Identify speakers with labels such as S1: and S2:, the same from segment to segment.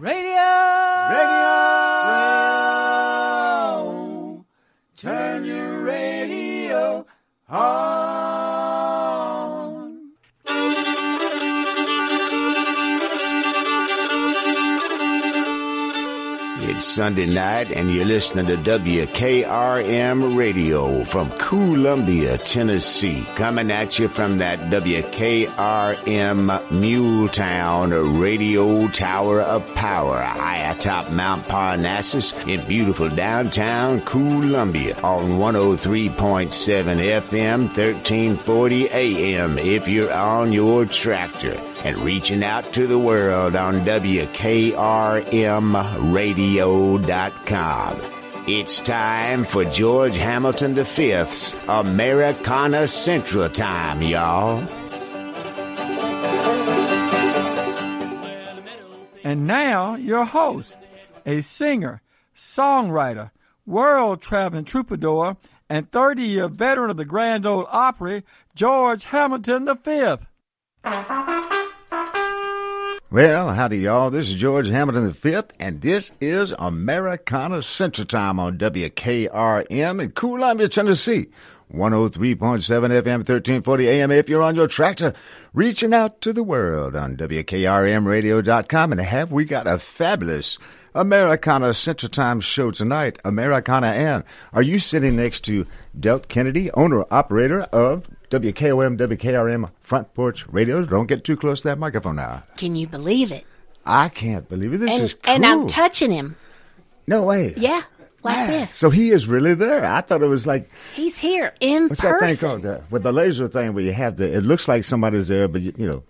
S1: Radio!
S2: Sunday night, and you're listening to WKRM Radio from Columbia, Tennessee. Coming at you from that WKRM Muletown Radio Tower of Power, high atop Mount Parnassus in beautiful downtown Columbia on 103.7 FM, 1340 AM if you're on your tractor and reaching out to the world on WKRMradio.com. It's time for George Hamilton V's Americana Central Time, y'all.
S1: And now, your host, a singer, songwriter, world traveling troubadour, and 30 year veteran of the Grand Ole Opry, George Hamilton V.
S2: Well, howdy, y'all. This is George Hamilton V, and this is Americana Central Time on WKRM in Columbia, Tennessee. 103.7 FM, 1340 AM if you're on your tractor, reaching out to the world on WKRMradio.com. And have we got a fabulous Americana Central Time show tonight, Americana Ann. Are you sitting next to Delk Kennedy, owner operator of WKOM, WKRM Front Porch Radio? Don't get too close to that microphone now.
S3: Can you believe it?
S2: I can't believe it. This
S3: and,
S2: is cool.
S3: and I'm touching him.
S2: No way.
S3: Yeah, like
S2: Man,
S3: this.
S2: So he is really there. I thought it was like
S3: He's here in
S2: what's that thing called? The, with the laser thing where you have the. It looks like somebody's there, but you, you know,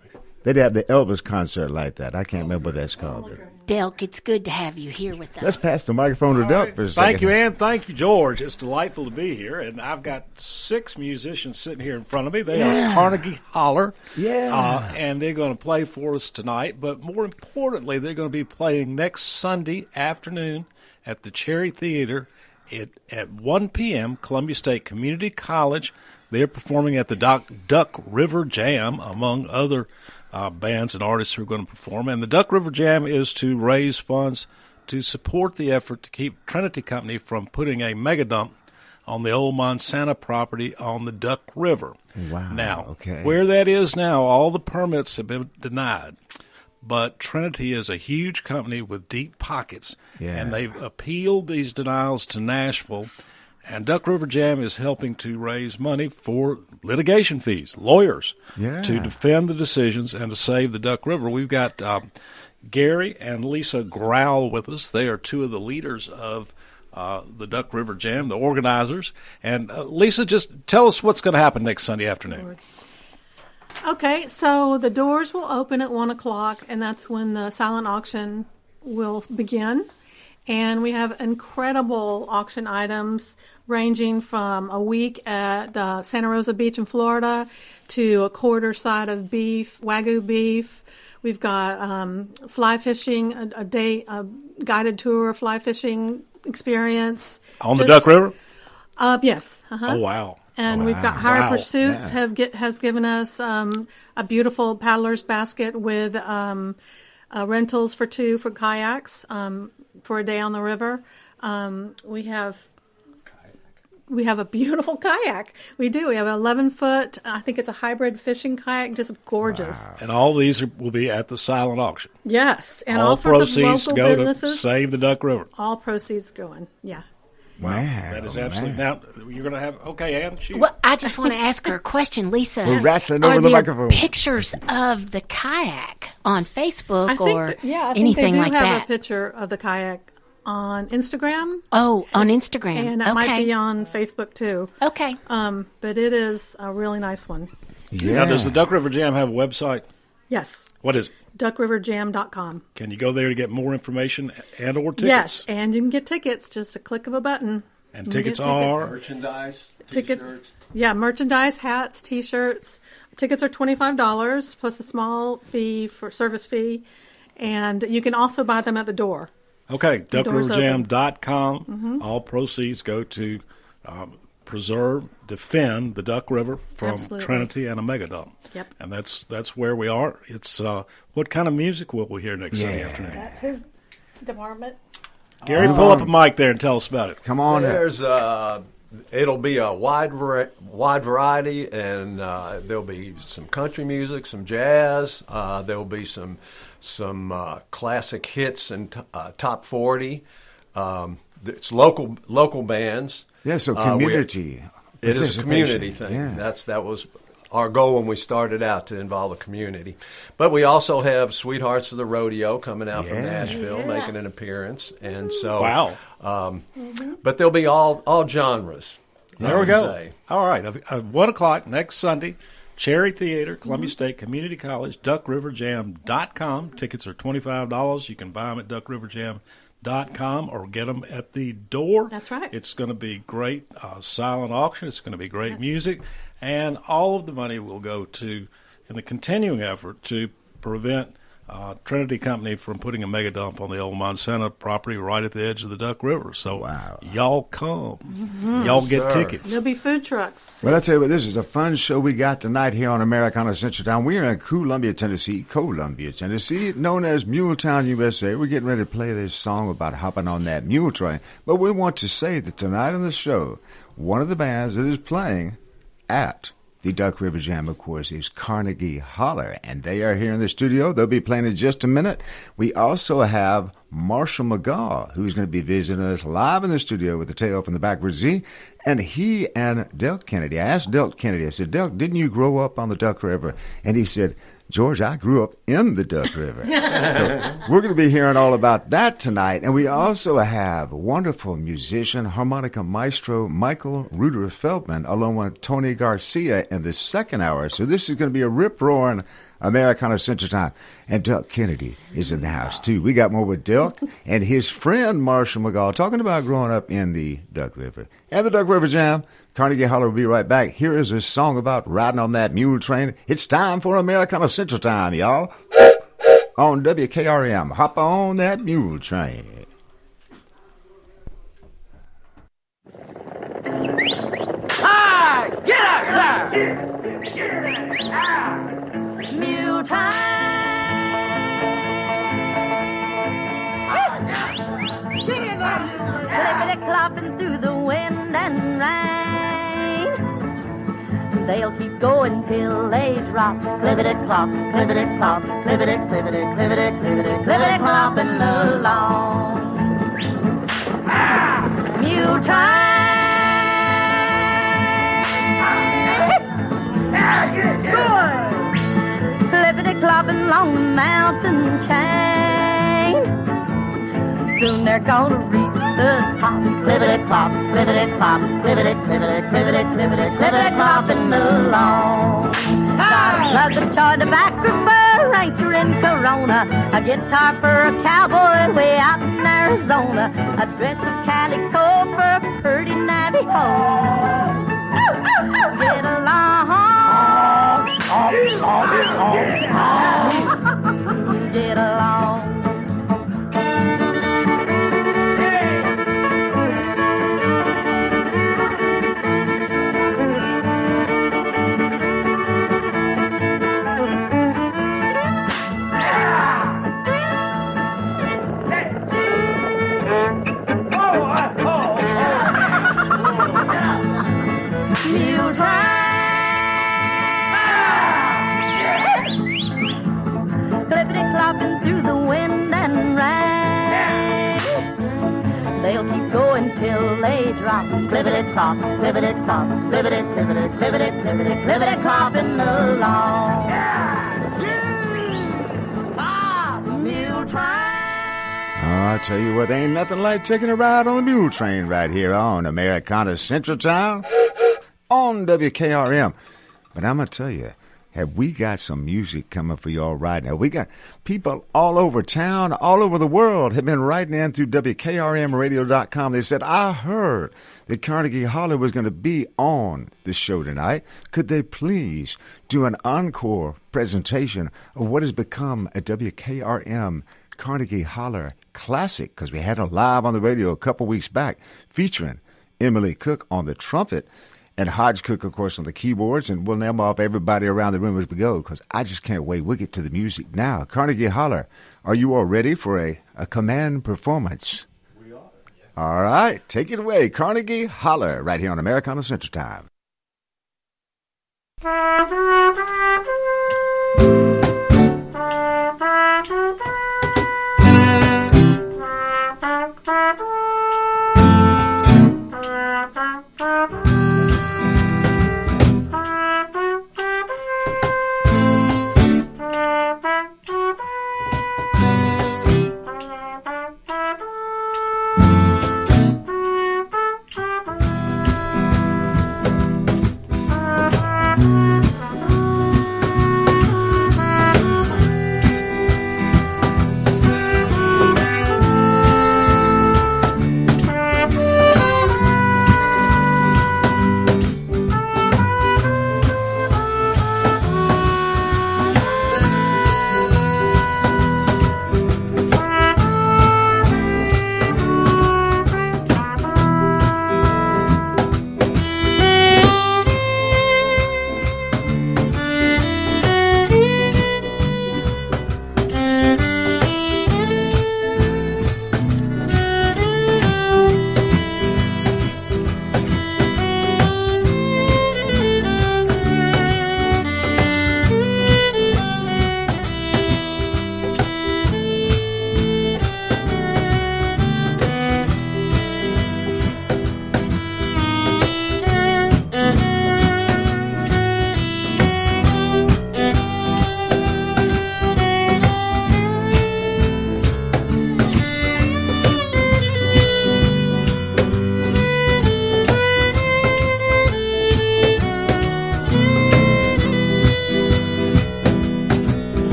S2: they'd have the Elvis concert like that. I can't remember what that's called.
S3: Delk, it's good to have you here with us.
S2: Let's pass the microphone to Delk for a second.
S4: Thank you, Ann. Thank you, George. It's delightful to be here. And I've got six musicians sitting here in front of me. They are Carnegie Holler.
S2: Yeah.
S4: Uh, and they're going to play for us tonight. But more importantly, they're going to be playing next Sunday afternoon at the Cherry Theater at, at 1 p.m., Columbia State Community College. They're performing at the Duck, Duck River Jam, among other uh, bands and artists who are going to perform. And the Duck River Jam is to raise funds to support the effort to keep Trinity Company from putting a mega dump on the old Monsanto property on the Duck River.
S2: Wow,
S4: Now,
S2: okay.
S4: where that is now, all the permits have been denied. But Trinity is a huge company with deep pockets,
S2: Yeah.
S4: and they've appealed these denials to Nashville. And Duck River Jam is helping to raise money for litigation fees, lawyers,
S2: Yeah.
S4: to defend the decisions and to save the Duck River. We've got um, Gary and Lisa Growl with us. They are two of the leaders of uh, the Duck River Jam, the organizers. And uh, Lisa, just tell us what's going to happen next Sunday afternoon.
S5: Okay, so the doors will open at one o'clock, and that's when the silent auction will begin. And we have incredible auction items ranging from a week at uh, Santa Rosa Beach in Florida to a quarter side of beef, wagyu beef. We've got um, fly fishing, a, a day, a guided tour fly fishing experience
S4: On the
S5: Just-
S4: Duck River?
S5: Uh, yes. Uh-huh
S4: Oh, wow.
S5: and we've got Higher
S4: Wow.
S5: Pursuits
S2: Yeah.
S5: have get, has given us um, a beautiful paddler's basket with um, uh, rentals for two for kayaks um, for a day on the river. Um, we have we have a beautiful kayak. We do. We have an 11 foot. I think it's a hybrid fishing kayak, just gorgeous.
S4: And all these are, will be at the silent auction.
S5: Yes, and all,
S4: all
S5: sorts of
S4: proceeds
S5: local
S4: go to
S5: businesses.
S4: save the Duck River.
S5: all proceeds going. Yeah.
S2: Wow.
S4: That is
S2: oh,
S4: absolutely.
S2: man.
S4: Now, you're going to have. Okay, Ann, shoot.
S3: Well, I just want to ask her a question, Lisa.
S2: We're wrestling
S3: Are
S2: over the
S3: there
S2: microphone.
S3: Pictures of the kayak on Facebook
S5: I think
S3: or
S5: that- yeah, I
S3: anything
S5: think they do
S3: like
S5: have
S3: that?
S5: a picture of the kayak on Instagram.
S3: oh, on Instagram.
S5: and it
S3: okay.
S5: might be on Facebook too.
S3: okay.
S5: Um, but it is a really nice one.
S2: Yeah.
S4: Now, does the Duck River Jam have a website?
S5: Yes,
S4: What is it?
S5: duckriverjam.com.
S4: Can you go there to get more information and or tickets?
S5: Yes, and you can get tickets just a click of a button.
S4: And
S5: You can
S4: tickets are
S6: merchandise,
S5: Ticket-
S6: t-shirts.
S5: Yeah, merchandise, hats, T-shirts. Tickets are twenty five dollars plus a small fee for service fee, and you can also buy them at the door.
S4: Okay.
S5: door's
S4: DuckRiverJam.com.
S5: Mm-hmm.
S4: All proceeds go to um, preserve, defend the Duck River from
S5: Absolutely.
S4: Trinity and a megadump.
S5: Yep.
S4: And that's that's where we are. It's uh, what kind of music will we hear next Sunday afternoon?
S5: That's his. department.
S4: Gary, pull up a mic there and tell us about it.
S2: Come on.
S6: There's uh, it'll be a wide wide variety, and uh, there'll be some country music, some jazz. Uh, there'll be some some uh, classic hits and t- uh, top forty. Um, it's local local bands.
S2: Yeah, so
S6: Uh, we-
S2: community.
S6: It is a community thing.
S2: Yeah.
S6: That's that was our goal when we started out to involve the community. But we also have Sweethearts of the Rodeo coming out from Nashville,
S5: Yeah.
S6: making an appearance, and so
S4: Wow.
S6: Um, But there'll be all all genres.
S4: There we go.
S6: say.
S4: All right. Uh, uh, 1 o'clock next Sunday, Cherry Theater, Columbia State Community College, duckriverjam.com. Tickets are $25. You can buy them at duckriverjam.com or get them at the door.
S5: That's right.
S4: It's going to be great uh, silent auction. It's going to be great music. And all of the money will go to, in the continuing effort to prevent uh, Trinity Company from putting a mega dump on the old Monsanto property right at the edge of the Duck River. So
S2: Wow.
S4: y'all come. Y'all get
S6: sir.
S4: tickets.
S5: There'll be food trucks.
S2: Well, I tell you what, this is a fun show we got tonight here on Americana Central Time. We are in Columbia, Tennessee, Columbia, Tennessee, known as Muletown, USA. We're getting ready to play this song about hopping on that mule train. But we want to say that tonight on the show, one of the bands that is playing at the Duck River Jam, of course, is Carnegie Holler, and they are here in the studio. They'll be playing in just a minute. We also have Marshall McGaw, who's going to be visiting us live in the studio with the tail from the backward Z. And he and Delk Kennedy, I asked Delk Kennedy, I said, Delk, didn't you grow up on the Duck River? And he said, George, I grew up in the Duck River. so we're going to be hearing all about that tonight. And we also have wonderful musician, harmonica maestro Michael Ruder Feldman, along with Tony Garcia in the second hour. So this is going to be a rip roaring Americana Central Time. And Delk Kennedy is in the house too. We got more with Duck and his friend Marshall McGaw talking about growing up in the Duck River. And the Duck River Jam. Carnegie Holler will be right back. Here is a song about riding on that mule train. It's time for Americana Central Time, y'all. On WKRM. Hop on that mule train.
S3: Mule Clippity clopping through the wind and rain. They'll keep going till they drop. Clippity clop, clippity clop, clippity, clippity, clippity, clippity, clippity clopping along. Mule train. Clippity clopping along the mountain chain. Soon they're gonna reach the top. Clippity clop, clippity clop, clippity, clippity, clippity, clippity, clippity clopping along. Slug toy tobacco for a rancher in Corona, a guitar for a cowboy way out in Arizona, a dress of calico for a pretty Navajo. Get along. Get along. Drop. Clopping along.
S2: I tell you what, there ain't nothing like taking a ride on the mule train right here on Americana Central Time on WKRM. But I'm going to tell you, have we got some music coming for y'all right now? We got people all over town, all over the world have been writing in through WKRMradio.com. They said, I heard that Carnegie Holler was going to be on the show tonight. Could they please do an encore presentation of what has become a WKRM Carnegie Holler classic? Because we had it live on the radio a couple weeks back featuring Emily Cook on the trumpet and Hodge Cook, of course, on the keyboards. And we'll name off everybody around the room as we go because I just can't wait. We'll get to the music now. Carnegie Holler, are you all ready for a, a command performance? We are. All right, take it away. Carnegie Holler, right here on Americana Central Time.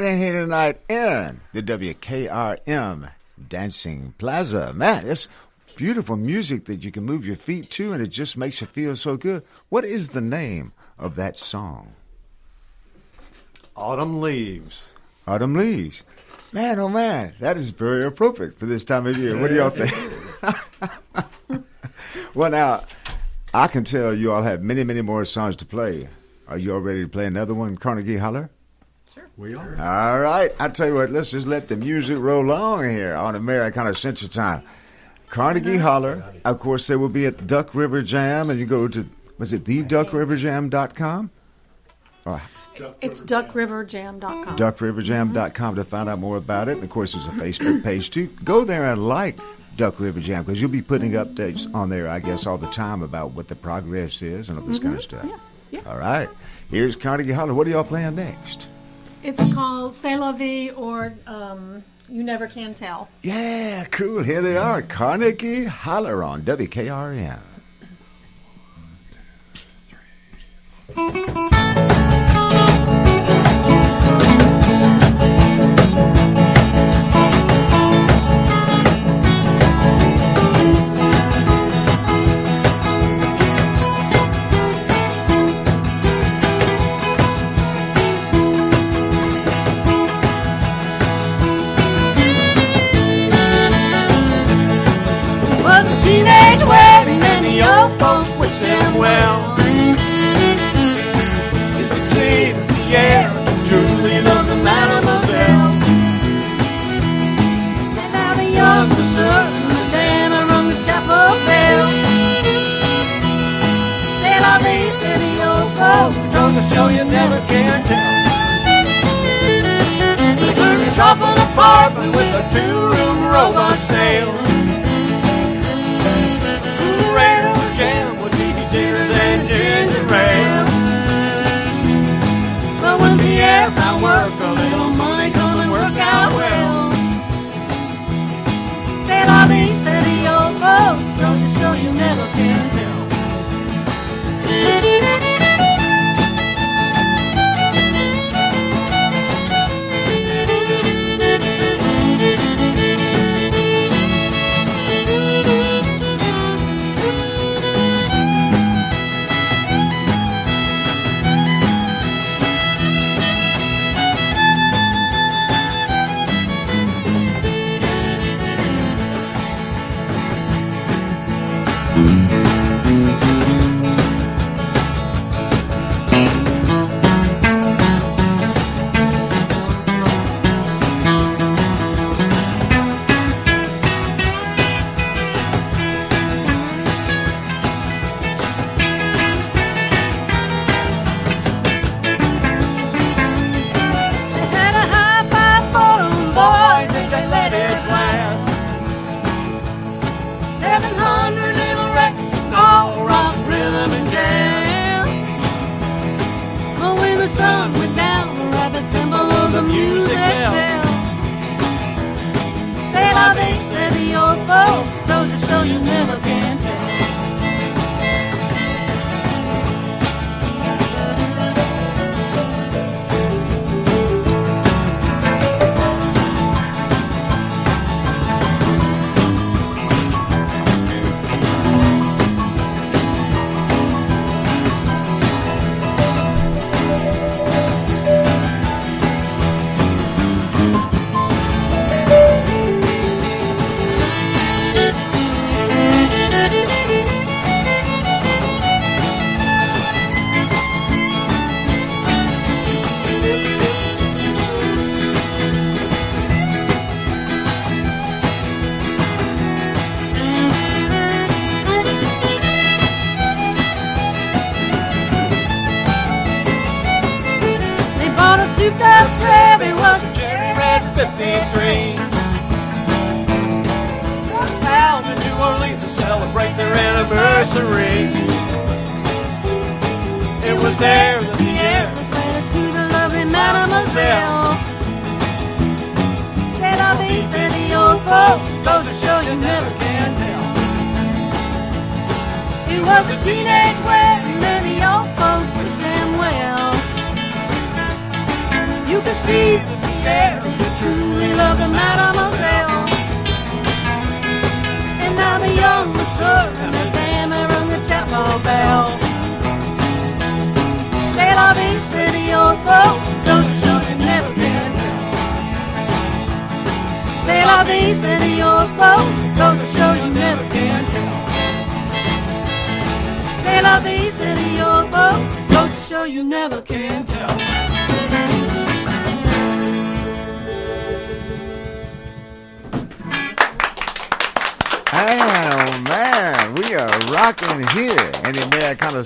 S2: crowd in here tonight in the WKRM Dancing Plaza. Man, it's beautiful music that you can move your feet to, and it just makes you feel so good. What is the name of that song?
S6: Autumn Leaves.
S2: Autumn Leaves. Man, oh man, that is very appropriate for this time of year. What do y'all think? well, now, I can tell you all have many, many more songs to play. Are you all ready to play another one, Carnegie Holler?
S6: We are.
S2: All right. I tell you what, let's just let the music roll on here on Americana Central Time. Carnegie Holler. Of course, they will be at Duck River Jam, and you go to was it the duckriverjam.com? Or
S5: It's duckriverjam.com.
S2: duckriverjam.com to find out more about it. And of course, there's a Facebook page too. Go there and like Duck River Jam because you'll be putting updates on there, I guess, all the time about what the progress is and all this mm-hmm. kind of stuff.
S5: Yeah, yeah.
S2: All right. Here's Carnegie Holler. What are y'all playing next?
S5: It's called C'est la vie or um, You Never Can Tell.
S2: Yeah, cool. Here they are. Carnegie Holler on WKRM.
S7: was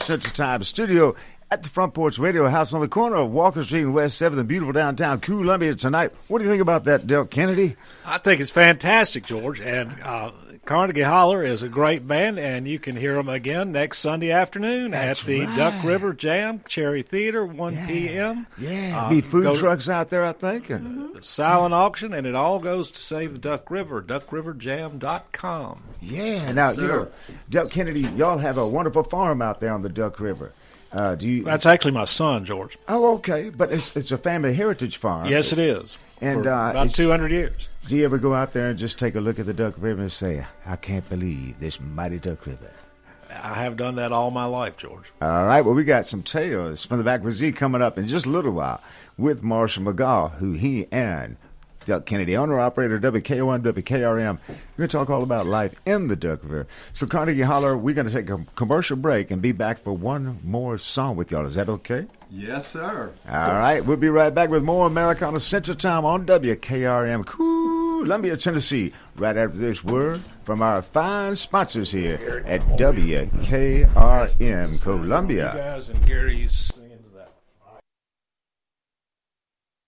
S2: Central Time studio at the Front Porch Radio House on the corner of Walker Street and West 7th in beautiful downtown Columbia tonight. What do you think about that, Delk Kennedy?
S4: I think it's fantastic, George. And uh, Carnegie Holler is a great band, and you can hear them again next Sunday afternoon
S2: That's
S4: at the
S2: right.
S4: Duck River Jam, Cherry Theater, 1 p.m.
S2: Yeah,
S4: Uh,
S2: be food
S4: go-
S2: trucks out there, I think. And
S4: Silent auction, and it all goes to save the Duck River, duckriverjam.com.
S2: yeah, now you know, Delk Kennedy, y'all have a wonderful farm out there on the Duck River. Uh, do you?
S4: That's actually my son, George.
S2: oh, okay, but it's it's a family heritage farm.
S4: Yes, it is.
S2: And, uh,
S4: about 200 years.
S2: Do you ever go out there and just take a look at the Duck River and say, "I can't believe this mighty Duck River"?
S4: I have done that all my life, George.
S2: All right, well, we got some tales from the back with Z coming up in just a little while with Marshall McGaw, who he and Delk Kennedy, owner operator WKOM, WKRM. We're going to talk all about life in the Duck River. So, Carnegie Holler, we're going to take a commercial break and be back for one more song with y'all. Is that okay?
S6: Yes, sir.
S2: All right, we'll be right back with more Americana Central Time on WKRM, Columbia, Tennessee. Right after this word from our fine sponsors here at WKRM, Columbia.
S4: guys and Gary singing to that.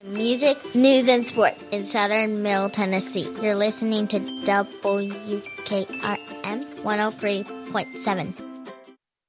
S8: Music, news, and sports in southern Middle Tennessee. You're listening to WKRM 103.7.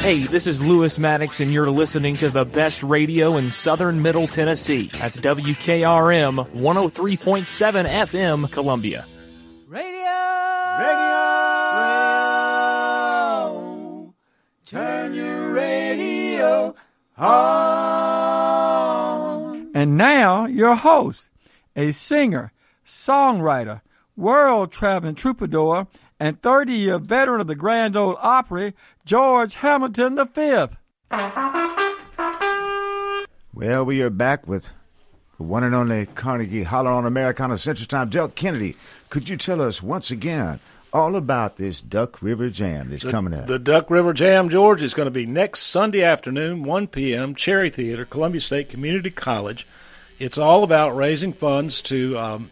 S9: Hey, this is Lewis Maddox, and you're listening to the best radio in southern Middle Tennessee. That's WKRM 103.7 FM, Columbia.
S2: Radio. Radio! radio. Turn your radio on.
S1: And now, your host, a singer, songwriter, world traveling troubadour, and 30 year veteran of the Grand Ole Opry, George Hamilton V.
S2: Well, we are back with the one and only Carnegie Holler on Americana Central Time. Delk Kennedy, could you tell us once again all about this Duck River Jam that's
S4: The,
S2: coming up?
S4: the Duck River Jam, George, is going to be next Sunday afternoon, 1 p.m., Cherry Theater, Columbia State Community College. It's all about raising funds to um,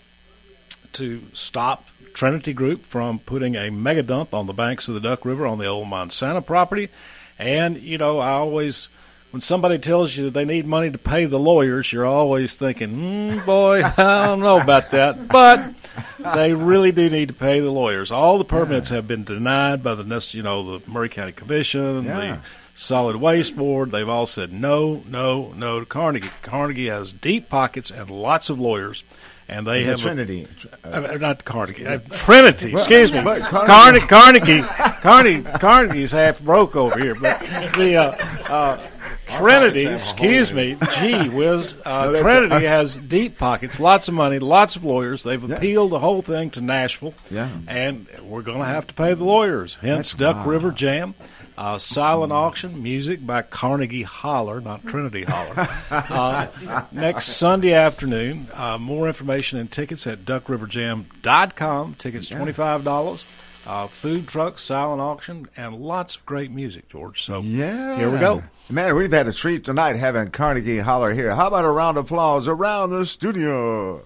S4: to stop Trinity Group from putting a mega dump on the banks of the Duck River on the old Monsanto property. And, you know, I always, when somebody tells you they need money to pay the lawyers, you're always thinking, mm, boy, I don't know about that. But they really do need to pay the lawyers. All the permits have been denied by the, you know, the Maury County Commission,
S2: Yeah.
S4: the Solid Waste Board. They've all said no, no, no to Carnegie. Carnegie has deep pockets and lots of lawyers. And they
S2: The
S4: have a-
S2: Trinity.
S4: uh, not Carnegie, uh, Trinity.
S2: Well,
S4: excuse me, Carnegie,
S2: Carnegie-
S4: Carnegie, Carnegie, Carnegie's half broke over here, but the uh, uh, Trinity, excuse me, gee whiz, uh,
S2: No,
S4: Trinity
S2: uh,
S4: has deep pockets, lots of money, lots of lawyers. They've appealed the whole thing to Nashville,
S2: Yeah.
S4: and we're going to have to pay the lawyers. Hence,
S2: That's
S4: Duck. River Jam. Uh, silent auction music by Carnegie Holler, not Trinity Holler. Uh, next Sunday afternoon. Uh, more information and tickets at duckriverjam.com. Tickets twenty five dollars. Uh, food truck, silent auction, and lots of great music, George. So
S2: Yeah.
S4: here we go.
S2: Man, we've had a treat tonight having Carnegie Holler here. How about a round of applause around the studio?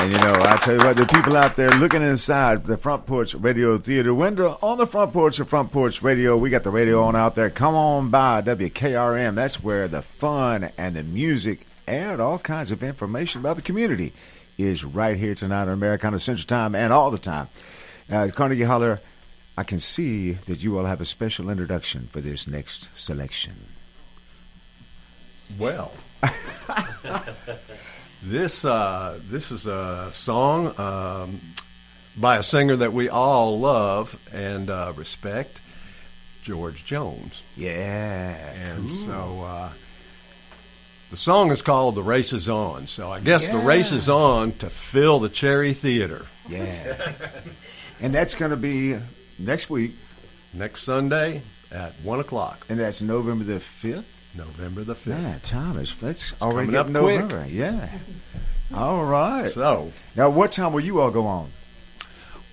S2: And you know, I tell you what, the people out there looking inside the Front Porch Radio Theater window on the front porch of Front Porch Radio. We got the radio on out there. Come on by WKRM. That's where the fun and the music and all kinds of information about the community is right here tonight on Americana Central Time and all the time. Uh, Carnegie Holler, I can see that you all have a special introduction for this next selection.
S6: Well, this uh, this is a song um, by a singer that we all love and uh, respect, George Jones.
S2: Yeah,
S6: and
S2: cool.
S6: so uh, the song is called "The Race Is On." So I guess the race is on to fill the Cherry Theater.
S2: Yeah. and that's going to be next week.
S6: Next Sunday at 1 o'clock.
S2: And that's November the 5th?
S6: November the 5th.
S2: Man, Thomas, that's
S6: It's
S2: already
S6: coming up
S2: getting
S6: quick.
S2: November. Yeah. All right.
S6: So
S2: now, what time will you all go on?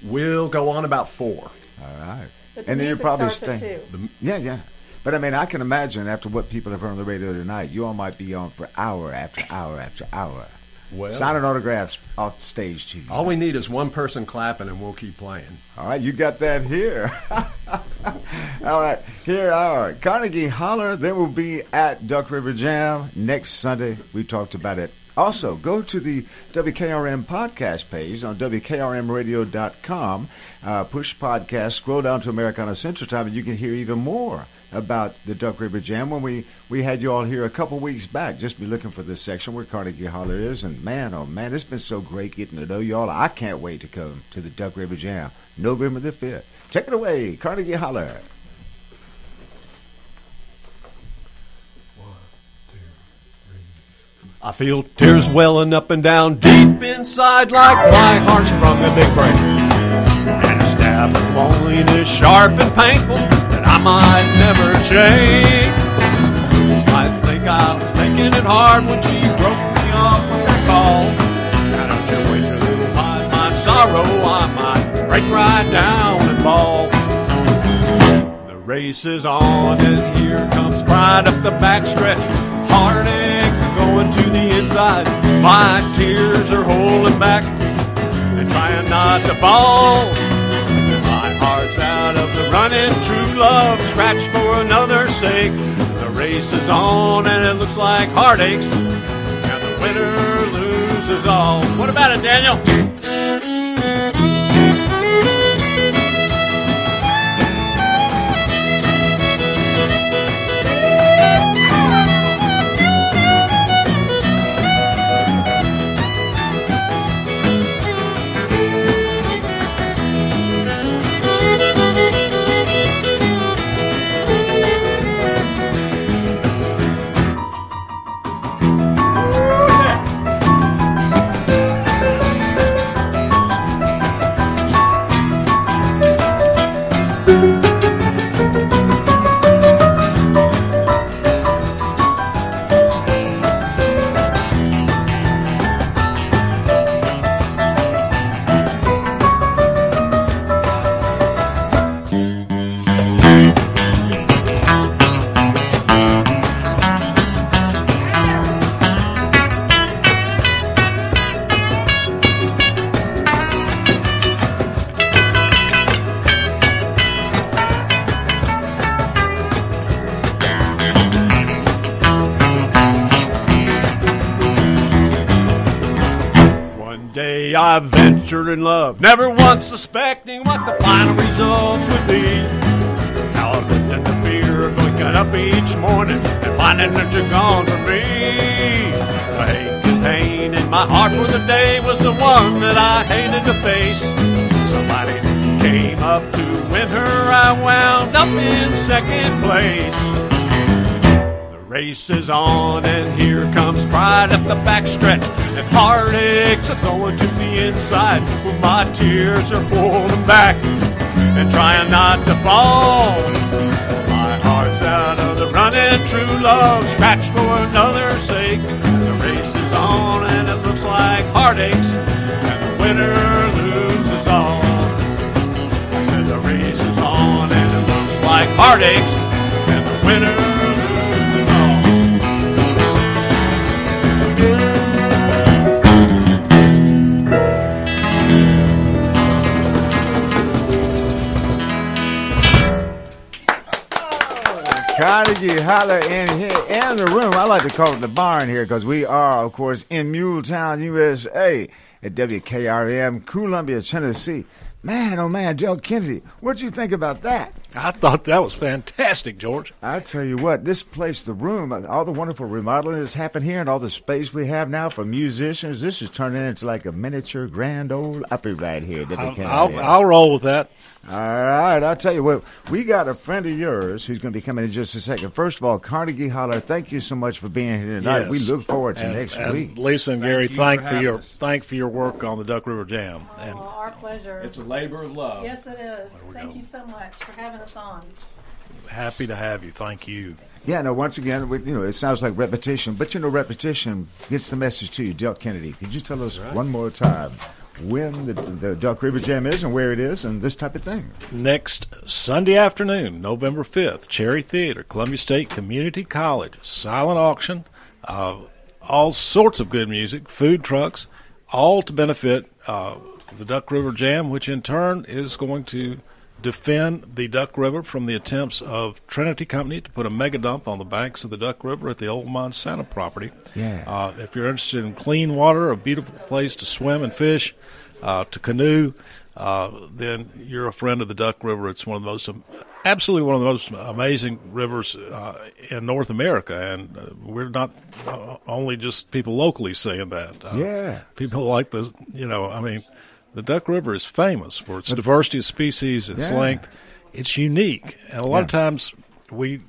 S6: We'll go on about four.
S2: All right.
S5: But the
S2: and then you're probably staying.
S5: at two.
S6: The-
S2: Yeah, yeah. But I mean, I can imagine after what people have heard on the radio tonight, you all might be on for hour after hour after hour.
S6: Well-
S2: signing autographs off stage to you.
S6: All we need is one person clapping, and we'll keep playing.
S2: All right, you got that here. All right, here are Carnegie Holler. They will be at Duck River Jam next Sunday. We talked about it. Also, go to the WKRM podcast page on WKRMradio.com. Uh, push podcast, scroll down to Americana Central Time, and you can hear even more about the Duck River Jam. When we, we had you all here a couple weeks back, just be looking for this section where Carnegie Holler is. And man, oh man, it's been so great getting to know you all. I can't wait to come to the Duck River Jam November the 5th. Take it away, Carnegie Holler.
S6: I feel tears welling up and down deep inside like my heart's from a big break. And a stab of loneliness sharp and painful I might never change. I think I was making it hard when she broke me off with that call. Now don't you wait till you hide my sorrow, I might break right down and fall. The race is on and here comes pride up the backstretch. Heartaches are going to the inside. My tears are holding back and trying not to fall. Running. True love scratched for another's sake. The race is on and it looks like heartaches. And the winner loses all. What about it, Daniel? Ventured in love, never once suspecting what the final results would be. Now I've lived in the fear of waking up each morning and finding that you're gone from me. And pain in my heart for the day was the one that I hated to face. Somebody came up to win her, I wound up in second place. The race is on, and here comes pride up the backstretch, and heartaches are going to the inside. When my tears are pulling back and trying not to fall. My heart's out of the running, true love scratched for another's sake. And the race is on, and it looks like heartaches, and the winner loses all. I said the race is on, and it looks like heartaches, and the winner
S2: Holler in here in the room. I like to call it the barn here because we are, of course, in Muletown, USA at WKRM, Columbia, Tennessee. Man, oh man, Joe Kennedy, what'd you think about that?
S4: I thought that was fantastic, George.
S2: I tell you what, this place, the room, all the wonderful remodeling that's happened here, and all the space we have now for musicians, this is turning into like a miniature Grand Ole Opry right here. at
S4: I'll,
S2: WKRM.
S4: I'll, I'll roll with that.
S2: All right, I'll tell you what, we got a friend of yours who's going to be coming in just a second. First of all, Carnegie Holler, thank you so much for being here tonight.
S4: Yes.
S2: We look forward to
S4: And-
S2: next
S4: and
S2: week.
S4: Lisa and
S10: Thank
S4: Gary,
S10: you
S4: thank
S10: for
S4: for, your
S10: us.
S4: thank for your work on the Duck River Jam. And
S5: Oh, our pleasure.
S10: It's a labor of love.
S5: Yes, it is. Thank you so much for having us on.
S4: happy to have you. Thank you.
S2: Yeah, no, once again, we, you know, it sounds like repetition, but you know, repetition gets the message to you. Delk Kennedy, could you tell us one more time when the, the Duck River Jam is and where it is and this type of thing?
S4: Next Sunday afternoon, November 5th, Cherry Theater, Columbia State Community College, silent auction, uh, all sorts of good music, food trucks, all to benefit uh, the Duck River Jam, which in turn is going to defend the Duck River from the attempts of Trinity Company to put a mega dump on the banks of the Duck River at the old Monsanto property.
S2: Yeah.
S4: Uh, if you're interested in clean water, a beautiful place to swim and fish, uh, to canoe, uh, then you're a friend of the Duck River. It's one of the most, absolutely one of the most amazing rivers uh, in North America, and uh, we're not uh, only just people locally saying that. Uh,
S2: Yeah.
S4: people like the, you know, I mean, the Duck River is famous for its diversity of species, its
S2: Yeah.
S4: length. It's unique, and a lot of times we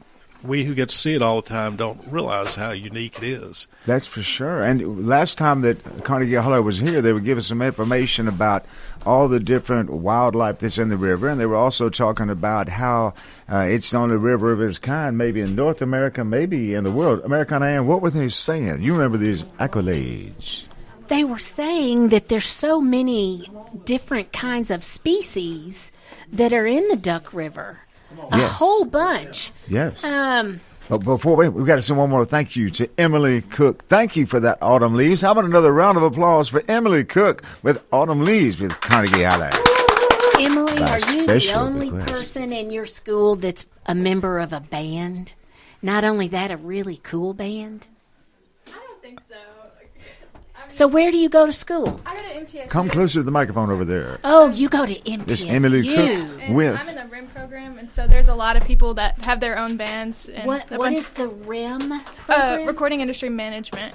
S4: we who get to see it all the time don't realize how unique it is.
S2: That's for sure. And last time that Carnegie Holler was here, they were giving us some information about all the different wildlife that's in the river, and they were also talking about how uh, it's the only river of its kind, maybe in North America, maybe in the world. Americana Ann, what were they saying? You remember these accolades?
S11: They were saying that there's so many different kinds of species that are in the Duck River. A
S2: Yes.
S11: whole bunch.
S2: Yes.
S11: Um,
S2: But before we, we've got to say one more thank you to Emily Cook. Thank you for that Autumn Leaves. How about another round of applause for Emily Cook with Autumn Leaves with Carnegie Holler?
S11: Emily,
S2: By
S11: are you the only
S2: request.
S11: person in your school that's a member of a band? Not only that, a really cool band? I don't think so where do you go to school?
S12: I go to MTSU.
S2: Come closer to the microphone over there.
S11: Oh, you go to MTSU.
S2: This Emily Cook
S12: And
S2: with
S12: I'm in the RIM program, and so there's a lot of people that have their own bands. And
S11: What-
S12: a
S11: what
S12: bunch
S11: is the RIM
S12: Uh, recording industry management.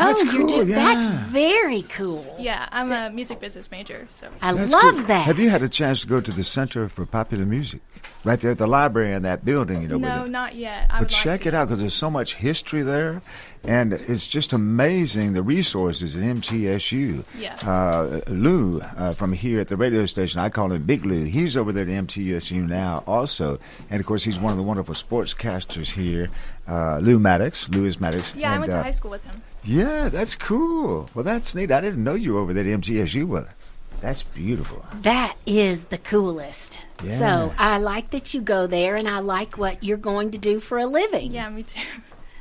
S11: Oh,
S2: That's
S11: you're
S2: cool,
S11: do-
S2: yeah.
S11: That's very cool.
S12: Yeah, I'm a music business major. So
S11: I
S2: That's
S11: love
S2: good.
S11: that.
S2: Have you had a chance to go to the Center for Popular Music? Right there at the library in that building, you know.
S12: no,
S2: with
S12: not yet. I
S2: But
S12: would like
S2: check it out because there's so much history there, and it's just amazing the resources at MTSU.
S12: Yeah.
S2: Uh, Lou uh, from here at the radio station, I call him Big Lou. He's over there at MTSU now, also, and of course he's one of the wonderful sportscasters here. Uh, Lou Maddox, Louis Maddox.
S12: Yeah, I went to
S2: uh,
S12: high school with him.
S2: Yeah, that's cool. Well, that's neat. I didn't know you were over there at MTSU with it. That's beautiful.
S11: That is the coolest.
S2: Yeah.
S11: So I like that you go there, and I like what you're going to do for a living.
S12: Yeah, me too.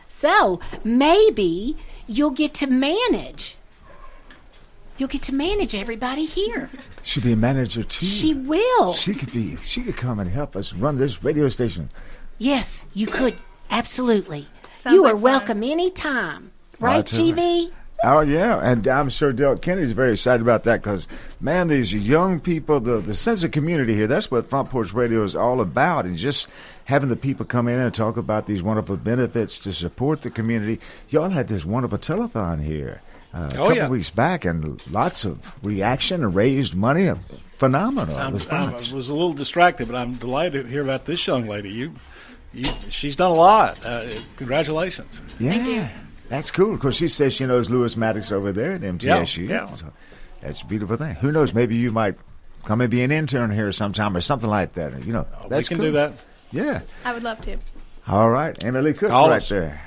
S11: So maybe you'll get to manage. You'll get to manage everybody here.
S2: She'll be a manager too.
S11: She will.
S2: She could be. She could come and help us run this radio station.
S11: Yes, you could. Absolutely.
S12: Sounds
S11: you
S12: like
S11: are
S12: fun.
S11: welcome anytime.
S2: I'll
S11: Right,
S2: tell her.
S11: GV?
S2: Oh yeah, and I'm sure Delk Kennedy's very excited about that because man, these young people, the the sense of community here—that's what Front Porch Radio is all about, and just having the people come in and talk about these wonderful benefits to support the community. Y'all had this wonderful telethon here uh, a
S4: Oh,
S2: couple
S4: yeah.
S2: weeks back, and lots of reaction and raised money. Phenomenal
S4: I'm, I'm,
S2: response.
S4: I was a little distracted, but I'm delighted to hear about this young lady. You, you, she's done a lot. Uh, congratulations.
S2: Yeah, that's cool. Of course, she says she knows Lewis Maddox over there at MTSU.
S4: Yeah, yeah.
S2: So that's a beautiful thing. Who knows? Maybe you might come and be an intern here sometime or something like that. You know, oh,
S4: we
S2: that's
S4: can
S2: cool.
S4: do that.
S2: Yeah.
S12: I would love to.
S2: All right, Emily Cook
S4: Call
S2: right
S4: us.
S2: there.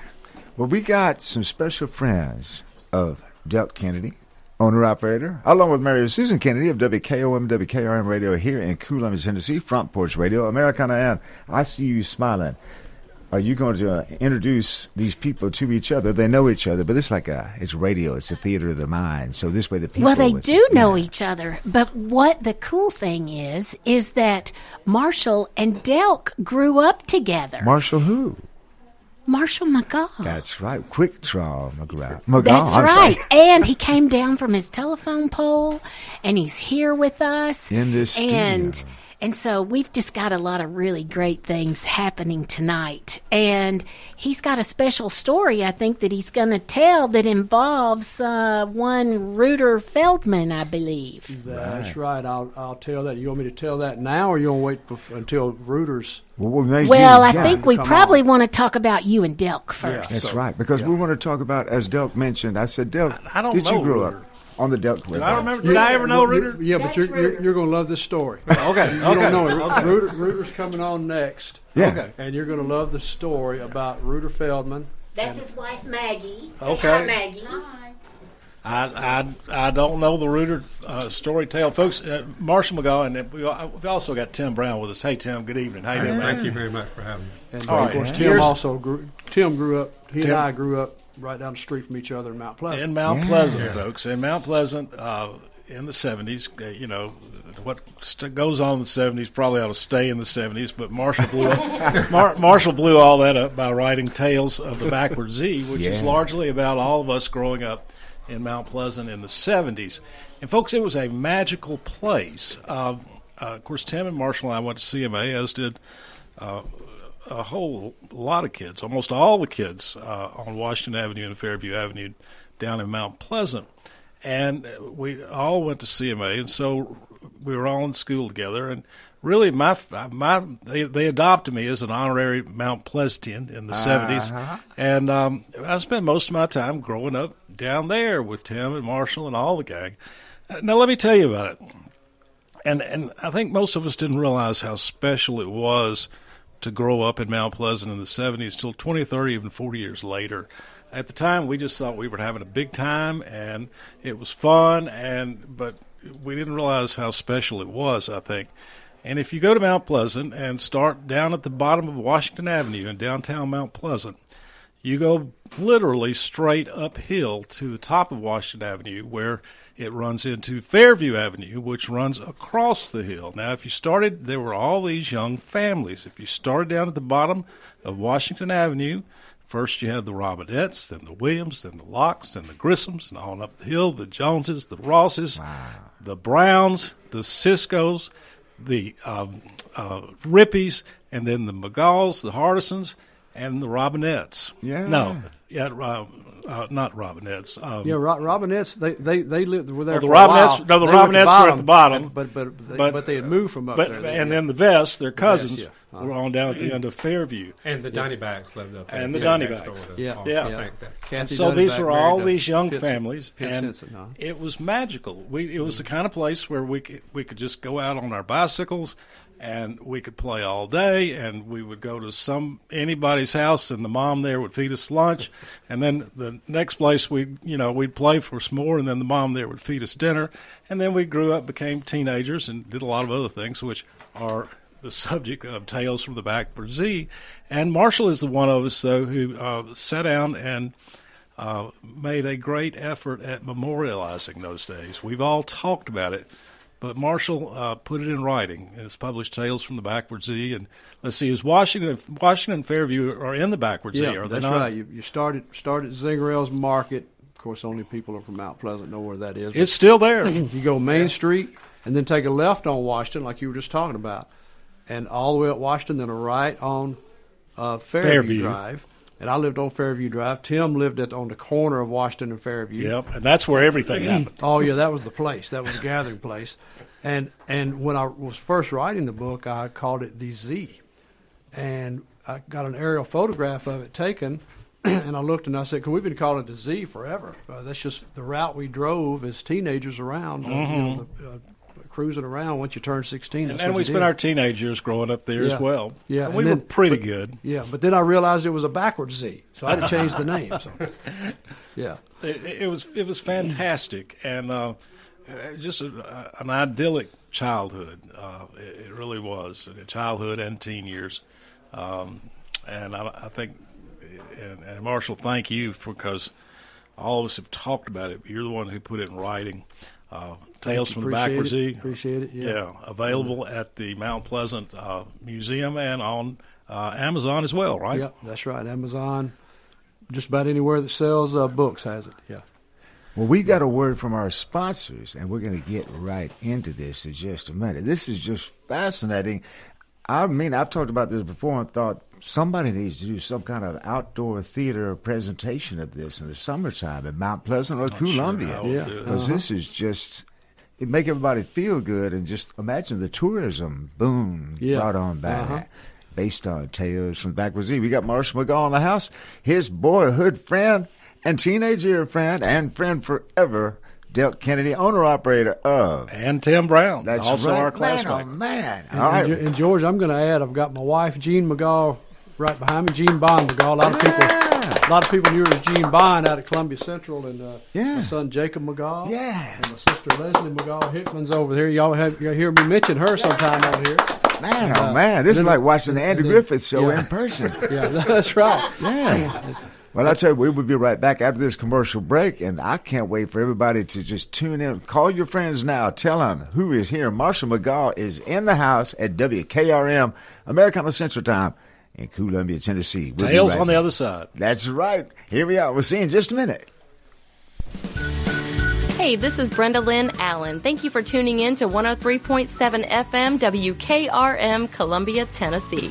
S2: Well, we got some special friends of Delk Kennedy, owner operator, along with Mary Susan Kennedy of WKOM WKRM Radio here in Columbus, Tennessee, Front Porch Radio, Americana, and I see you smiling. Are you going to uh, introduce these people to each other? They know each other, but it's like a it's radio. It's a theater of the mind. So this way, the people.
S11: Well, they do know each other, but what the cool thing is is that Marshall and Delk grew up together.
S2: Marshall who?
S11: Marshall McGaw.
S2: That's right. Quick draw McGraw. McGaw.
S11: That's
S2: I'm sorry.
S11: right. and he came down from his telephone pole and he's here with us.
S2: In this
S11: and and so we've just got a lot of really great things happening tonight. And he's got a special story I think that he's going to tell that involves uh, one Reuter Feldman, I believe.
S13: That's right. I'll I'll tell that. You want me to tell that now, or you want to wait bef- until Reuters?
S2: Well, maybe
S11: Well, I think we
S13: Come
S11: probably want to talk about you and Delk first.
S2: That's right, because we want to talk about, as Delk mentioned, I said, Delk,
S4: I don't
S2: did you grow
S4: Reuter.
S2: up on the Delk River?
S4: I remember? Did I ever know Reuter?
S13: Yeah, but you're, you're you're going to love this story.
S4: Okay,
S13: You
S4: okay,
S13: don't know it.
S4: okay.
S13: Reuter, Reuter's coming on next.
S2: Yeah. Okay.
S13: And you're going to love the story about Reuter Feldman.
S11: That's his wife Maggie.
S4: Say Okay. hi,
S11: Maggie.
S4: I, I, I don't know the Reuter uh, story tale, folks. Uh, Marshall McGaw, and we, we've also got Tim Brown with us. Hey, Tim. Good evening. How you doing? man?
S14: Thank you very much for having me.
S13: And
S4: All
S13: of
S4: right.
S13: course, Tim
S4: Here's-
S13: also grew. Tim grew up. He
S4: Tim-
S13: and I grew up right down the street from each other in Mount Pleasant.
S4: in Mount Pleasant, folks. In Mount Pleasant, uh, in the seventies, uh, you know, what st- goes on in the seventies probably ought to stay in the seventies. But Marshall blew up, Mar- Marshall blew all that up by writing Tales of the Backward Z, which is largely about all of us growing up in Mount Pleasant in the seventies. And folks, it was a magical place. Uh, uh, of course, Tim and Marshall and I went to CMA, as did. Uh, a whole lot of kids, almost all the kids uh, on Washington Avenue and Fairview Avenue down in Mount Pleasant. And we all went to CMA, and so we were all in school together. And really, my my they, they adopted me as an honorary Mount Pleasantian in the 70s.
S2: Uh-huh.
S4: And um, I spent most of my time growing up down there with Tim and Marshall and all the gang. Now, let me tell you about it and and I think most of us didn't realize how special it was to grow up in Mount Pleasant in the 70s till 20, 30, even 40 years later. At the time, we just thought we were having a big time and it was fun, and but we didn't realize how special it was. I think. And if you go to Mount Pleasant and start down at the bottom of Washington Avenue in downtown Mount Pleasant, you go literally straight uphill to the top of Washington Avenue where it runs into Fairview Avenue, which runs across the hill. Now, if you started, there were all these young families. If you started down at the bottom of Washington Avenue, first you had the Robinettes, then the Williams, then the Locks, then the Grissoms, and on up the hill, the Joneses, the Rosses, the Browns, the Ciscos, the um, uh, Rippies, and then the McGaws, the Hardisons, and the Robinettes.
S2: Yeah.
S4: No, yeah, uh, uh, not Robinettes. Um,
S13: Yeah, Ro- Robinettes. They they they lived were there.
S4: Oh, the
S13: for a
S4: Robinettes-
S13: while.
S4: no, the
S13: They were at
S4: Robinettes were at the bottom.
S13: but but they,
S4: But-
S13: but, they had moved from up
S4: but,
S13: there.
S4: and then the Vests, their cousins,
S13: yeah. Uh-huh.
S4: were on down at the end of Fairview.
S14: And the Donnybags lived up there.
S4: And the
S14: Yeah,
S4: Donny
S14: next
S4: Bags.
S13: Yeah,
S4: yeah.
S14: I think that's-
S4: And
S13: Kathy
S4: so these were all these young
S13: Pitts-
S4: families,
S13: Pitts
S4: and
S13: Henson, huh?
S4: it was magical. We it was the kind of place where we could, we could just go out on our bicycles, and we could play all day, and we would go to some anybody's house, and the mom there would feed us lunch, and then the next place we you know we'd play for some more, and then the mom there would feed us dinner, and then we grew up, became teenagers, and did a lot of other things, which are the subject of Tales from the Backward Z. And Marshall is the one of us, though, who uh, sat down and uh, made a great effort at memorializing those days. We've all talked about it, but Marshall uh, put it in writing, and it's published Tales from the Backward Z. And let's see, is Washington, Washington and Fairview are in the Backward
S13: yeah,
S4: Z, are they
S13: that's
S4: not?
S13: right. You, you started started at Zingerell's Market, Of course, only people are from Mount Pleasant know where that is.
S4: It's still there.
S13: you go Main Street and then take a left on Washington, like you were just talking about, and all the way up Washington, then a right on uh, Fairview,
S4: Fairview.
S13: Drive. And I lived on Fairview Drive. Tim lived at on the corner of Washington and Fairview.
S4: Yep, and that's where everything happened.
S13: oh yeah, that was the place. That was the gathering place. And and when I was first writing the book, I called it the Z, and I got an aerial photograph of it taken, and I looked and I said, "Cause we've been calling it the Z forever. Uh, that's just the route we drove as teenagers around, uh, you know, the, uh, cruising around. Once you turn sixteen,
S4: And, and we spent
S13: did.
S4: our teenage years growing up there
S13: Yeah.
S4: as well.
S13: Yeah,
S4: And
S13: and
S4: we
S13: then-
S4: were pretty
S13: but-
S4: good.
S13: Yeah, but then I realized it was a backwards Z, so I had to change the name. So, yeah.
S4: It, it was it was fantastic and uh, uh, just a, an idyllic childhood. Uh, it, it really was childhood and teen years, um, and I, I think and, and Marshall, thank you because all of us have talked about it. But you're the one who put it in writing. Uh, Tales from the
S13: Appreciate
S4: Backwards
S13: it. Appreciate it, yeah.
S4: available at the Mount Pleasant uh, Museum and on uh, Amazon as well, right?
S13: Yep, that's right. Amazon, just about anywhere that sells uh, books has it. Yeah.
S2: Well, we got a word from our sponsors, and we're going to get right into this in just a minute. This is just fascinating. I mean, I've talked about this before and thought somebody needs to do some kind of outdoor theater presentation of this in the summertime at Mount Pleasant or Columbia.
S13: how we'll Yeah.
S2: Because
S13: Uh-huh.
S2: this is just, it make everybody feel good and just imagine the tourism boom
S13: Yeah.
S2: brought on by
S13: Uh-huh.
S2: Based on Tales from the Backwards Z. We got Marshall McGaw in the house, his boyhood friend and teenage year friend and friend forever, Delk Kennedy, owner operator of.
S4: And Tim Brown,
S2: That's
S4: also
S2: right.
S4: our
S2: Man, oh, man.
S13: And,
S2: right.
S13: and, and George, I'm going to add, I've got my wife Jean McGaw right behind me, Jean Bond McGaw. A lot of people, a lot of people knew her as Jean Bond out of Columbia Central, and uh,
S2: Yeah.
S13: my son Jacob McGaw,
S2: Yeah.
S13: and my sister Leslie McGaw Hickman's over there. Y'all have you hear me mention her sometime over here.
S2: Man,
S13: And,
S2: oh
S13: uh,
S2: man, this is like watching the Andy Griffith show
S13: yeah.
S2: in person.
S13: Yeah, that's right.
S2: Yeah. Well, I tell you, we will be right back after this commercial break, and I can't wait for everybody to just tune in. Call your friends now. Tell them who is here. Marshall McGaw is in the house at WKRM, Americana Central Time in Columbia, Tennessee. We'll
S4: Tales
S2: right
S4: on the
S2: back.
S4: other side.
S2: That's right. Here we are. We'll see you in just a minute.
S15: Hey, this is Brenda Lynn Allen. Thank you for tuning in to 103.7 FM WKRM, Columbia, Tennessee.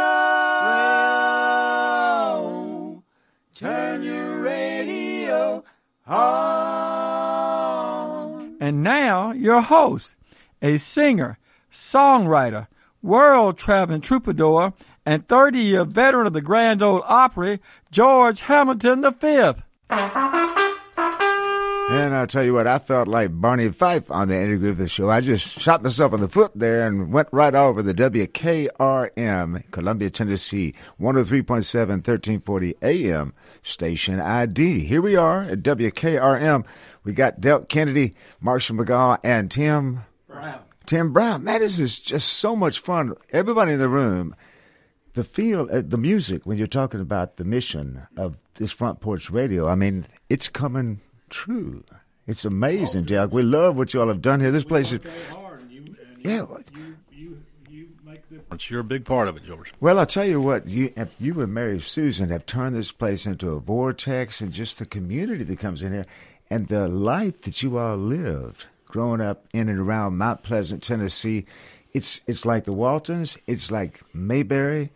S1: Turn your radio on. And now, your host, a singer, songwriter, world traveling troubadour, and 30 year veteran of the Grand Ole Opry, George Hamilton V.
S2: And I'll tell you what, I felt like Barney Fife on the interview of the show. I just shot myself in the foot there and went right over the WKRM, Columbia, Tennessee, 103.7, 1340 AM station ID. Here we are at WKRM. We got Delk Kennedy, Marshall McGaw, and Tim
S13: Brown.
S2: Tim Brown. Man, this is just so much fun. Everybody in the room, the feel, uh, the music, when you're talking about the mission of this front porch radio, I mean, it's coming true. It's amazing, Jack. We love what y'all have done here. This place is. Yeah.
S4: You're a big part of it, George.
S2: Well, I'll tell you what, you you and Mary Susan have turned this place into a vortex and just the community that comes in here and the life that you all lived growing up in and around Mount Pleasant, Tennessee. It's it's like the Waltons, it's like Mayberry,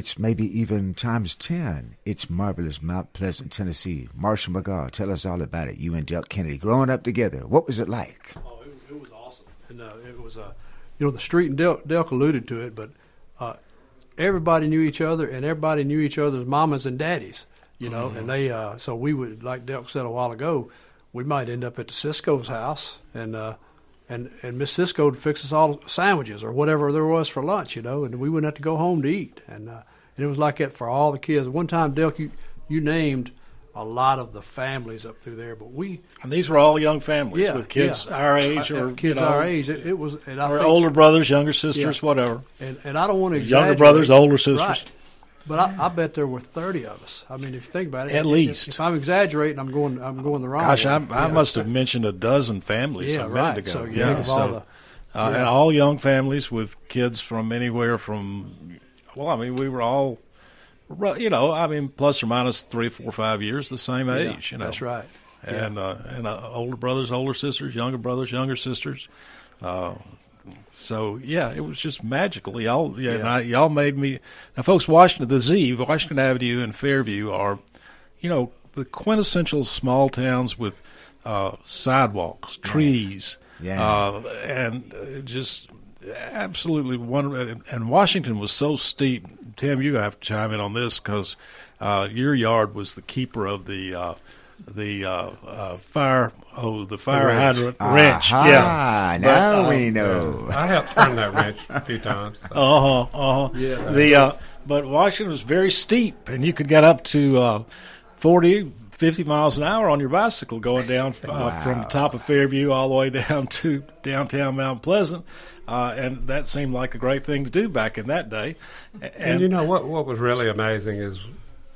S2: it's maybe even times 10. It's marvelous Mount Pleasant, Tennessee. Marshall McGaw, tell us all about it. You and Delk Kennedy growing up together. What was it like?
S13: Oh, it, it was awesome. And uh, it was, uh, you know, the street, and Delk, Delk alluded to it, but uh, everybody knew each other, and everybody knew each other's mamas and daddies, you know,
S4: Mm-hmm.
S13: and they, uh, so we would, like Delk said a while ago, we might end up at the Cisco's house, and, uh, and, and Miss Cisco would fix us all sandwiches or whatever there was for lunch, you know, and we wouldn't have to go home to eat. And, uh, and it was like that for all the kids. One time, Delk, you, you named a lot of the families up through there, but we
S4: And these were all young families
S13: Yeah,
S4: with kids
S13: yeah.
S4: our age
S13: Uh,
S4: or
S13: uh, kids
S4: you know,
S13: our age. It, it was,
S4: or older brothers, younger sisters,
S13: Yeah.
S4: whatever.
S13: And and I don't want to
S4: Younger brothers, older sisters.
S13: Right. But I, I bet there were thirty of us. I mean, if you think about it,
S4: At
S13: if-
S4: least.
S13: If, I'm exaggerating, I'm going. I'm going the wrong.
S4: Gosh, I,
S13: way.
S4: I
S13: Yeah.
S4: must have mentioned a dozen families
S13: Yeah,
S4: a minute
S13: right.
S4: ago.
S13: So
S4: yeah,
S13: all
S4: so,
S13: the-
S4: uh,
S13: yeah.
S4: and all young families with kids from anywhere from, well, I mean, we were all, you know, I mean, plus or minus three, four, five years, the same age. You know,
S13: that's right.
S4: And uh, and uh, older brothers, older sisters, younger brothers, younger sisters. Uh, so yeah, it was just magical. Y'all, yeah, and
S13: Yeah.
S4: I, y'all made me. Now, folks, Washington, the Z, Washington Avenue and Fairview are, you know, the quintessential small towns with uh, sidewalks, trees,
S2: Yeah.
S4: Uh, and uh, just absolutely wonderful. And Washington was so steep. Tim, you have to chime in on this because uh, your yard was the keeper of the. The uh, uh, fire, oh, the fire
S14: wrench.
S4: hydrant wrench.
S2: Aha,
S4: Yeah,
S2: now
S4: But, uh,
S2: we know.
S14: I helped turn that wrench a few times. so.
S4: Uh huh. Uh huh.
S14: Yeah.
S4: The uh, but Washington was very steep, and you could get up to uh, 40, 50 miles an hour on your bicycle going down uh, from the top of Fairview all the way down to downtown Mount Pleasant, uh, and that seemed like a great thing to do back in that day. And,
S14: And, you know what? What was really amazing is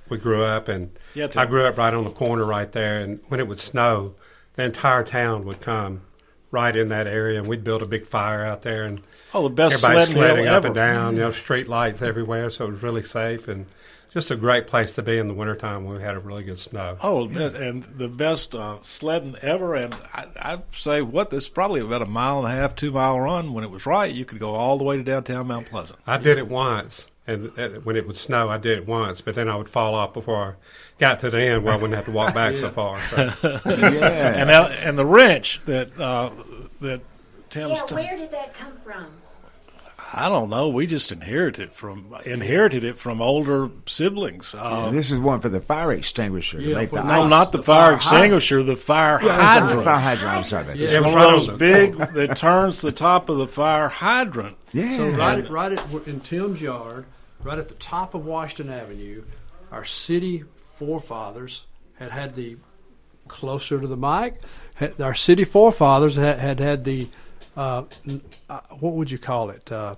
S14: we grew up, and
S4: Yeah,
S14: I grew up right on the corner right there. And when it would snow, the entire town would come right in that area, and we'd build a big fire out there, and
S4: Oh, the best
S14: everybody
S4: sledding
S14: sledding up
S4: ever.
S14: and down. You know, street lights everywhere, so it was really safe and just a great place to be in the wintertime when we had a really good snow.
S4: Oh, and the best uh, sledding ever. And I, I'd say what this is probably about a mile and a half, two mile run. When it was right, you could go all the way to downtown Mount Pleasant.
S14: I did it once, and uh, when it would snow, I did it once, but then I would fall off before I got to the end where I wouldn't have to walk back so far. So.
S4: and now, and the wrench that uh, that Tim's.
S11: Yeah,
S4: t-
S11: where did that come from?
S4: I don't know. We just inherited from inherited it from older siblings. Uh,
S2: this is one for the fire extinguisher. to
S4: yeah,
S2: make
S4: for-
S2: the
S4: no,
S2: ice.
S4: not the, fire, extinguisher. The fire
S2: Yeah, I'm sorry,
S4: hydrant.
S2: fire hydrant. I'm sorry about
S4: It's
S2: that.
S4: one of those big that turns the top of the fire hydrant. Yeah.
S13: So right, right at, in Tim's yard, right at the top of Washington Avenue, our city forefathers had had the closer to the mic. Had, our city forefathers had had, had the uh, uh, what would you call it? Uh,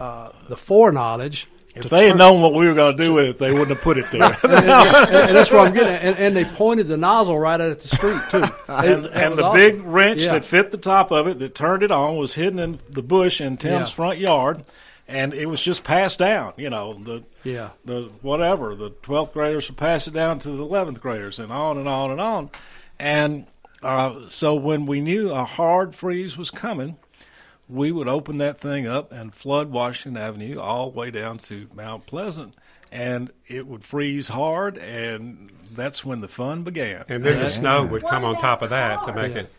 S13: uh, the foreknowledge.
S4: If
S13: to
S4: they had
S13: turn-
S4: known what we were going to do with it, they wouldn't have put it there.
S13: and, and- and that's what I'm getting at. And, and they pointed the nozzle right at the street too.
S4: and the
S13: awesome.
S4: big wrench
S13: Yeah.
S4: that fit the top of it that turned it on was hidden in the bush in Tim's
S13: Yeah.
S4: front yard. And it was just passed down. You know, the
S13: Yeah.
S4: the whatever the twelfth graders would pass it down to the eleventh graders, and on and on and on. And uh, so when we knew a hard freeze was coming, we would open that thing up and flood Washington Avenue all the way down to Mount Pleasant. And it would freeze hard, and that's when the fun began.
S14: And then the snow would come on top of that to make it.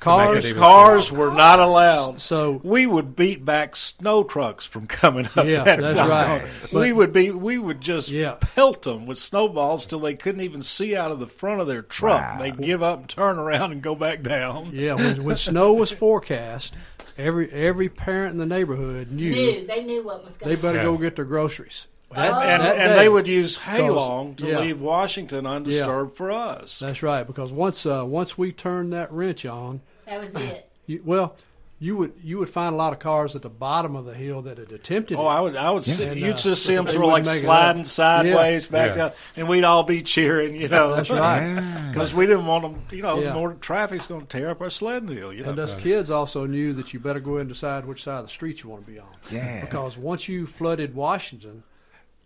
S4: Cars, cars were not allowed.
S13: So
S4: we would beat back snow trucks from coming up.
S13: Yeah,
S4: that
S13: that's
S4: doggone-
S13: right.
S4: we would be, we would just pelt them with snowballs till they couldn't even see out of the front of their truck. They'd give up and turn around and go back down.
S13: Yeah, when, when snow was forecast, every every parent in the neighborhood knew,
S11: Knew. They knew what was going.
S13: they better
S11: on.
S13: go get their groceries.
S4: and and, and they would use hay
S13: Because-
S4: long to
S13: yeah.
S4: leave Washington undisturbed for us.
S13: That's right, because once uh, once we turned that wrench on,
S11: That was it.
S13: you, well, you would you would find a lot of cars at the bottom of the hill that had attempted.
S4: Oh,
S13: it.
S4: I would, I would see.
S13: And,
S4: You'd
S13: uh,
S4: just see them sort of like
S13: wouldn't make it
S4: sliding
S13: up.
S4: sideways
S13: Yeah.
S4: back
S13: Yeah.
S4: up, and we'd all be cheering. You know,
S13: That's right.
S4: Because we didn't want them. You know,
S13: Yeah.
S4: more traffic's going to tear up our sledding hill. You know,
S13: And us kids also knew that you better go ahead and decide which side of the street you want to be on.
S4: Yeah.
S13: Because once you flooded Washington,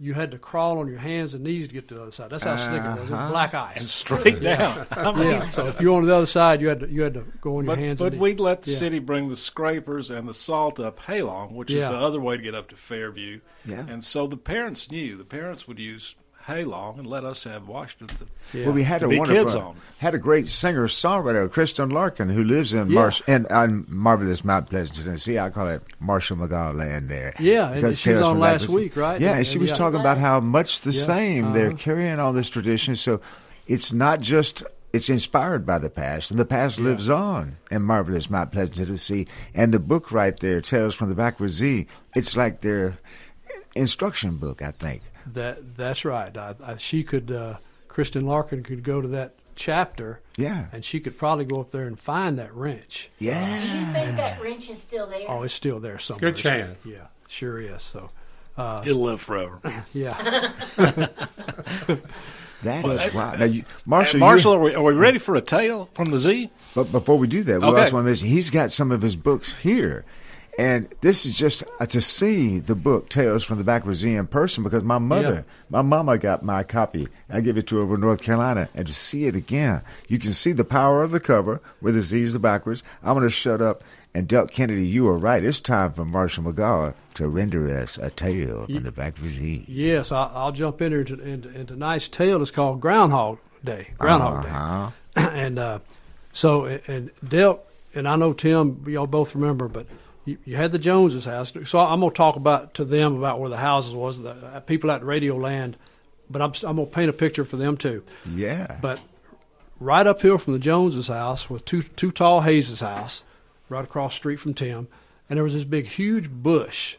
S13: you had to crawl on your hands and knees to get to the other side. That's how slick it was. It was
S4: Uh-huh.
S13: black ice.
S4: And straight down. I mean-
S13: yeah. So if you were on the other side, you had to you had to go on your hands.
S4: but
S13: and
S4: we'd let the
S13: yeah.
S4: city bring the scrapers and the salt up Halong, which is the other way to get up to Fairview.
S2: Yeah.
S4: And so the parents knew. The parents would use Halong and let us have Washington to,
S2: Well, we had
S4: to
S2: a
S4: be
S2: wonderful,
S4: kids on.
S2: had a great singer songwriter, Kristen Larkin, who lives in
S13: Yeah.
S2: Marsh in on marvelous Mount Pleasant, Tennessee. I call it Marshall McGaw land there.
S13: Yeah, and
S2: Because
S13: she was on last
S2: Backwards-
S13: week, right?
S2: Yeah,
S13: And-
S2: and she was
S13: yeah.
S2: talking about how much the
S13: Yeah,
S2: same they're
S13: uh-huh.
S2: carrying all this tradition. So it's not just it's inspired by the past, and the past lives on in marvelous Mount Pleasant, Tennessee. And the book right there, Tales from the Backwards Z, it's like their instruction book, I think.
S13: That that's right. I, I, she could, uh, Kristen Larkin could go to that chapter.
S2: Yeah.
S13: And she could probably go up there and find that wrench.
S2: Yeah.
S11: Do you think that wrench is still there?
S13: Oh, it's still there somewhere.
S14: Good chance.
S13: Yeah, sure is. So. Uh,
S4: It'll live forever.
S13: Yeah.
S2: That
S4: Well,
S2: is wow. Now, you, Marshall,
S4: Marshall, are we, are we ready for a tale from the Z?
S2: But before we do that, we
S4: Okay.
S2: also want to mention he's got some of his books here. And this is just uh, to see the book Tales from the Backwards Z in person because my mother,
S13: Yeah.
S2: my mama got my copy. I gave it to her over in North Carolina, and to see it again, you can see the power of the cover with the Z's the backwards. I'm going to shut up. And Delk Kennedy, you were right. It's time for Marshall McGaw to render us a tale from the Backwards Z.
S13: Yes, I'll, I'll jump in here. To, and, and tonight's tale is called Groundhog Day. Groundhog
S2: Uh-huh.
S13: Day. and uh, so, and- Delk, and I know Tim, y'all both remember, but you, you had the Joneses' house. So I'm going to talk about to them about where the houses was, the uh, people at Radio Land. But I'm, I'm going to paint a picture for them too.
S2: Yeah.
S13: But right uphill from the Joneses' house was two two tall Hayes' house, right across the street from Tim, and there was this big, huge bush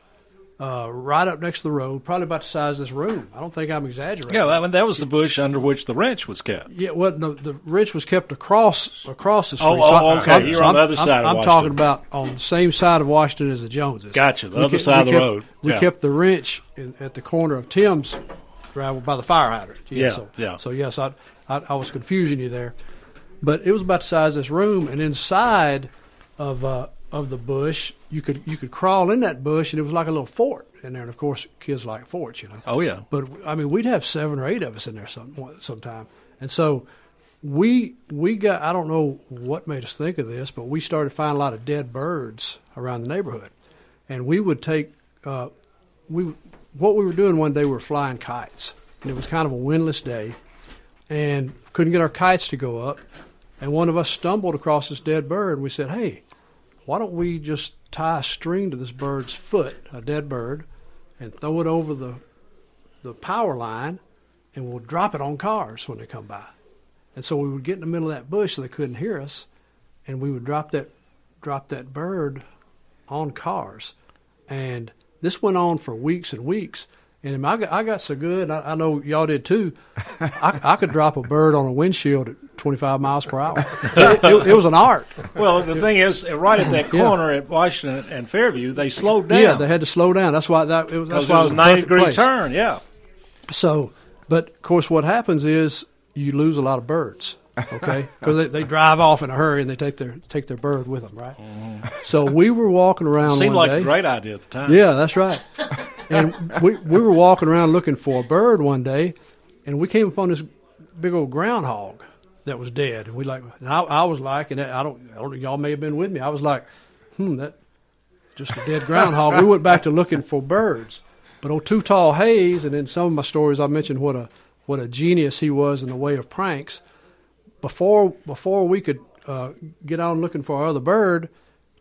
S13: uh, right up next to the road, probably about the size of this room. I don't think I'm exaggerating.
S4: Yeah, that, that was the bush under which the wrench was kept.
S13: Yeah, well, the, the wrench was kept across across the street.
S4: Oh, oh, okay.
S13: I'm-
S4: You're on the
S13: I'm-
S4: other
S13: I'm-
S4: side of
S13: I'm talking about on the same side of Washington as the Joneses.
S4: Gotcha, the
S13: We
S4: other
S13: kept-
S4: side of the
S13: kept-
S4: road.
S13: We
S4: Yeah.
S13: kept the wrench in, at the corner of Tim's driveway by the fire hydrant.
S4: Yeah,
S13: so,
S4: yeah.
S13: So yes, I, I I was confusing you there, but it was about the size of this room, and inside of uh, of the bush, you could you could crawl in that bush, and it was like a little fort in there. And of course, kids like forts, you know.
S4: Oh, yeah.
S13: But I mean, we'd have seven or eight of us in there some sometime, and so we we got I don't know what made us think of this, but we started finding a lot of dead birds around the neighborhood, and we would take uh, we what we were doing one day we were flying kites, and it was kind of a windless day, and couldn't get our kites to go up, and one of us stumbled across this dead bird, and we said, hey, why don't we just tie a string to this bird's foot, a dead bird, and throw it over the the power line, and we'll drop it on cars when they come by. And so we would get in the middle of that bush so they couldn't hear us, and we would drop that drop that bird on cars. And this went on for weeks and weeks. And I got, I got so good, I, I know y'all did too. I, I could drop a bird on a windshield at 25 miles per hour. It, it- it was an art.
S4: Well, the thing is, uh, right at that
S13: Yeah.
S4: corner at Washington and Fairview, they slowed down.
S13: Yeah, they had to slow down. That's why that it was. That's
S4: it
S13: why
S4: was
S13: it
S4: a
S13: was a
S4: 90 degree
S13: place.
S4: turn. Yeah.
S13: So, but of course, what happens is you lose a lot of birds. Okay, because they, they drive off in a hurry and they take their take their bird with them, right? So we were walking around.
S4: Seemed like
S13: day.
S4: a great idea at the time.
S13: Yeah, that's right. and we we were walking around looking for a bird one day, and we came upon this big old groundhog that was dead. And we like, and I, I was like, and I don't, I don't, y'all may have been with me. I was like, hmm, that just a dead groundhog. we went back to looking for birds, but old Too Tall Hayes, and in some of my stories, I mentioned what a what a genius he was in the way of pranks. Before before we could uh, get on looking for our other bird,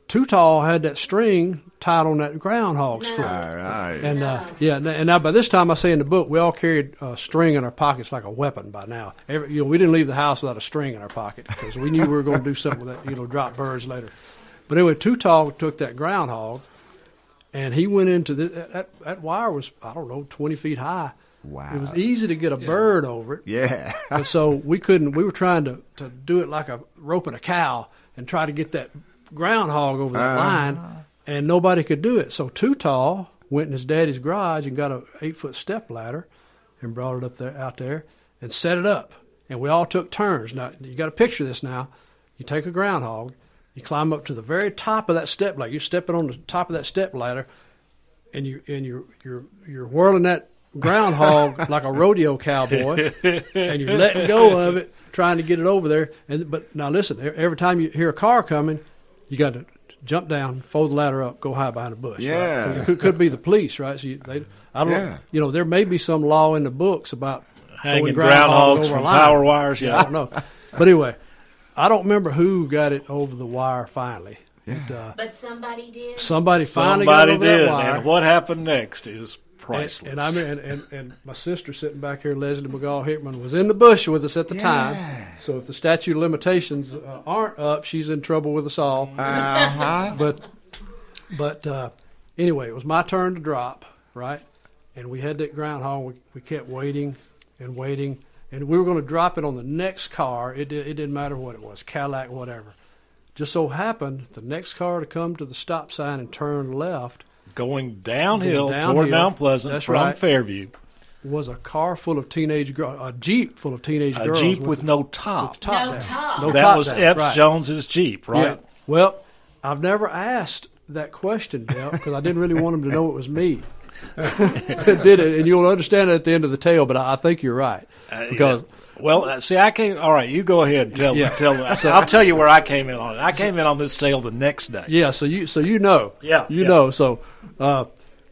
S13: Too Tall had that string tied on that groundhog's foot.
S2: All right.
S13: And uh, yeah, and- now by this time I say in the book we all carried a string in our pockets like a weapon by now. Every, you know, we didn't leave the house without a string in our pocket because we knew we were going to do something with that. You know, drop birds later. But anyway, Too Tall took that groundhog, and he went into the, that. That wire was I don't know twenty feet high.
S2: Wow.
S13: It was easy to get a bird over it.
S2: Yeah.
S13: and so we couldn't. We were trying to to do it like a roping a cow and try to get that groundhog over that
S2: Uh-huh.
S13: line, and nobody could do it. So Too Tall went in his daddy's garage and got a eight foot step ladder and brought it up there out there and set it up. And we all took turns. Now you got to picture this. Now you take a groundhog, you climb up to the very top of that step ladder. You're stepping on the top of that step ladder, and you and you're you're you're whirling that groundhog like a rodeo cowboy, and you're letting go of it, trying to get it over there. And but now listen, e- every time you hear a car coming, you got to jump down, fold the ladder up, go hide behind a bush. right?
S2: Yeah.
S13: it could, could be the police, right? So you, they, I don't,
S2: Yeah.
S13: know, you know, there may be some law in the books about
S4: Hanging
S13: groundhogs
S4: groundhogs
S13: over
S4: from power wires, yeah.
S13: I don't know, but anyway, I don't remember who got it over the wire finally. But, uh,
S11: But somebody did.
S13: somebody finally got
S4: Somebody
S13: over
S4: did,
S13: that wire.
S4: and what happened next is
S13: And,
S4: priceless.
S13: and I mean, and, and, and my sister sitting back here, Leslie McGaw Hickman, was in the bush with us at the time. So if the statute of limitations uh, aren't up, she's in trouble with us all.
S2: Uh-huh.
S13: But but uh, anyway, it was my turn to drop, right? And we had that groundhog. We, we kept waiting and waiting, and we were going to drop it on the next car. It it didn't matter what it was, Cadillac, whatever. Just so happened the next car to come to the stop sign and turn left
S4: going downhill,
S13: Going
S4: toward. Mount Pleasant
S13: That's
S4: from
S13: right.
S4: Fairview.
S13: was a car full of teenage girls, a jeep full of teenage
S4: A
S13: girls.
S4: A jeep with no top.
S13: with top
S11: No
S13: down.
S11: top.
S13: No
S4: that
S13: top
S4: was
S13: down,
S4: Epps
S13: right.
S4: Jones's Jeep, right?
S13: Yeah. Well, I've never asked that question, Delk, because I didn't really want him to know it was me. that did it, and you'll understand it at the end of the tale. But I, I think you're right uh, because
S4: Well, uh, see, I came. All right, you go ahead. And tell
S13: Yeah.
S4: tell.
S13: So-
S4: I'll tell you where I came in on it. I came in on this tale the next day.
S13: Yeah, so you so you know.
S4: Yeah,
S13: You
S4: yeah.
S13: know. So uh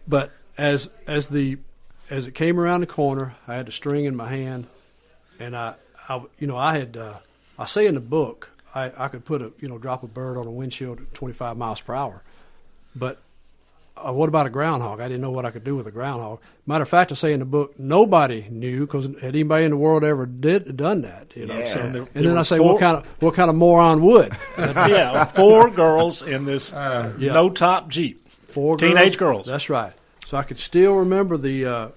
S13: but as as the as it came around the corner, I had the string in my hand and I, I you know, I had uh I say in the book I, I could put a you know, drop a bird on a windshield at twenty five miles per hour. But uh, what about a groundhog? I didn't know what I could do with a groundhog. Matter of fact, I say in the book, nobody knew because had anybody in the world ever did done that? You know,
S4: Yeah.
S13: so,
S4: And
S13: and,
S4: there- there
S13: then I say,
S4: four-
S13: what kind of what kind of moron would?
S4: yeah, four girls in this
S13: Uh, Yeah.
S4: no top Jeep.
S13: four
S4: teenage girls.
S13: That's right. So I could still remember the. Uh,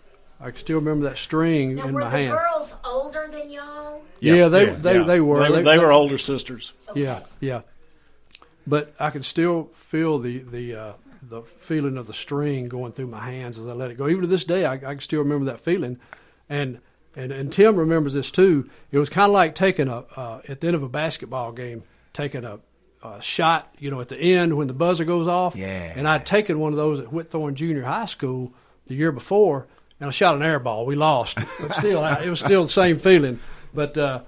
S13: I could still remember that string
S11: Now,
S13: in
S11: were
S13: my
S11: the
S13: hand.
S11: girls older than y'all?
S13: Yeah, they they,
S4: yeah.
S13: they were.
S4: They, were- they were older sisters.
S13: Yeah, yeah. But I could still feel the the uh, the feeling of the string going through my hands as I let it go. Even to this day, I, I can still remember that feeling. And and and Tim remembers this too. It was kind of like taking a uh, at the end of a basketball game, taking a, a shot. You know, at the end when the buzzer goes off.
S2: Yeah.
S13: And I'd taken one of those at Whitthorne Junior High School the year before, and I shot an air ball. We lost, but still, I, it was still the same feeling. But uh,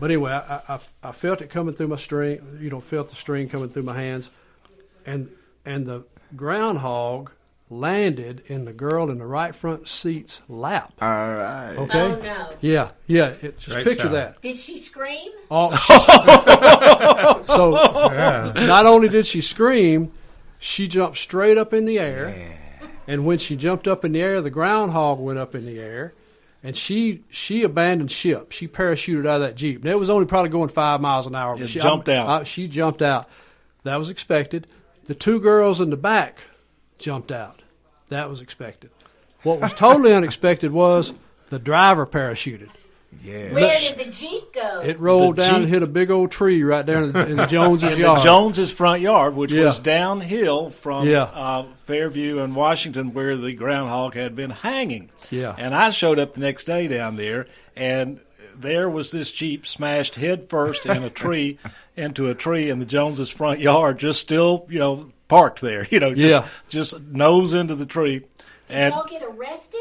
S13: but anyway, I, I, I felt it coming through my string. You know, felt the string coming through my hands, and and the groundhog landed in the girl in the right front seat's lap.
S2: All right.
S13: Okay.
S11: Oh, no.
S13: Yeah, yeah. It, just
S14: Great
S13: picture
S14: shot.
S13: that.
S11: Did she scream?
S13: Oh, she- so not only did she scream, she jumped straight up in the air, and when she jumped up in the air, the groundhog went up in the air, and she she abandoned ship. She parachuted out of that jeep. And it was only probably going five miles an hour. But she
S4: jumped out.
S13: I- she jumped out. That was expected. The two girls in the back jumped out. That was expected. What was totally unexpected was the driver parachuted.
S2: Yeah.
S11: Where did the Jeep go?
S13: It rolled
S4: The
S13: down and hit a big old tree right there in the, in the Joneses
S4: in
S13: yard.
S4: the Jones's front yard, which
S13: Yeah.
S4: was downhill from
S13: Yeah.
S4: uh, Fairview and Washington, where the groundhog had been hanging.
S13: Yeah.
S4: And I showed up the next day down there, and there was this Jeep smashed head first in a tree into a tree in the Joneses' front yard, just still, you know, parked there. You know, just,
S13: Yeah.
S4: just nose into the tree.
S11: Did
S4: And
S11: y'all get arrested?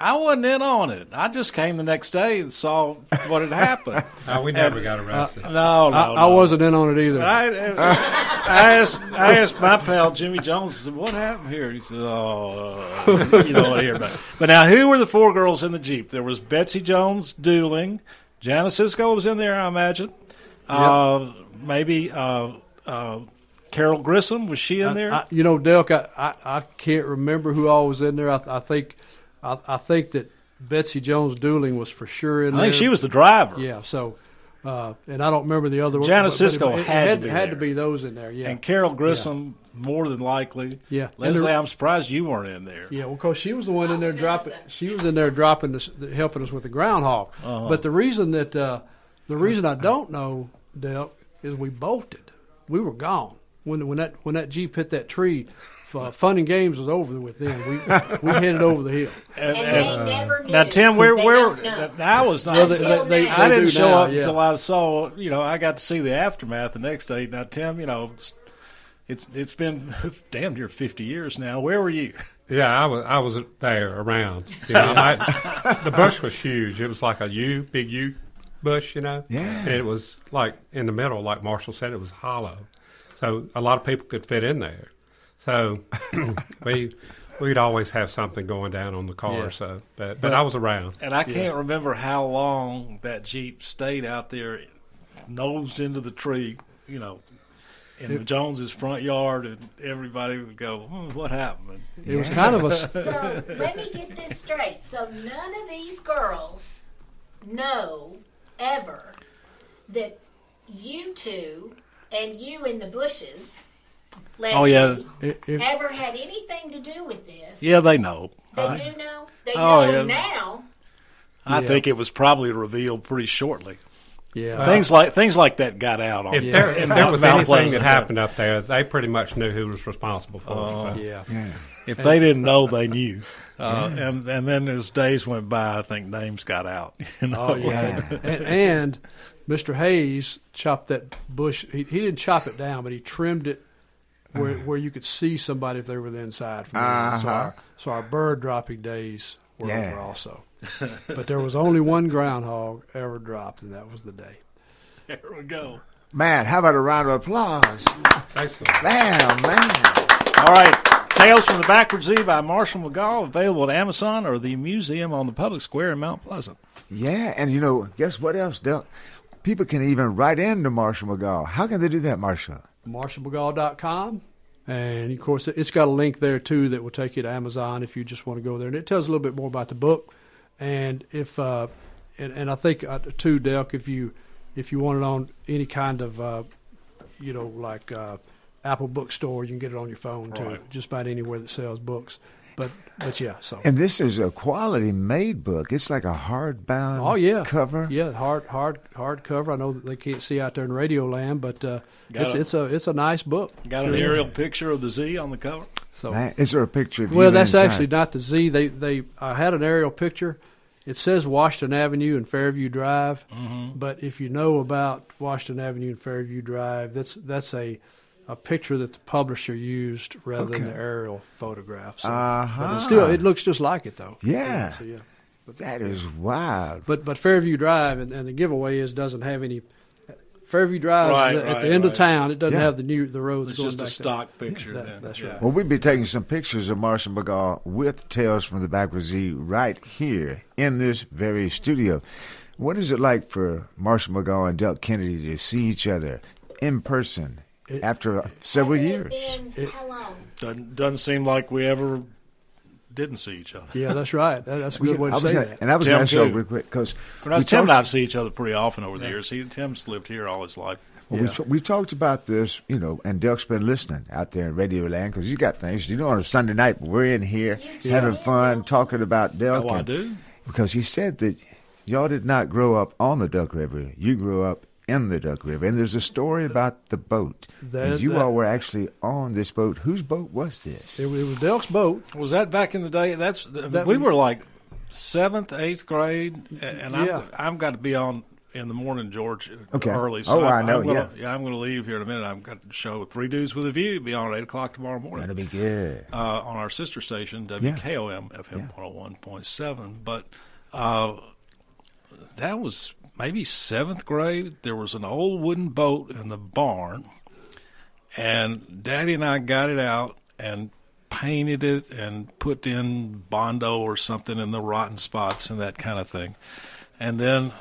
S4: I wasn't in on it. I just came the next day and saw what had happened.
S14: No, we never got arrested.
S4: Uh, no, no,
S13: I, I wasn't in on it either.
S4: I, I asked, I asked my pal Jimmy Jones. I said, "What happened here?" He said, "Oh, uh, you know what here." But, but now, who were the four girls in the jeep? There was Betsy Jones dueling. Janice Cisco was in there, I imagine. Uh, maybe uh, uh, Carol Grissom was she in
S13: I-
S4: there?
S13: I, you know, Delk, I, I, I can't remember who all was in there. I, I think I, I think that Betsy Jones dueling was for sure in there.
S4: I
S13: there.
S4: think she was the driver.
S13: Yeah. So, uh, and I don't remember the other one.
S4: Janice
S13: but- but
S4: Cisco
S13: it, it
S4: had to
S13: had,
S4: be
S13: had
S4: there.
S13: to be those in there. Yeah.
S4: And Carol Grissom, more than likely.
S13: Yeah. And
S4: Leslie,
S13: the-
S4: I'm surprised you weren't in there.
S13: Yeah, well, because she was the one in there dropping. She was in there dropping, this, helping us with the groundhog.
S4: Uh-huh.
S13: But the reason that uh, the reason I don't know, Delk, is we bolted. We were gone when when that when that jeep hit that tree. F- Fun and games was over with. Then we we headed over the hill.
S4: And,
S11: And
S4: and-
S11: they never knew.
S4: Now, Tim, where
S11: They
S4: where
S11: don't know.
S4: I was not.
S13: Well, they- they- they-
S4: I
S13: they
S4: didn't
S13: do
S4: show
S13: now,
S4: up
S13: yeah.
S4: until I saw. You know, I got to see the aftermath the next day. Now, Tim, you know, it's it's been damn near fifty years now. Where were you?
S14: Yeah, I was I was there around. You know, I, the bush was huge. It was like a U, big U bush, you know.
S2: Yeah.
S14: And it was like in the middle, like Marshall said, it was hollow, so a lot of people could fit in there. So we we'd always have something going down on the car.
S4: Yeah.
S14: So, but but I was around.
S4: And I can't remember how long that jeep stayed out there, nosed into the tree. You know. In the Joneses' front yard, and everybody would go, hmm, "What happened?"
S13: It was kind of a.
S11: So let me get this straight. So none of these girls know ever that you two and you in the bushes,
S4: Oh, yeah.
S13: It- it-
S11: ever had anything to do with this.
S4: Yeah, they know.
S11: They
S4: I-
S11: do know. They
S4: Oh,
S11: know
S4: yeah.
S11: now.
S4: I
S13: Yeah.
S4: think it was probably revealed pretty shortly.
S13: Yeah.
S4: things like things like that got out on.
S14: If there, if there was anything that happened up there, they pretty much knew who was responsible for
S4: Oh.
S14: it. So.
S13: Yeah.
S4: if they didn't know, they knew. Uh, and and then as days went by, I think names got out. You know?
S13: Oh yeah, and, and Mr. Hayes chopped that bush. He, he didn't chop it down, but he trimmed it where where you could see somebody if they were inside. From there. So
S2: Uh-huh.
S13: our so our bird dropping days were
S2: Yeah.
S13: over also. but there was only one groundhog ever dropped, and that was the day.
S4: There we go.
S2: Man, how about a round of applause?
S14: Excellent.
S2: Man, man.
S4: All right. Tales from the Backward Z by Marshall McGaw, available at Amazon or the museum on the public square in Mount Pleasant.
S2: Yeah, and you know, guess what else, Del? People can even write in to Marshall McGaw. How can they do that, Marshall?
S13: MarshallMcGaw.com. And of course, it's got a link there too that will take you to Amazon if you just want to go there. And it tells a little bit more about the book. And if, uh, and, and I think uh, too, Delk, if you if you want it on any kind of, uh, you know, like uh, Apple Bookstore, you can get it on your phone too.
S4: Right.
S13: Just about anywhere that sells books. But but yeah, so
S2: And this is a quality made book. It's like a hardbound
S13: Oh yeah,
S2: cover.
S13: Yeah, hard, hard, hard cover. I know that they can't see out there in Radio Land, but uh, it's
S4: it.
S13: it's a it's a nice book.
S4: Got an
S13: Sure is.
S4: aerial picture of the Z on the cover.
S13: So
S2: Man, is there a picture of you
S13: well, that's
S2: inside?
S13: actually not the Z. They they I had an aerial picture. It says Washington Avenue and Fairview Drive,
S4: Mhm.
S13: but if you know about Washington Avenue and Fairview Drive, that's that's a a picture that the publisher used rather than the aerial photographs. So,
S2: Uh-huh.
S13: But it still, it looks just like it though.
S2: Yeah.
S13: So, yeah.
S2: That is wild.
S13: But but Fairview Drive and, and the giveaway is doesn't have any. Fairview Drive
S4: Right,
S13: is at
S4: right,
S13: the end
S4: right.
S13: of town. It doesn't
S2: Yeah.
S13: have the new the roads.
S4: It's
S13: going
S4: just a stock
S13: there.
S4: picture
S13: That-
S4: then.
S13: that's
S4: Yeah.
S13: right.
S2: Well, we'll be taking some pictures of Marshall McGaw with Tales from the Backward Z right here in this very studio. What is it like for Marshall McGaw and Delk Kennedy to see each other in person
S13: It-
S2: after several years?
S11: it how long?
S4: Doesn't, doesn't seem like we ever didn't see each other.
S13: Yeah, that's right. That, that's a
S2: We-
S13: good way to say
S2: gonna-
S13: that.
S2: And I was
S4: Tim,
S2: going to show
S4: too.
S2: real quick because
S4: But Tim and I see each other pretty often over the years. He, Tim's lived here all his life.
S2: Well, we,
S13: Yeah.
S2: t- we talked about this, you know, and Delk's been listening out there in Radio Land because he's got things. You know, on a Sunday night, we're in here having fun talking about Delk.
S4: Oh, I do.
S2: Because he said that y'all did not grow up on the Duck River. You grew up in the Duck River. And there's a story about the boat.
S13: That-
S2: and you
S13: that-
S2: all were actually on this boat. Whose boat was this?
S13: It, it was Delk's boat.
S4: Was that back in the day? That's
S13: That
S4: we
S13: was-
S4: were like seventh, eighth grade, and, and
S13: Yeah.
S4: I'm I've got to be on in the morning, George,
S2: Okay.
S4: early.
S2: Oh, I
S4: I'm,
S2: know,
S4: I'm gonna,
S2: yeah.
S4: I'm going to leave here in a minute. I've got to show Three Dudes with a View. Be on at eight o'clock tomorrow morning.
S2: That'll be good.
S4: uh, on our sister station, WKOM FM 101.7. But uh, that was maybe seventh grade. There was an old wooden boat in the barn, and Daddy and I got it out and painted it and put in Bondo or something in the rotten spots and that kind of thing. And then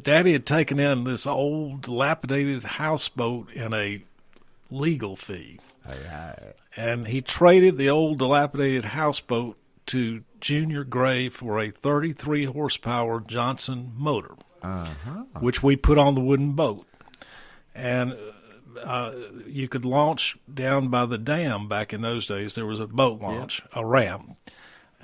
S4: Daddy had taken in this old dilapidated houseboat in a legal fee. And he traded the old dilapidated houseboat to Junior Gray for a 33 horsepower Johnson motor,
S2: Uh-huh.
S4: which we put on the wooden boat. And uh, you could launch down by the dam back in those days. There was a boat launch, a ram.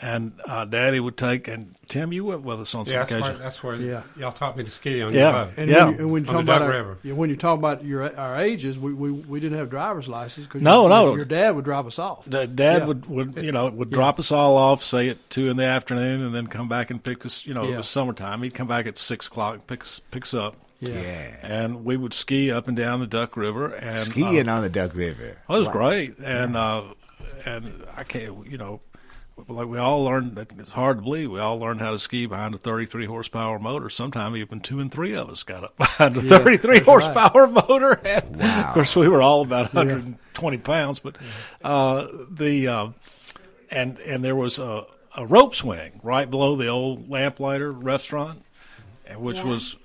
S4: And uh, Daddy would take, and Tim, you went with us on some
S14: Yeah, that's where,
S4: occasion.
S14: that's where
S13: Yeah.
S14: y'all taught me to ski on
S4: Yeah.
S14: your boat.
S13: And
S4: Yeah.
S13: when you, and when you
S14: On
S13: talk about
S14: Duck
S13: our,
S14: River.
S13: yeah, when you talk about your our ages, we, we, we didn't have driver's license because
S4: No,
S13: your,
S4: no.
S13: your dad would drop us off.
S4: The dad
S13: Yeah.
S4: would, would you know would
S13: Yeah.
S4: drop us all off, say at two in the afternoon, and then come back and pick us. You know, it
S13: Yeah.
S4: was summertime. He'd come back at six o'clock, and pick us pick up.
S13: Yeah.
S2: Yeah.
S4: and we would ski up and down the Duck River and
S2: Skiing
S4: uh,
S2: on the Duck River.
S4: Well, it was
S2: Wow.
S4: great, and uh, and I can't, you know, like we all learned. that It's hard to believe we all learned how to ski behind a 33 horsepower motor. Sometime even two and three of us got up behind a
S13: Yeah,
S4: 33
S13: that's
S4: horsepower motor. And Of course, we were all about 120 pounds, but uh, the uh, and and there was a, a rope swing right below the old lamplighter restaurant, which
S13: Yeah.
S4: was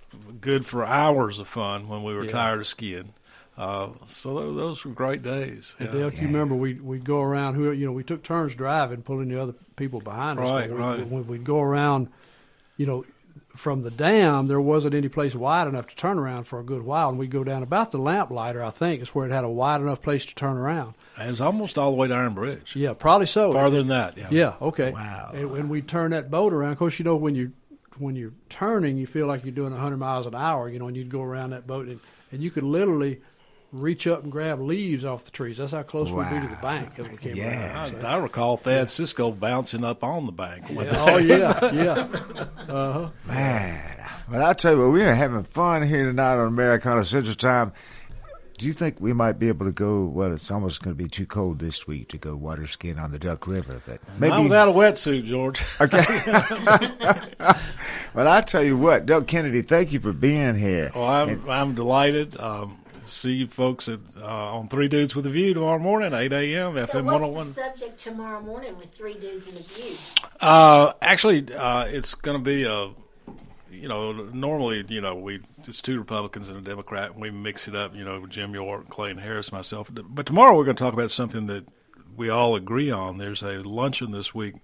S4: good for hours of fun when we were
S13: Yeah.
S4: tired of skiing. Uh, so tho- those were great days.
S13: And
S4: yeah.
S13: Delk, do you remember we we'd go around? Who you know, we took turns driving, pulling the other people behind us.
S4: Right,
S13: we,
S4: right.
S13: When we'd go around, you know, from the dam, there wasn't any place wide enough to turn around for a good while, and we'd go down about the lamplighter. I think is where it had a wide enough place to turn around.
S4: And it's almost all the way to Iron Bridge.
S13: Yeah, probably so.
S4: Farther than that, yeah.
S13: Yeah. Okay. Wow. And when we turn that boat around, of course, you know when you when you're turning, you feel like you're doing 100 miles an hour. You know, and you'd go around that boat, and, and you could literally reach up and grab leaves off the trees. That's how close we'd be to the bank as we came around.
S4: I, I recall Thad Cisco bouncing up on the bank.
S13: Yeah.
S4: day.
S13: Oh yeah, yeah. Uh huh.
S2: Man, well, I'll tell you what, we are having fun here tonight on Americana Central Time. Do you think we might be able to go? Well, it's almost going to be too cold this week to go water skiing on the Duck River, but maybe
S4: Not without a wetsuit, George.
S2: Okay. well, I tell you what, Delk Kennedy, thank you for being here.
S4: Well, I'm, I'm delighted. Um, see you folks at, uh, on Three Dudes with a View tomorrow morning, 8 a.m.
S11: So
S4: FM
S11: what's
S4: 101.
S11: the subject tomorrow morning with three dudes in a view?
S4: Uh, actually, uh, it's going to be a, you know, normally, you know, we it's two Republicans and a Democrat, and we mix it up, you know, Jim York, Clayton Harris, myself. But tomorrow we're going to talk about something that we all agree on. There's a luncheon this week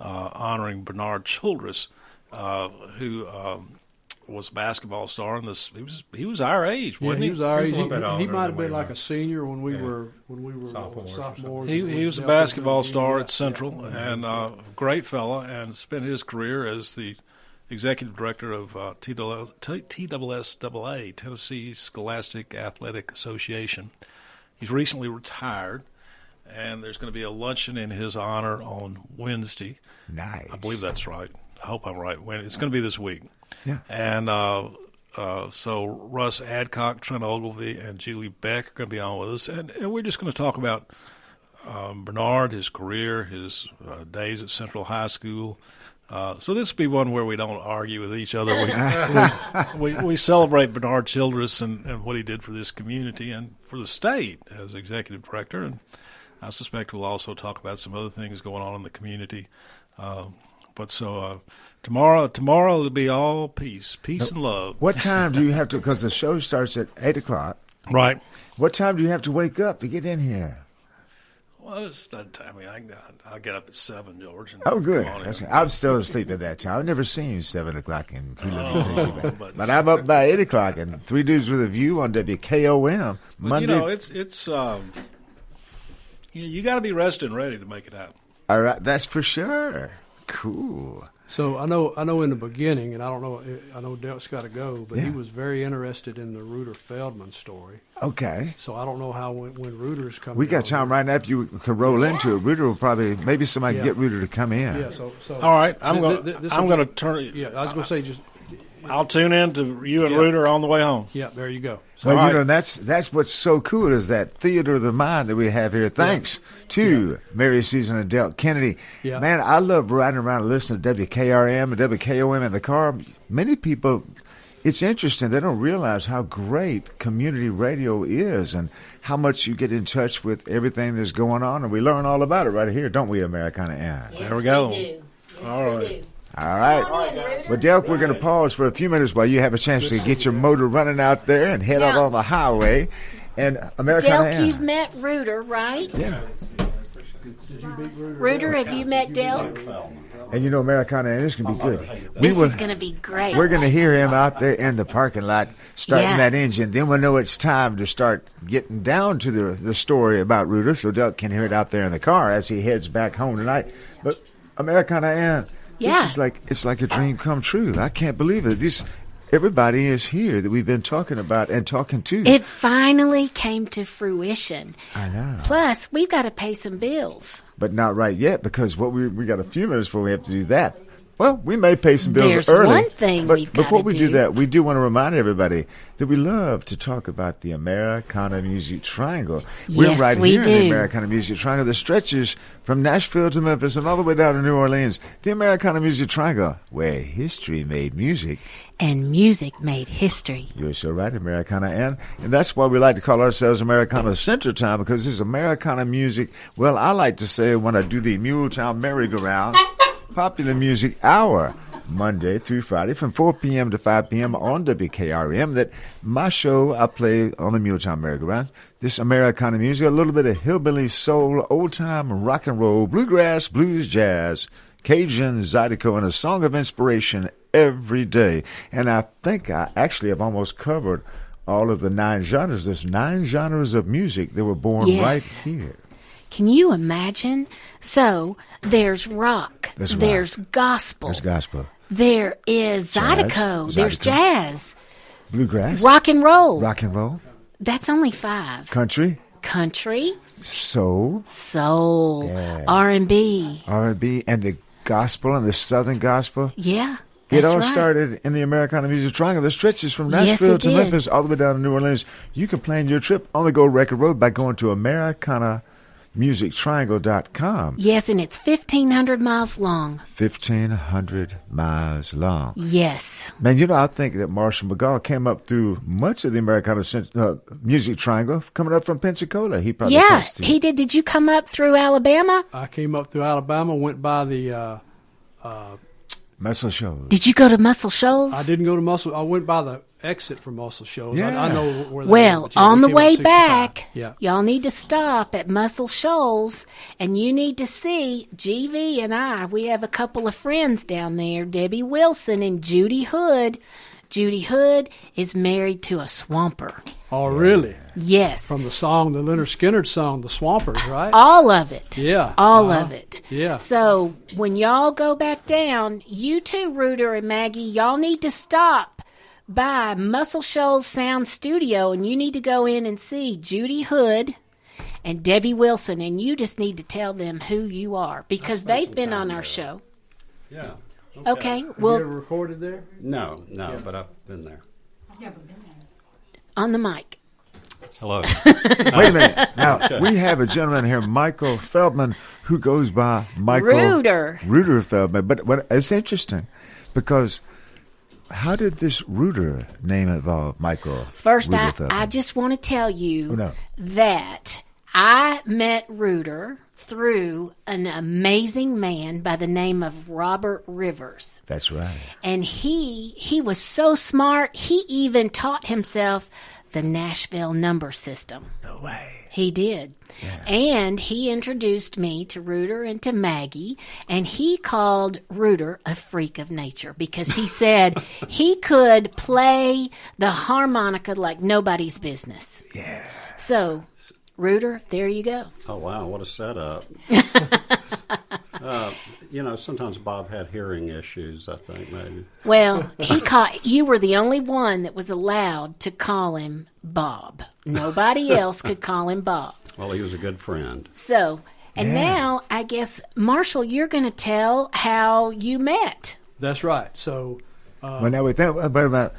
S4: uh, honoring Bernard Childress, uh, who um, was a basketball star, and this he was he was our age, wasn't
S13: he He was our age. He, he might have been
S14: we
S13: like
S14: were.
S13: a senior when we
S14: Yeah.
S13: were when we were
S14: Sophomores
S13: sophomores.
S4: He, he was a basketball star at Central and uh, great fella, and spent his career as the executive director of uh, TWS, TWSAA, Tennessee Scholastic Athletic Association. He's recently retired, and there's going to be a luncheon in his honor on Wednesday.
S2: Nice.
S4: I believe that's right. I hope I'm right. When it's going to be this week.
S2: Yeah.
S4: And uh, uh, so Russ Adcock, Trent Ogilvy, and Julie Beck are going to be on with us, and, and we're just going to talk about um, Bernard, his career, his uh, days at Central High School. Uh, so this will be one where we don't argue with each other. We, we, we celebrate Bernard Childress and, and what he did for this community and for the state as executive director. And I suspect we'll also talk about some other things going on in the community. Uh, but so uh, tomorrow, tomorrow it'll be all peace, peace and love.
S2: What time do you have to? Because the show starts at eight o'clock.
S4: Right.
S2: What time do you have to wake up to get in here?
S4: Well, it's that time. I mean, I, I'll get up at seven, George. And
S2: Oh, good.
S4: come on in.
S2: That's, I'm still asleep at that time. I've never seen seven o'clock in Cleveland,
S4: Oh,
S2: but,
S4: but-
S2: but I'm up by eight o'clock and three dudes with a view on WKOM Monday.
S4: you know, it's it's um, you, you got to be rested and ready to make it happen.
S2: All right, that's for sure. Cool.
S13: So I know I know in the beginning, and I don't know I know Delk's got to go, but he was very interested in the Reuter Feldman story.
S2: Okay.
S13: So I don't know how when, when Reuter's coming.
S2: We got time right now. If you can roll into it, Rooter will probably maybe somebody can
S13: Yeah.
S2: get Rooter to come in.
S13: Yeah. So, so
S4: All right, I'm
S13: Th-
S4: going.
S13: th-
S4: to I'm going to turn.
S13: Yeah, I was going to say just.
S4: I'll tune in to you and
S13: Yeah.
S4: Reuter on the way home.
S13: Yeah, there you go.
S2: Well,
S4: All
S2: you
S4: right.
S2: know that's that's what's so cool is that theater of the mind that we have here. Thanks to Mary Susan and Delk Kennedy.
S13: Yeah.
S2: Man, I love riding around and listening to WKRM and WKOM in the car. Many people, it's interesting. They don't realize how great community radio is and how much you get in touch with everything that's going on, and we learn all about it right here, don't we, Americana Ann?
S4: there we go.
S11: Yes,
S4: All
S11: we
S4: right.
S2: All right. Well, Delk, we're going to pause for a few minutes while you have a chance to get your motor running out there and head out on the highway. And Americana
S11: Delk, you've met Reuter, right?
S2: Yeah.
S11: Reuter, have you met Delk?
S2: And you know, Americana, and this can be good.
S11: This
S2: will-
S11: is going to be great.
S2: We're going to hear him out there in the parking lot starting
S11: Yeah.
S2: that engine. Then we'll know it's time to start getting down to the, the story about Rooter so Delk can hear it out there in the car as he heads back home tonight. But Americana Ann,
S11: Yeah.
S2: this is like it's like a dream come true. I can't believe it. This everybody is here that we've been talking about and talking to.
S11: It finally came to fruition.
S2: I know.
S11: Plus, we've got to pay some bills.
S2: But not right yet because what we we got a few minutes before we have to do that. Well, we may pay some bills
S11: There's
S2: early.
S11: one thing
S2: but before we do
S11: do.
S2: that, we do want to remind everybody that we love to talk about the Americana Music Triangle. We're
S11: Yes,
S2: right
S11: we
S2: here in the Americana Music Triangle that stretches from Nashville to Memphis and all the way down to New Orleans. The Americana Music Triangle, where history made music.
S11: And music made history.
S2: You're so right, Americana, and and that's why we like to call ourselves Americana Central Time because this is Americana music. Well, I like to say when I do the Muletown Merry-Go-Round, popular music hour. Monday through Friday from 4 p.m. to 5 p.m. on WKRM. That my show I play on the Muletown Merry-Go-Round. This Americana music, a little bit of hillbilly soul, old time rock and roll, bluegrass, blues, jazz, Cajun, Zydeco, and a song of inspiration every day. And I think I actually have almost covered all of the nine genres. There's nine genres of music that were born
S11: Yes.
S2: right here.
S11: Can you imagine? So there's rock,
S2: There's rock.
S11: there's gospel,
S2: There's gospel,
S11: there is
S2: Jazz,
S11: Zydeco, there's
S2: Zydeco.
S11: jazz,
S2: bluegrass,
S11: rock and roll.
S2: rock and roll,
S11: That's only five.
S2: country,
S11: Country,
S2: soul,
S11: soul, R and B.
S2: R&B, and the gospel and the Southern gospel.
S11: Yeah,
S2: It
S11: that's
S2: all
S11: right.
S2: started in the Americana Music Triangle The stretches from Nashville
S11: it
S2: to
S11: did.
S2: Memphis all the way down to New Orleans. You can plan your trip on the Gold Record Road by going to AmericanaMusicTriangle.com.
S11: Yes, and it's fifteen hundred miles long.
S2: 1,500 miles long.
S11: Yes.
S2: Man, you know, I think that Marshall McGaw came up through much of the Americana uh, Music Triangle coming up from Pensacola. He probably
S11: yeah,
S2: passed through.
S11: he did. Did you come up through Alabama?
S13: I came up through Alabama, went by the. Uh, uh,
S2: Muscle Shoals.
S11: Did you go to Muscle Shoals?
S13: I didn't go to Muscle. I went by the exit from Muscle Shoals. I, I know where. They
S11: Well,
S13: are, but yeah,
S11: on the way back,
S13: Yeah.
S11: y'all need to stop at Muscle Shoals and you need to see GV and I. We have a couple of friends down there, Debbie Wilson and Judy Hood. Judy Hood is married to a swamper.
S13: Oh, really?
S11: Yes.
S13: From the song, the Lynyrd Skynyrd song, "The Swampers," right?
S11: All of it.
S13: Yeah.
S11: All
S13: Uh-huh.
S11: of it.
S13: Yeah.
S11: So when y'all go back down, you too, Rooter and Maggie, y'all need to stop by Muscle Shoals Sound Studio and you need to go in and see Judy Hood and Debbie Wilson and you just need to tell them who you are because they've been on our show.
S16: Yeah.
S11: Okay.
S13: Have
S11: Well,
S13: you ever recorded there?
S16: No, no, but I've been there.
S11: on the mic.
S16: Hello.
S2: Wait a minute. Now, we have a gentleman here, Michael Feldman, who goes by Michael
S11: Reuter.
S2: Reuter Feldman. But what, it's interesting because how did this Reuter name evolve, Michael?
S11: First,
S2: Reuter
S11: I,
S2: Feldman?
S11: I just want to tell you
S2: Oh, no.
S11: that I met Reuter through an amazing man by the name of Robert Rivers.
S2: That's right.
S11: And he he was so smart, he even taught himself the Nashville number system.
S2: No way.
S11: He did. And he introduced me to Reuter and to Maggie, and he called Reuter a freak of nature because he said he could play the harmonica like nobody's business.
S2: Yeah.
S11: So, Reuter, there you go.
S16: Oh wow, what a setup! Uh, you know, sometimes Bob had hearing issues. I think maybe.
S11: Well, he caught you were the only one that was allowed to call him Bob. Nobody else could call him Bob.
S16: Well, he was a good friend.
S11: So, and
S16: Yeah.
S11: now I guess Marshall, you're going to tell how you met.
S13: That's right. So, uh,
S2: well, now with that, wait a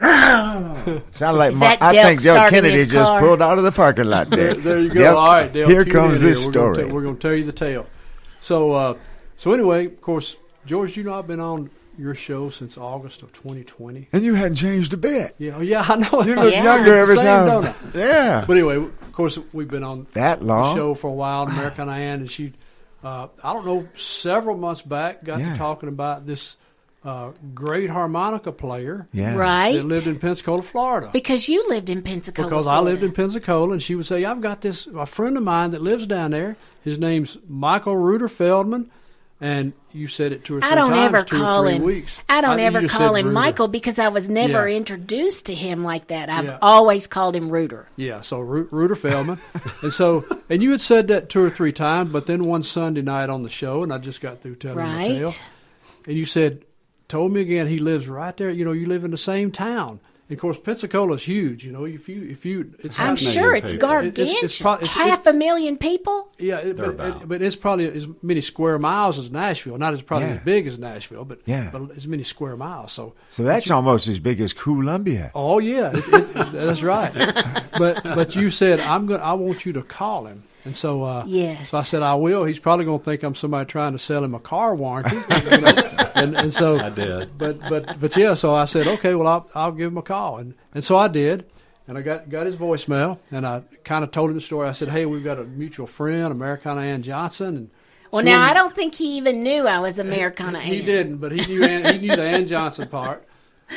S2: minute. Sound like
S11: Is
S2: Mar-
S11: that
S2: I think
S11: Delk
S2: Kennedy just
S11: car?
S2: pulled out of the parking lot there.
S13: there, there you go.
S2: Yep.
S13: All right, Delk.
S2: Here comes this
S13: We're
S2: story.
S13: we're going to tell you the tale. So, uh, so anyway, of course, George, you know I've been on your show since August of 2020.
S2: and you hadn't changed a bit.
S13: Yeah, oh, yeah, I know.
S2: You look
S13: Yeah.
S2: younger every
S13: Same,
S2: time. Yeah.
S13: But anyway, of course, we've been on
S2: That long?
S13: the show for a while. American Ann, and she, uh, I don't know, several months back, got
S2: Yeah.
S13: to talking about this uh, great harmonica player,
S2: Yeah.
S11: Right.
S13: that lived in Pensacola, Florida.
S11: Because you lived in Pensacola.
S13: Because I lived in Pensacola, and she would say, "I've got this a friend of mine that lives down there. His name's Michael Reuter Feldman." And you said it two or three
S11: I don't
S13: times,
S11: ever
S13: two
S11: call
S13: or three
S11: him.
S13: weeks.
S11: I don't
S13: you
S11: ever call him
S13: Reuter.
S11: Michael because I was never
S13: Yeah.
S11: introduced to him like that. I've
S13: Yeah.
S11: always called him Reuter.
S13: Yeah, so Ru- Reuter Feldman, and so and you had said that two or three times, but then one Sunday night on the show, and I just got through telling
S11: Right.
S13: the tale, and you said, told me again, he lives right there. You know, you live in the same town. And of course, Pensacola's huge. You know, if you if you, it's
S11: I'm sure it's gargantuan.
S13: It's, it's, pro- it's,
S11: Half a million people.
S13: yeah, it, but, it, but it's probably as many square miles as Nashville. Not as probably
S2: Yeah.
S13: as big as Nashville, but
S2: Yeah.
S13: but as many square miles. So
S2: So that's almost as big as Columbia.
S13: Oh yeah, it, it, that's right. But but you said I'm going. I want you to call him, and so uh,
S11: Yes.
S13: So I said I will. He's probably going to think I'm somebody trying to sell him a car warranty, you know? and and so
S16: I did.
S13: But but but yeah. So I said okay. Well, I'll I'll give him a call, and and so I did. And I got got his voicemail, and I kind of told him the story. I said, "Hey, we've got a mutual friend, Americana Ann Johnson." And
S11: Well, now I don't think he even knew I was Americana.
S13: He
S11: Ann.
S13: didn't, but he knew Ann, he knew the Ann Johnson part.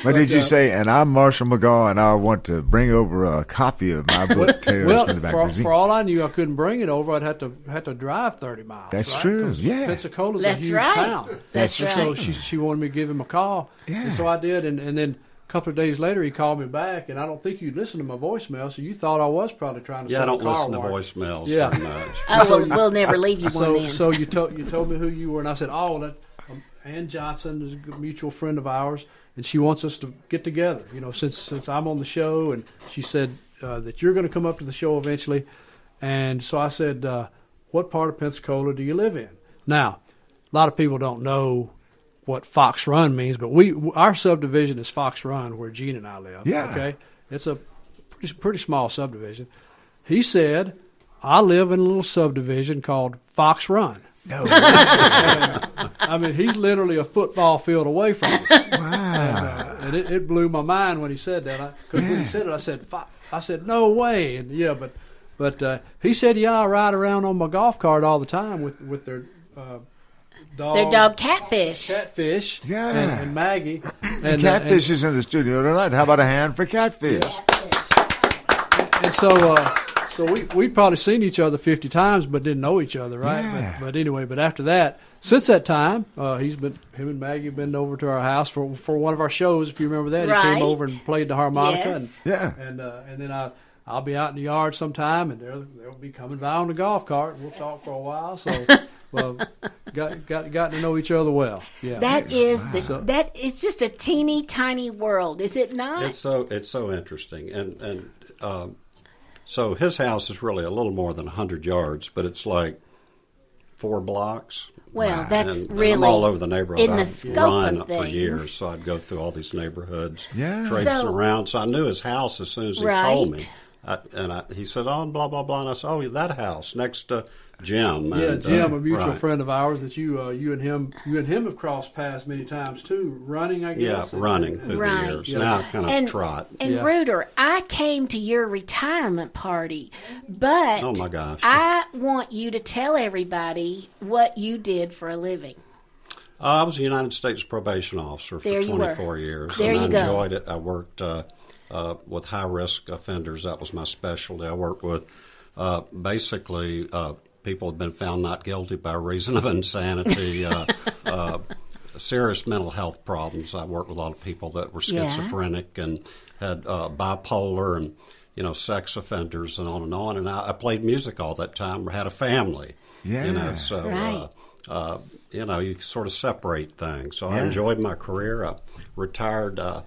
S2: What did you
S13: uh,
S2: say? And I'm Marshall McGaw, and I want to bring over a copy of my book, Tales
S13: well,
S2: from the
S13: for, for all I knew, I couldn't bring it over. I'd have to have to drive thirty miles.
S2: That's
S13: right?
S2: true,
S13: 'Cause
S2: yeah.
S13: Pensacola's
S11: That's
S13: a huge
S11: right.
S13: town.
S11: That's
S13: And So
S11: right.
S13: So she she wanted me to give him a call.
S2: Yeah.
S13: And so I did, and, and then a couple of days later, he called me back, and I don't think you listened to my voicemail, so you thought I was probably trying to.
S16: Yeah, I don't
S13: car
S16: listen to
S13: warranty.
S16: voicemails
S13: Yeah.
S16: very much.
S11: Oh,
S13: So
S11: well,
S13: you-
S11: we'll never leave you
S13: so,
S11: one then.
S13: So you told you told me who you were, and I said, "Oh, that um, Ann Johnson is a mutual friend of ours, and she wants us to get together. You know, since since I'm on the show, and she said uh, that you're going to come up to the show eventually, and so I said, uh, "What part of Pensacola do you live in?" Now, a lot of people don't know what Fox Run means, but we our subdivision is Fox Run, where Gene and I live.
S2: Yeah.
S13: Okay, it's a pretty pretty small subdivision. He said, "I live in a little subdivision called Fox Run."
S2: No.
S13: I mean, he's literally a football field away from us.
S2: Wow.
S13: And, uh, and it, it blew my mind when he said that. Because when he said it, I said, I said, no way. And yeah, but but uh, he said, yeah, I ride around on my golf cart all the time with with their uh, dog,
S11: Their dog Catfish.
S13: Catfish,
S2: Yeah.
S13: and, and Maggie, and,
S2: And
S13: uh,
S2: Catfish is in the studio tonight. How about a hand for Catfish?
S13: and, and so uh, so we we'd probably seen each other fifty times, but didn't know each other, right?
S2: Yeah.
S13: But, but anyway, but after that, since that time, uh, he's been him and Maggie have been over to our house for for one of our shows. If you remember that, he came over and played the harmonica,
S11: Yes.
S13: and
S2: Yeah.
S13: and uh, and then I. I'll be out in the yard sometime, and they'll they'll be coming by on the golf cart. And we'll talk for a while. So, well, got got got to know each other well. Yeah,
S11: That is the
S13: So-
S11: that it's just a teeny tiny world, is it not?
S16: It's so it's so interesting, and and um, so his house is really a little more than hundred yards, but it's like four blocks.
S11: Well, that's
S16: and, and I'm
S11: really
S16: all over the neighborhood.
S11: in the
S16: I've
S11: scope
S16: run
S11: of
S16: for years, so I'd go through all these neighborhoods,
S2: Yeah.
S16: traipsing
S11: So-
S16: around. So I knew his house as soon as he told me. I, and I, he said, "Oh, blah blah blah." And I said, "Oh, that house next to Jim."
S13: Yeah,
S16: And,
S13: Jim,
S16: uh,
S13: a mutual
S16: right.
S13: friend of ours that you uh, you and him you and him have crossed paths many times too. Running, I guess.
S16: Yeah,
S13: guess.
S16: running through
S11: Right.
S16: the years.
S13: Yeah.
S16: Now kind of
S11: and,
S16: trot.
S11: And
S13: Yeah.
S11: Reuter, I came to your retirement party, but
S16: Oh, my gosh.
S11: I want you to tell everybody what you did for a living.
S16: Uh, I was a United States probation officer for
S11: There
S16: 24 years.
S11: There
S16: and
S11: you
S16: I
S11: go.
S16: enjoyed it. I worked uh, uh, with high risk offenders. That was my specialty. I worked with uh, basically uh, people have been found not guilty by reason of insanity. uh, uh, Serious mental health problems. I worked with a lot of people that were
S11: Yeah.
S16: schizophrenic and had uh, bipolar and you know, sex offenders and on and on. And I, I played music all that time. Had a family.
S2: Yeah.
S16: You know, so.
S11: Right.
S16: Uh, uh, you know, you sort of separate things. So I enjoyed my career. I retired uh,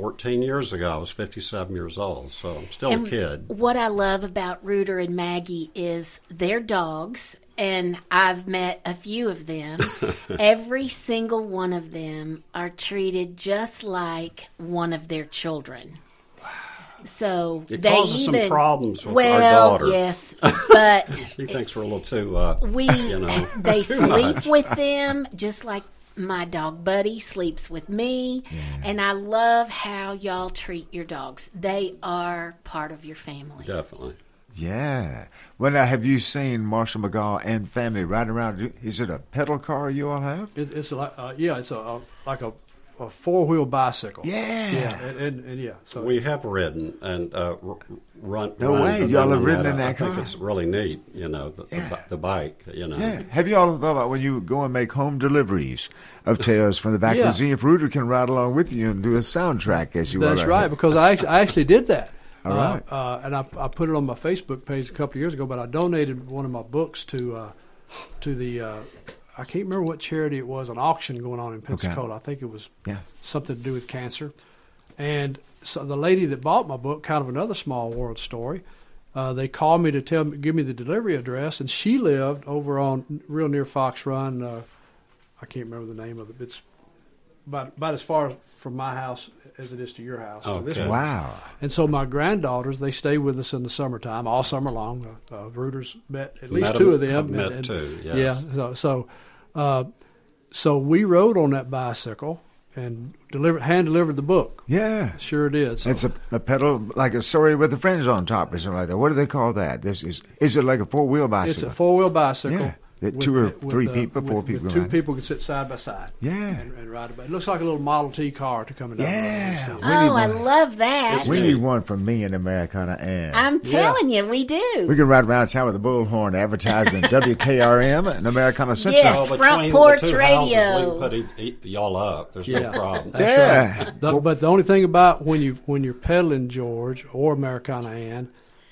S16: 14 years ago. I was 57 years old, so I'm still
S11: And
S16: a kid.
S11: What I love about Rooter and Maggie is their dogs, and I've met a few of them. Every single one of them are treated just like one of their children. So
S16: It
S11: they
S16: causes some problems with
S11: well,
S16: our daughter.
S11: yes, but
S16: she thinks we're a little too, uh,
S11: we
S16: you know,
S11: they sleep
S16: much.
S11: with them just like my dog buddy sleeps with me and i love how y'all treat your dogs they are part of your family
S16: Definitely.
S2: Yeah. Well, now, have you seen Marshall McGaw and family riding around? Is it a pedal car you all have?
S13: It, it's like uh, yeah, it's a, a like a, a four wheel bicycle.
S2: Yeah.
S13: yeah, and, and, and yeah. So
S16: we have ridden and uh, run.
S2: No
S16: run
S2: way, y'all have
S16: on
S2: ridden
S16: that.
S2: in
S16: I
S2: that
S16: think it's really neat. You know, the, the, the bike. You know.
S2: Yeah. Have you all thought about when you go and make home deliveries of Tales from the Back
S13: Yeah.
S2: and see if Rooter can ride along with you and do a soundtrack as you
S13: That's
S2: were
S13: right, because I actually, I actually did that.
S2: All
S13: Uh, uh, and I, I put it on my Facebook page a couple of years ago. But I donated one of my books to uh, to the uh, I can't remember what charity it was, an auction going on in Pensacola. I think it was
S2: Yeah.
S13: something to do with cancer. And so the lady that bought my book, kind of another small world story, uh, they called me to tell me, give me the delivery address, and she lived over on real near Fox Run. Uh, I can't remember the name of it. It's about about as far from my house as it is to your house.
S16: Okay.
S2: Wow.
S13: And so my granddaughters, they stay with us in the summertime, all summer long. Uh, uh, Rooters met at least
S16: Met
S13: two of them.
S16: Met
S13: and- and-
S16: two, yes.
S13: Yeah. So so, uh, so we rode on that bicycle and delivered hand delivered the book.
S2: Yeah.
S13: Sure did. So
S2: It's a, a pedal like a story with the friends on top or something like that. What do they call that? This is is it like a four wheel bicycle?
S13: it's a four wheel bicycle.
S2: Yeah. That
S13: with-
S2: two or
S13: with,
S2: three
S13: uh,
S2: people, four
S13: with- with
S2: people
S13: Two
S2: ride.
S13: people can sit side by side.
S2: Yeah.
S13: And, and ride it. It looks like a little Model T car to come down.
S2: Yeah.
S13: The road.
S2: We need
S11: oh i love that
S2: We need one for me and Americana and
S11: i'm telling you we do
S2: we can ride around town with a bullhorn advertising WKRM and Americana Central.
S11: Yes.
S16: Well,
S11: Front porch
S16: the two
S11: radio.
S16: Houses, we can put e- e- y'all up. There's
S13: Yeah.
S16: no problem.
S13: That's
S2: Yeah.
S13: right. The- but the only thing about when you when you're pedaling George or Americana Ann,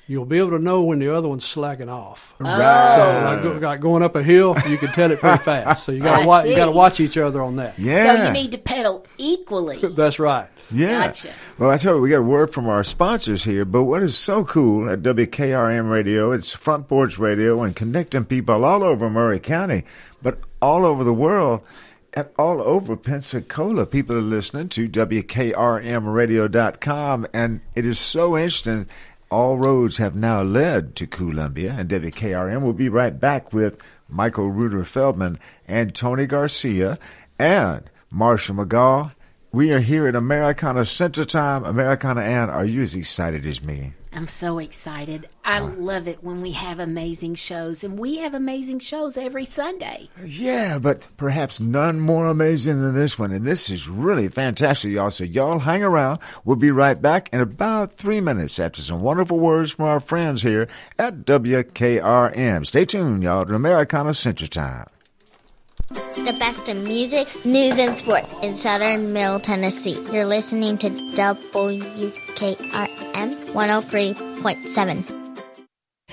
S13: you'll be able to know when the other one's slacking off.
S2: Right.
S13: So like, go, like going up a hill, you can tell it pretty fast. So you got to watch. You got to watch each other on that.
S2: Yeah.
S11: so you need to pedal equally
S13: That's right.
S2: Yeah.
S11: Gotcha.
S2: Well, I tell you, we got a word from our sponsors here, but what is so cool at WKRM Radio, it's Front Porch Radio and connecting people all over Maury County, but all over the world and all over Pensacola. People are listening to WKRMradio.com, and it is so interesting. All roads have now led to Columbia, and WKRM will be right back with Michael Reuter Feldman and Tony Garcia and Marshall McGaw. We are here at Americana Central Time. Americana Ann, are you as excited as me?
S11: I'm so excited i love it when we have amazing shows and we have amazing shows every sunday
S2: Yeah, but perhaps none more amazing than this one. And this is really fantastic, y'all. So y'all hang around. We'll be right back in about three minutes after some wonderful words from our friends here at WKRM. Stay tuned, y'all, to Americana Central Time.
S8: The best in music, news, and sport in southern Middle Tennessee. You're listening to WKRM 103.7.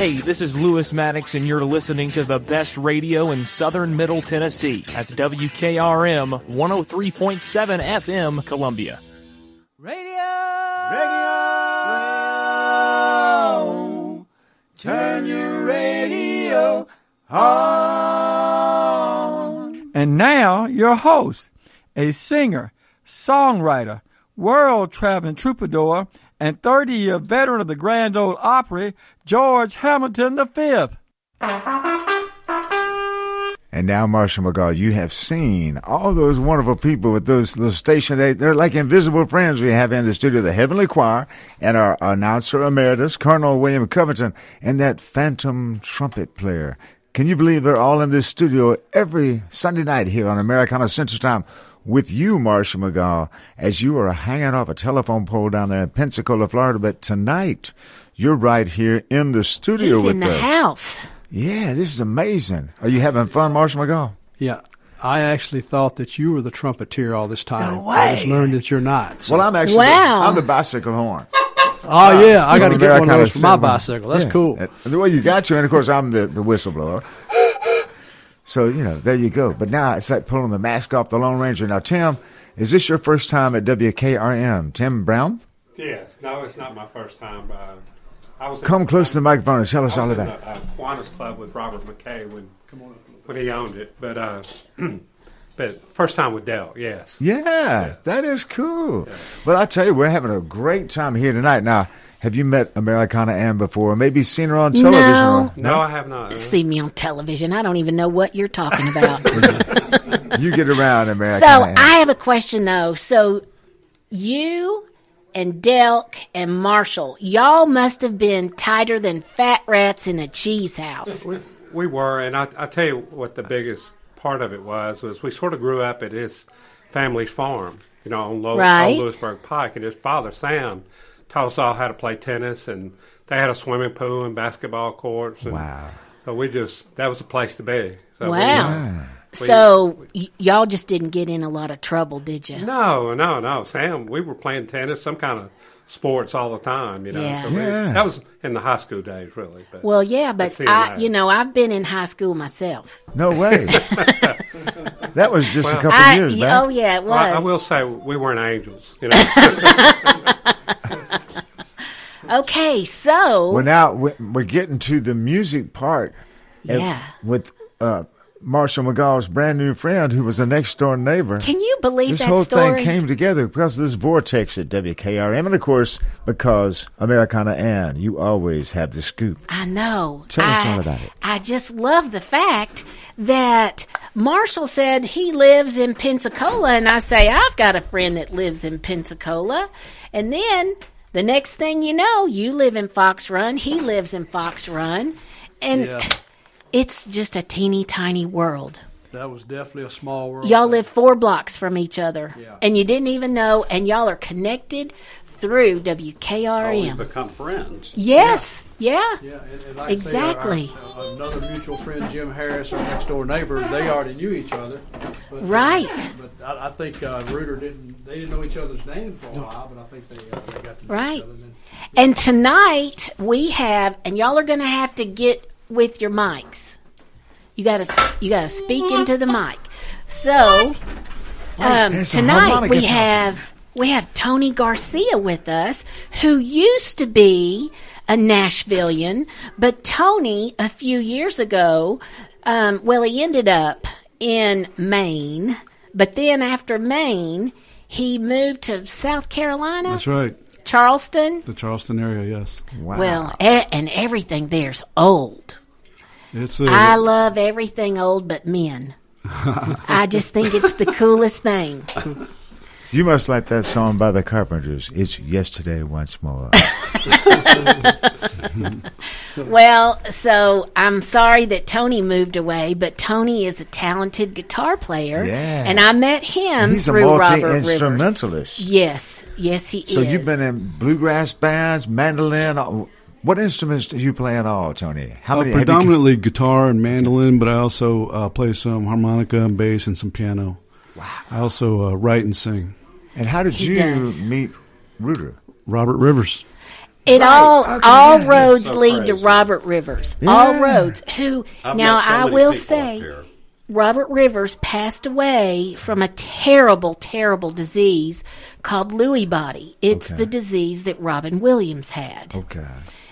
S9: Hey, this is Lewis Maddox, and you're listening to the best radio in southern Middle Tennessee. That's WKRM 103.7 FM, Columbia.
S1: Radio. Radio! Turn your radio on. And now, your host, a singer, songwriter, world traveling troubadour, and 30 year veteran of the Grand Ole Opry, George Hamilton V.
S2: And now, Marshall McGaw, you have seen all those wonderful people with those little station. They, they're like invisible friends we have in the studio, the Heavenly Choir, and our announcer emeritus, Colonel William Covington, and that phantom trumpet player. Can you believe they're all in this studio every Sunday night here on Americana Central Time with you, Marshall McGaw, as you are hanging off a telephone pole down there in Pensacola, Florida. But tonight, you're right here in the studio
S11: He's
S2: with
S11: in the
S2: us.
S11: house.
S2: Yeah, this is amazing. Are you having fun, Marshall McGaw?
S13: Yeah. I actually thought that you were the trumpeter all this time.
S2: No
S13: I just
S2: way.
S13: learned that you're not. so-
S2: Well, I'm actually
S11: Wow.
S2: I'm the bicycle horn.
S13: Oh uh, yeah, I got to
S2: Well,
S13: get one of those for my
S2: Cinema.
S13: bicycle. That's
S2: Yeah.
S13: cool.
S2: And The way you got you, and of course I'm the, the whistleblower. So you know, there you go. But now it's like pulling the mask off the Lone Ranger. Now, Tim, is this your first time at WKRM? Tim Brown,
S14: Yes, no, it's not my first time. Uh, I was
S2: come close to the microphone and tell us
S14: I
S2: all about. it.
S14: uh, Club with Robert McKay when when he owned it, but uh, but first time with Delk, yes.
S2: Yeah, that is cool. Well, I tell you, we're having a great time here tonight. Now, have you met Americana Ann before? Maybe seen her on television?
S11: No.
S2: or-
S14: No, I have not.
S11: See me on television. I don't even know what you're talking about.
S2: You get around
S11: so
S2: Americana Ann.
S11: I have a question though. So you and Delk and Marshall, y'all must have been tighter than fat rats in a cheese house.
S14: We, we were, and I, I tell you what the biggest part of it was was we sort of grew up at his family's farm, you know, on Low,
S11: Right.
S14: on Lewisburg Pike, and his father Sam taught us all how to play tennis, and they had a swimming pool and basketball courts. And
S2: Wow!
S14: So we just that was a place to be. So we-
S11: Wow.
S14: we-
S11: So y- y'all just didn't get in a lot of trouble, did you?
S14: No, no, no. Sam, we were playing tennis, some kind of sports all the time, you know.
S11: Yeah.
S14: So we,
S2: Yeah.
S14: that was in the high school days, really. But
S11: Well, yeah, but
S14: Let's
S11: I, you know, I've been in high school myself.
S2: No way. that was just a couple
S11: I-
S2: years
S11: y-
S2: back.
S11: oh yeah, it was.
S14: Well, I, I will say we weren't angels, you know.
S11: Okay, so
S2: we're now we- we're getting to the music part.
S11: Yeah.
S2: With uh, Marshall McGaw's brand new friend, who was a next door neighbor.
S11: can you believe
S2: this
S11: that
S2: whole
S11: story?
S2: thing came together because of this vortex at WKRM, and of course because Americana Ann, you always have the scoop.
S11: I know.
S2: Tell us
S11: I,
S2: all about it.
S11: I just love the fact that Marshall said he lives in Pensacola, and I say I've got a friend that lives in Pensacola, and then the next thing you know, you live in Fox Run, he lives in Fox Run, and
S13: Yeah.
S11: it's just a teeny tiny world.
S13: That was definitely a small world.
S11: Y'all live four blocks from each other,
S13: Yeah.
S11: and you didn't even know, and y'all are connected through
S16: Oh, we
S11: WKRM.
S16: become friends.
S11: yes, yeah,
S13: Yeah, and, and like I say,
S11: exactly.
S13: our- our- another mutual friend, Jim Harris, our next door neighbor, they already knew each other. But, uh,
S11: Right.
S13: but I, I think uh, Reuter didn't. They didn't know each other's name for a while, but I think they, uh, they got to know
S11: Right.
S13: each other. And then
S11: And tonight we have, and y'all are going to have to get with your mics. You got to you got to speak into the mic. So um, tonight
S2: harmonica
S11: we
S2: talking.
S11: have we have Tony Garcia with us, who used to be a Nashvilleian, but Tony a few years ago, um, well, he ended up in Maine, but then after Maine, he moved to South Carolina.
S17: That's right.
S11: Charleston.
S17: The Charleston area, yes. Wow.
S11: Well, e- and everything there's old.
S17: It's uh,
S11: I love everything old but men. I just think it's the coolest thing.
S2: You must like that song by the Carpenters. It's yesterday once more.
S11: Well, so I'm sorry that Tony moved away, but Tony is a talented guitar player,
S2: Yeah.
S11: and I met him
S2: He's a
S11: through Robert
S2: multi
S11: Rivers.
S2: instrumentalist.
S11: Yes, yes, he
S2: So
S11: is.
S2: So you've been in bluegrass bands, mandolin. What instruments do you play at all, Tony? How
S17: uh,
S2: many? have you-
S17: predominantly guitar and mandolin, but I also uh, play some harmonica and bass and some piano. Wow. I also uh, write and sing.
S2: And how did
S11: He
S2: you
S11: does.
S2: meet Reuter?
S17: Robert Rivers.
S11: It all
S2: Okay,
S11: all
S2: yeah,
S11: roads
S16: so
S11: lead to. Robert Rivers. All roads. Who
S16: I've
S11: now
S16: so
S11: I will say. Robert Rivers passed away from a terrible, terrible disease called Lewy body. It's
S2: Okay.
S11: the disease that Robin Williams had.
S2: Okay.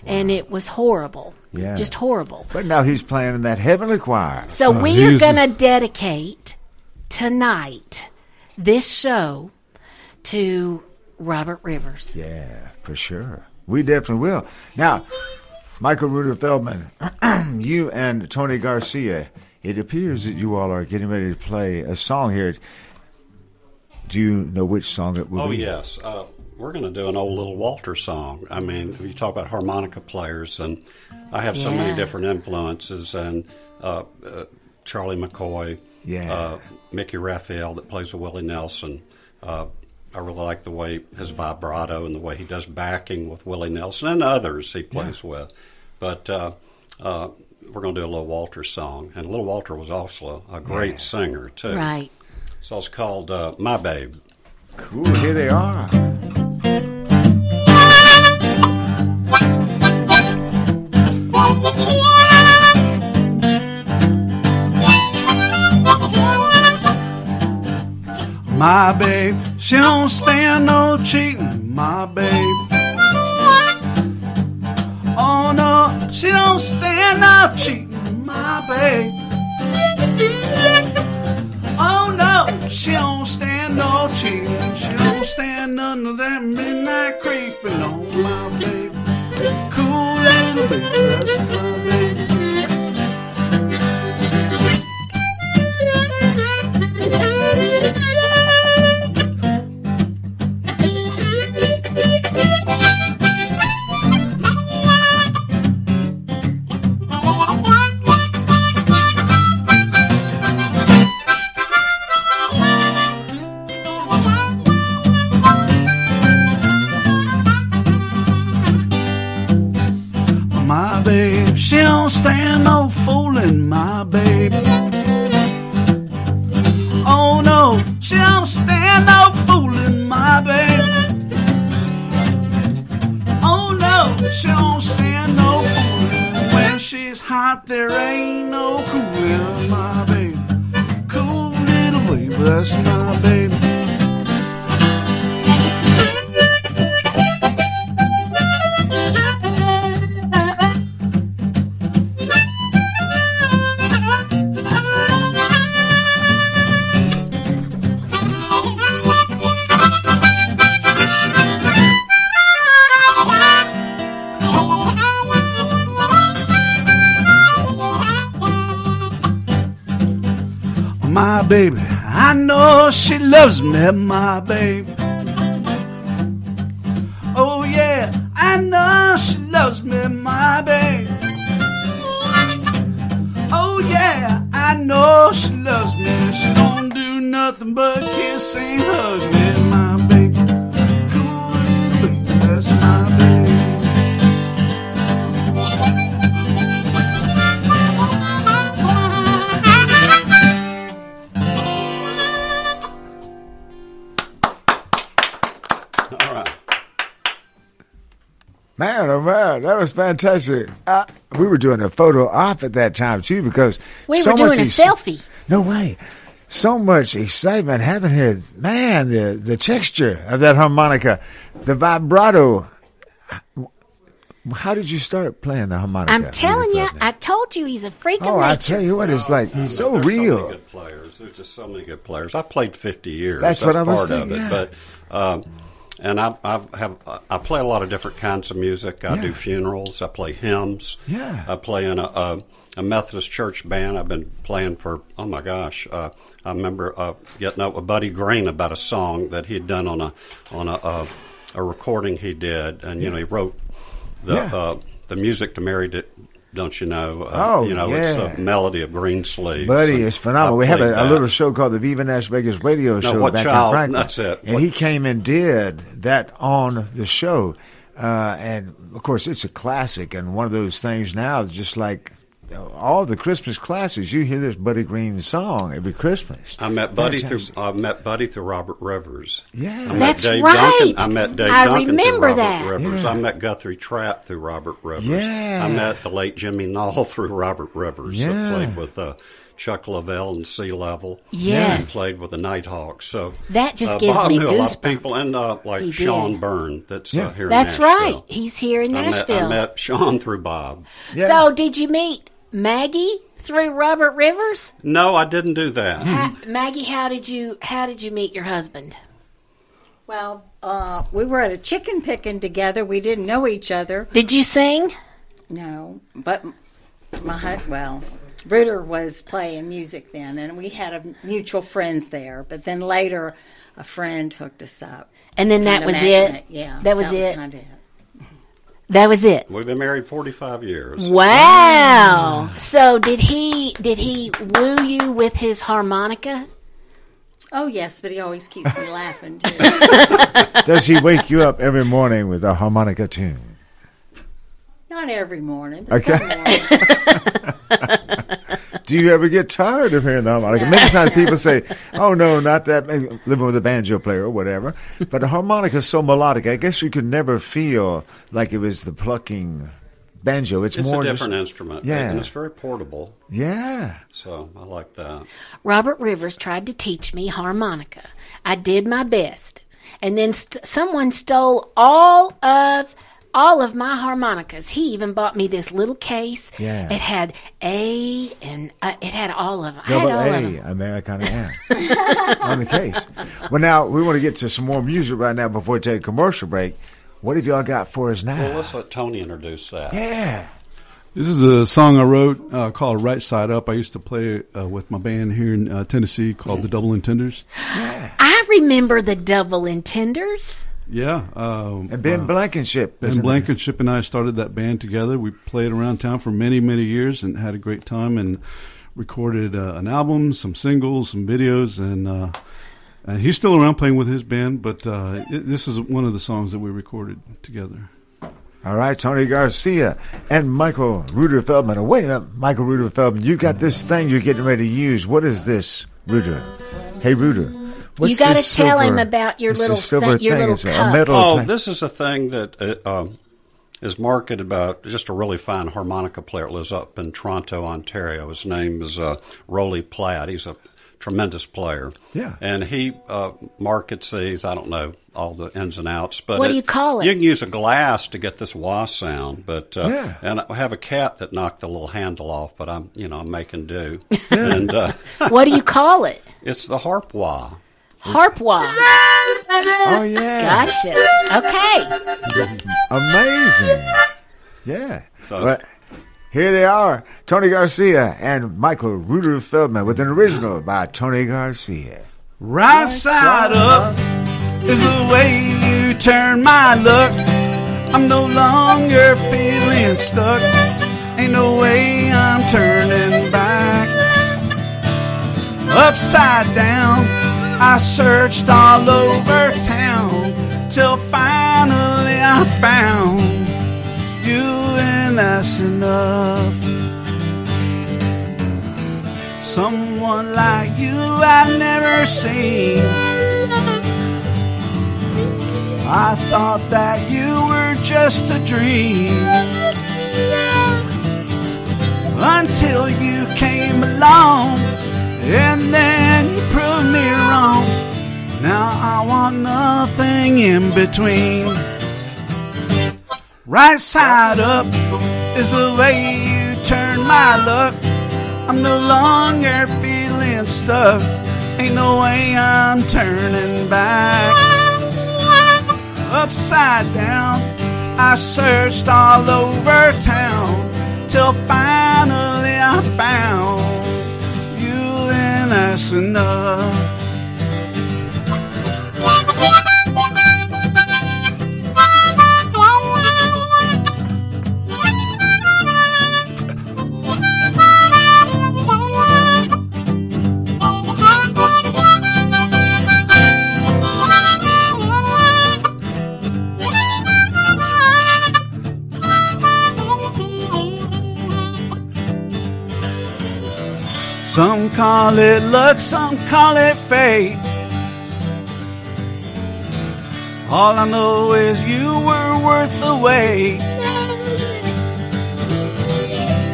S11: And it was horrible.
S2: Yeah.
S11: Just horrible.
S2: But now he's playing in that heavenly choir.
S11: So
S17: Uh,
S11: we are going to
S17: just-
S11: dedicate tonight this show to Robert Rivers.
S2: Yeah, for sure. We definitely will. Now, Michael Ruder Feldman, you and Tony Garcia, it appears that you all are getting ready to play a song here. Do you know which song it will
S16: Oh,
S2: be?
S16: yes. Uh, we're going to do an old little Walter song. I mean, you talk about harmonica players, and I have so many different influences, and uh, uh, Charlie McCoy,
S2: Yeah.
S16: uh, Mickey Raphael that plays with Willie Nelson. Uh, I really like the way his vibrato and the way he does backing with Willie Nelson and others he plays with. But uh, uh, we're going to do a little Walter song, and Little Walter was also a great singer too.
S11: Right.
S16: So it's called uh, "My Babe."
S2: Cool, here they are.
S17: My babe, she don't stand no cheating. My babe. Oh no, she don't stand no cheating. My babe. Oh no, she don't stand no cheating. She don't stand none of that midnight creeping on my babe. Cool little baby, my baby.
S2: Fantastic. Uh, we were doing a photo op at that time too because
S11: We
S2: so
S11: were doing
S2: much
S11: a
S2: ex-
S11: selfie.
S2: No way. So much excitement happened here. Man, the the texture of that harmonica, the vibrato. How did you start playing the harmonica?
S11: I'm telling you, I told you he's a freak of
S2: Oh, I
S11: nature.
S2: tell you what, it's like so
S16: There's So
S2: real.
S16: many good players. There's just so many good players. I played 50 years.
S2: That's what I was
S16: part
S2: thinking,
S16: of
S2: yeah.
S16: it. But um, and I, I have I play a lot of different kinds of music. I do funerals. I play hymns.
S2: Yeah.
S16: I play in a, a, a Methodist church band. I've been playing for oh my gosh. Uh, I remember uh, getting up with Buddy Greene about a song that he'd done on a on a a, a recording he did, and you know he wrote the
S2: Yeah.
S16: uh, the music to Mary. Di- don't you know? Uh,
S2: Oh,
S16: you know,
S2: yeah.
S16: it's the melody of Green Sleeves.
S2: Buddy it's phenomenal.
S16: I
S2: We have a, a little show called the Viva Nash Vegas Radio Show
S16: what
S2: back
S16: child?
S2: in Franklin.
S16: That's it.
S2: And
S16: What-
S2: he came and did that on the show. Uh, and of course, it's a classic and one of those things now, just like all the Christmas classes, you hear this Buddy Greene song every Christmas.
S16: I met Buddy
S2: Fantastic.
S16: through I met Buddy through Robert Rivers.
S2: Yeah.
S16: I met
S11: That's
S16: Dave
S11: right.
S16: Duncan. I met Dave
S11: I
S16: Duncan
S11: remember
S16: through Robert
S11: that.
S16: Rivers.
S2: Yeah.
S16: I met Guthrie Trapp through Robert Rivers.
S2: Yeah.
S16: I met the late Jimmy Nalls through Robert Rivers.
S2: Yeah.
S16: I played with uh, Chuck Leavell and Sea Level.
S11: Yes.
S16: And played with the Nighthawks. So
S11: That just
S16: uh,
S11: gives
S16: Bob
S11: me
S16: knew a lot of
S11: goosebumps.
S16: people, and uh, like
S11: He
S16: Sean
S11: did.
S16: Byrne. That's
S2: Yeah.
S16: uh, here.
S11: That's
S16: in Nashville.
S11: right. He's here in
S16: I met,
S11: Nashville.
S16: I met Sean through Bob.
S11: So, did you meet Maggie through Robert Rivers?
S16: No, I didn't do that.
S11: Ha- Maggie, how did you how did you meet your husband?
S18: Well, uh, we were at a chicken picking together. We didn't know each other.
S11: Did you sing?
S18: No, but my hu- well, Ruder was playing music then, and we had a mutual friends there. But then later, a friend hooked us up,
S11: And then that was
S18: matching
S11: it?
S18: Yeah,
S11: That was it?
S18: kinda it.
S11: That was it.
S16: We've been married 45 years.
S11: Wow. So did he did he woo you with his harmonica?
S18: Oh yes, but he always keeps me laughing too.
S2: Does he wake you up every morning with a harmonica tune?
S18: Not every morning. But
S2: Okay.
S18: some mornings.
S2: Do you ever get tired of hearing the harmonica? Many times people say, "Oh no, not that." maybe Living with a banjo player or whatever, but the harmonica is so melodic. I guess you could never feel like it was the plucking banjo. It's,
S16: It's
S2: more
S16: a different
S2: just,
S16: instrument.
S2: Yeah.
S16: And it's very portable.
S2: Yeah.
S16: So I like that.
S11: Robert Rivers tried to teach me harmonica. I did my best. And then st- someone stole all of all of my harmonicas. He even bought me this little case.
S2: Yeah.
S11: It had A and uh, it had all of them. I had
S2: Double
S11: all of
S2: A
S11: them.
S2: Americana M on the case. Well, now we want to get to some more music right now before we take a commercial break. What have y'all got for us now?
S16: Well, let's let Tony introduce that.
S2: Yeah.
S17: This is a song I wrote uh, called "Right Side Up." I used to play uh, with my band here in uh, Tennessee called the Double Intenders.
S11: I remember the double intenders.
S17: Yeah, um,
S2: And Ben
S17: uh,
S2: Blankenship.
S17: Ben
S2: it?
S17: Blankenship and I started that band together. We played around town for many, many years and had a great time and recorded uh, an album, some singles, some videos, and uh, and he's still around playing with his band. But uh, it, this is one of the songs that we recorded together.
S2: All right, Tony Garcia and Michael Ruder Feldman. Oh, wait up, Michael Ruder Feldman. You got this thing you're getting ready to use. What is this, Ruder? Hey, Ruder. What's
S11: you got to
S2: this
S11: tell him about your
S2: it's
S11: little
S2: silver
S11: thing, your little
S2: It's a
S11: cup.
S2: metal
S16: Oh,
S2: tank.
S16: this is a thing that uh, um, is marketed about just a really fine harmonica player. that lives up in Toronto, Ontario. His name is uh, Rolly Platt. He's a tremendous player.
S2: Yeah.
S16: And he uh, markets these. I don't know all the ins and outs, but
S11: What do you call it?
S16: You can use a glass to get this wah sound, but uh,
S2: Yeah.
S16: and I have a cat that knocked the little handle off, but I'm you know I'm making do. and uh,
S11: what do you call it?
S16: it's the harp wah.
S11: Harpwa.
S2: Oh, yeah.
S11: Gotcha. Okay.
S2: Amazing. Yeah.
S16: So-
S2: But here they are, Tony Garcia and Michael Ruder Feldman with an original by Tony Garcia.
S17: Right side up is the way you turn my luck. I'm no longer feeling stuck. Ain't no way I'm turning back. Upside down, I searched all over town till finally I found you, and that's enough. Someone like you I've never seen. I thought that you were just a dream until you came along and then you proved me wrong. Now I want nothing in between. Right side up is the way you turn my luck. I'm no longer feeling stuck. Ain't no way I'm turning back. Upside down, I searched all over town till finally I found and that's enough. Some call it luck, some call it fate. All I know is you were worth the wait.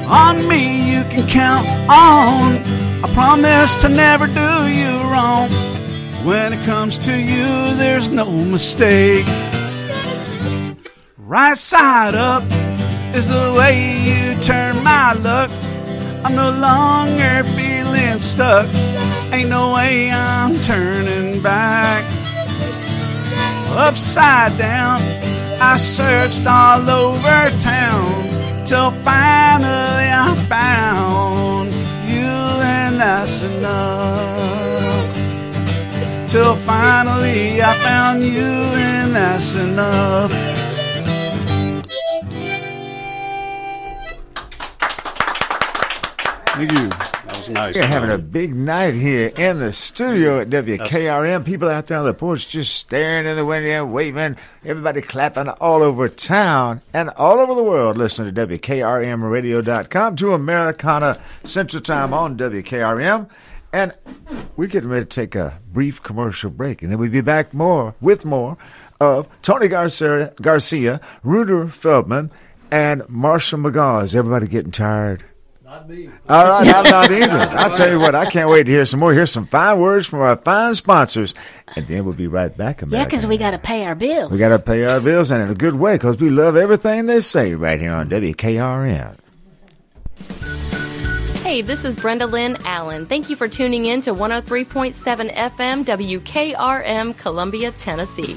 S17: On me you can count on. I promise to never do you wrong. When it comes to you, there's no mistake. Right side up is the way you turn my luck. I'm no longer feeling stuck. Ain't no way I'm turning back. Upside down, I searched all over town till finally I found you, and that's enough. Till finally I found you, and that's enough.
S2: Thank you.
S16: Was nice.
S2: We're having a big night here in the studio at WKRM. People out there on the porch just staring in the window, waving. Everybody clapping all over town and all over the world listening to WKRMradio.com to Americana Central Time on WKRM. And we're getting ready to take a brief commercial break, and then we'll be back more with more of Tony Garcia, Garcia Ruder Feldman, and Marshall McGaw. Is everybody getting tired?
S13: Not me.
S2: All right, I'm not either. I'll tell you what, I can't wait to hear some more. Here's some fine words from our fine sponsors, and then we'll be right back.
S11: Yeah, because we got to pay our bills.
S2: we got to pay our bills, and in a good way, because we love everything they say right here on WKRM.
S15: Hey, this is Brenda Lynn Allen. Thank you for tuning in to 103.7 FM WKRM, Columbia, Tennessee.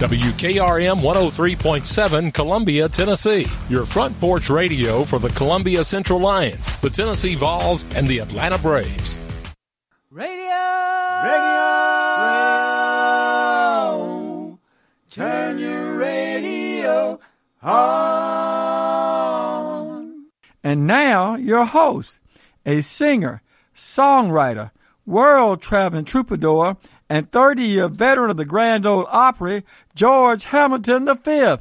S19: WKRM 103.7 Columbia, Tennessee. Your front porch radio for the Columbia Central Lions, the Tennessee Vols, and the Atlanta Braves.
S17: Radio. Radio. radio. Turn your radio on.
S1: And now, your host, a singer, songwriter, world traveling troubadour, and 30 year veteran of the Grand Ole Opry, George Hamilton V.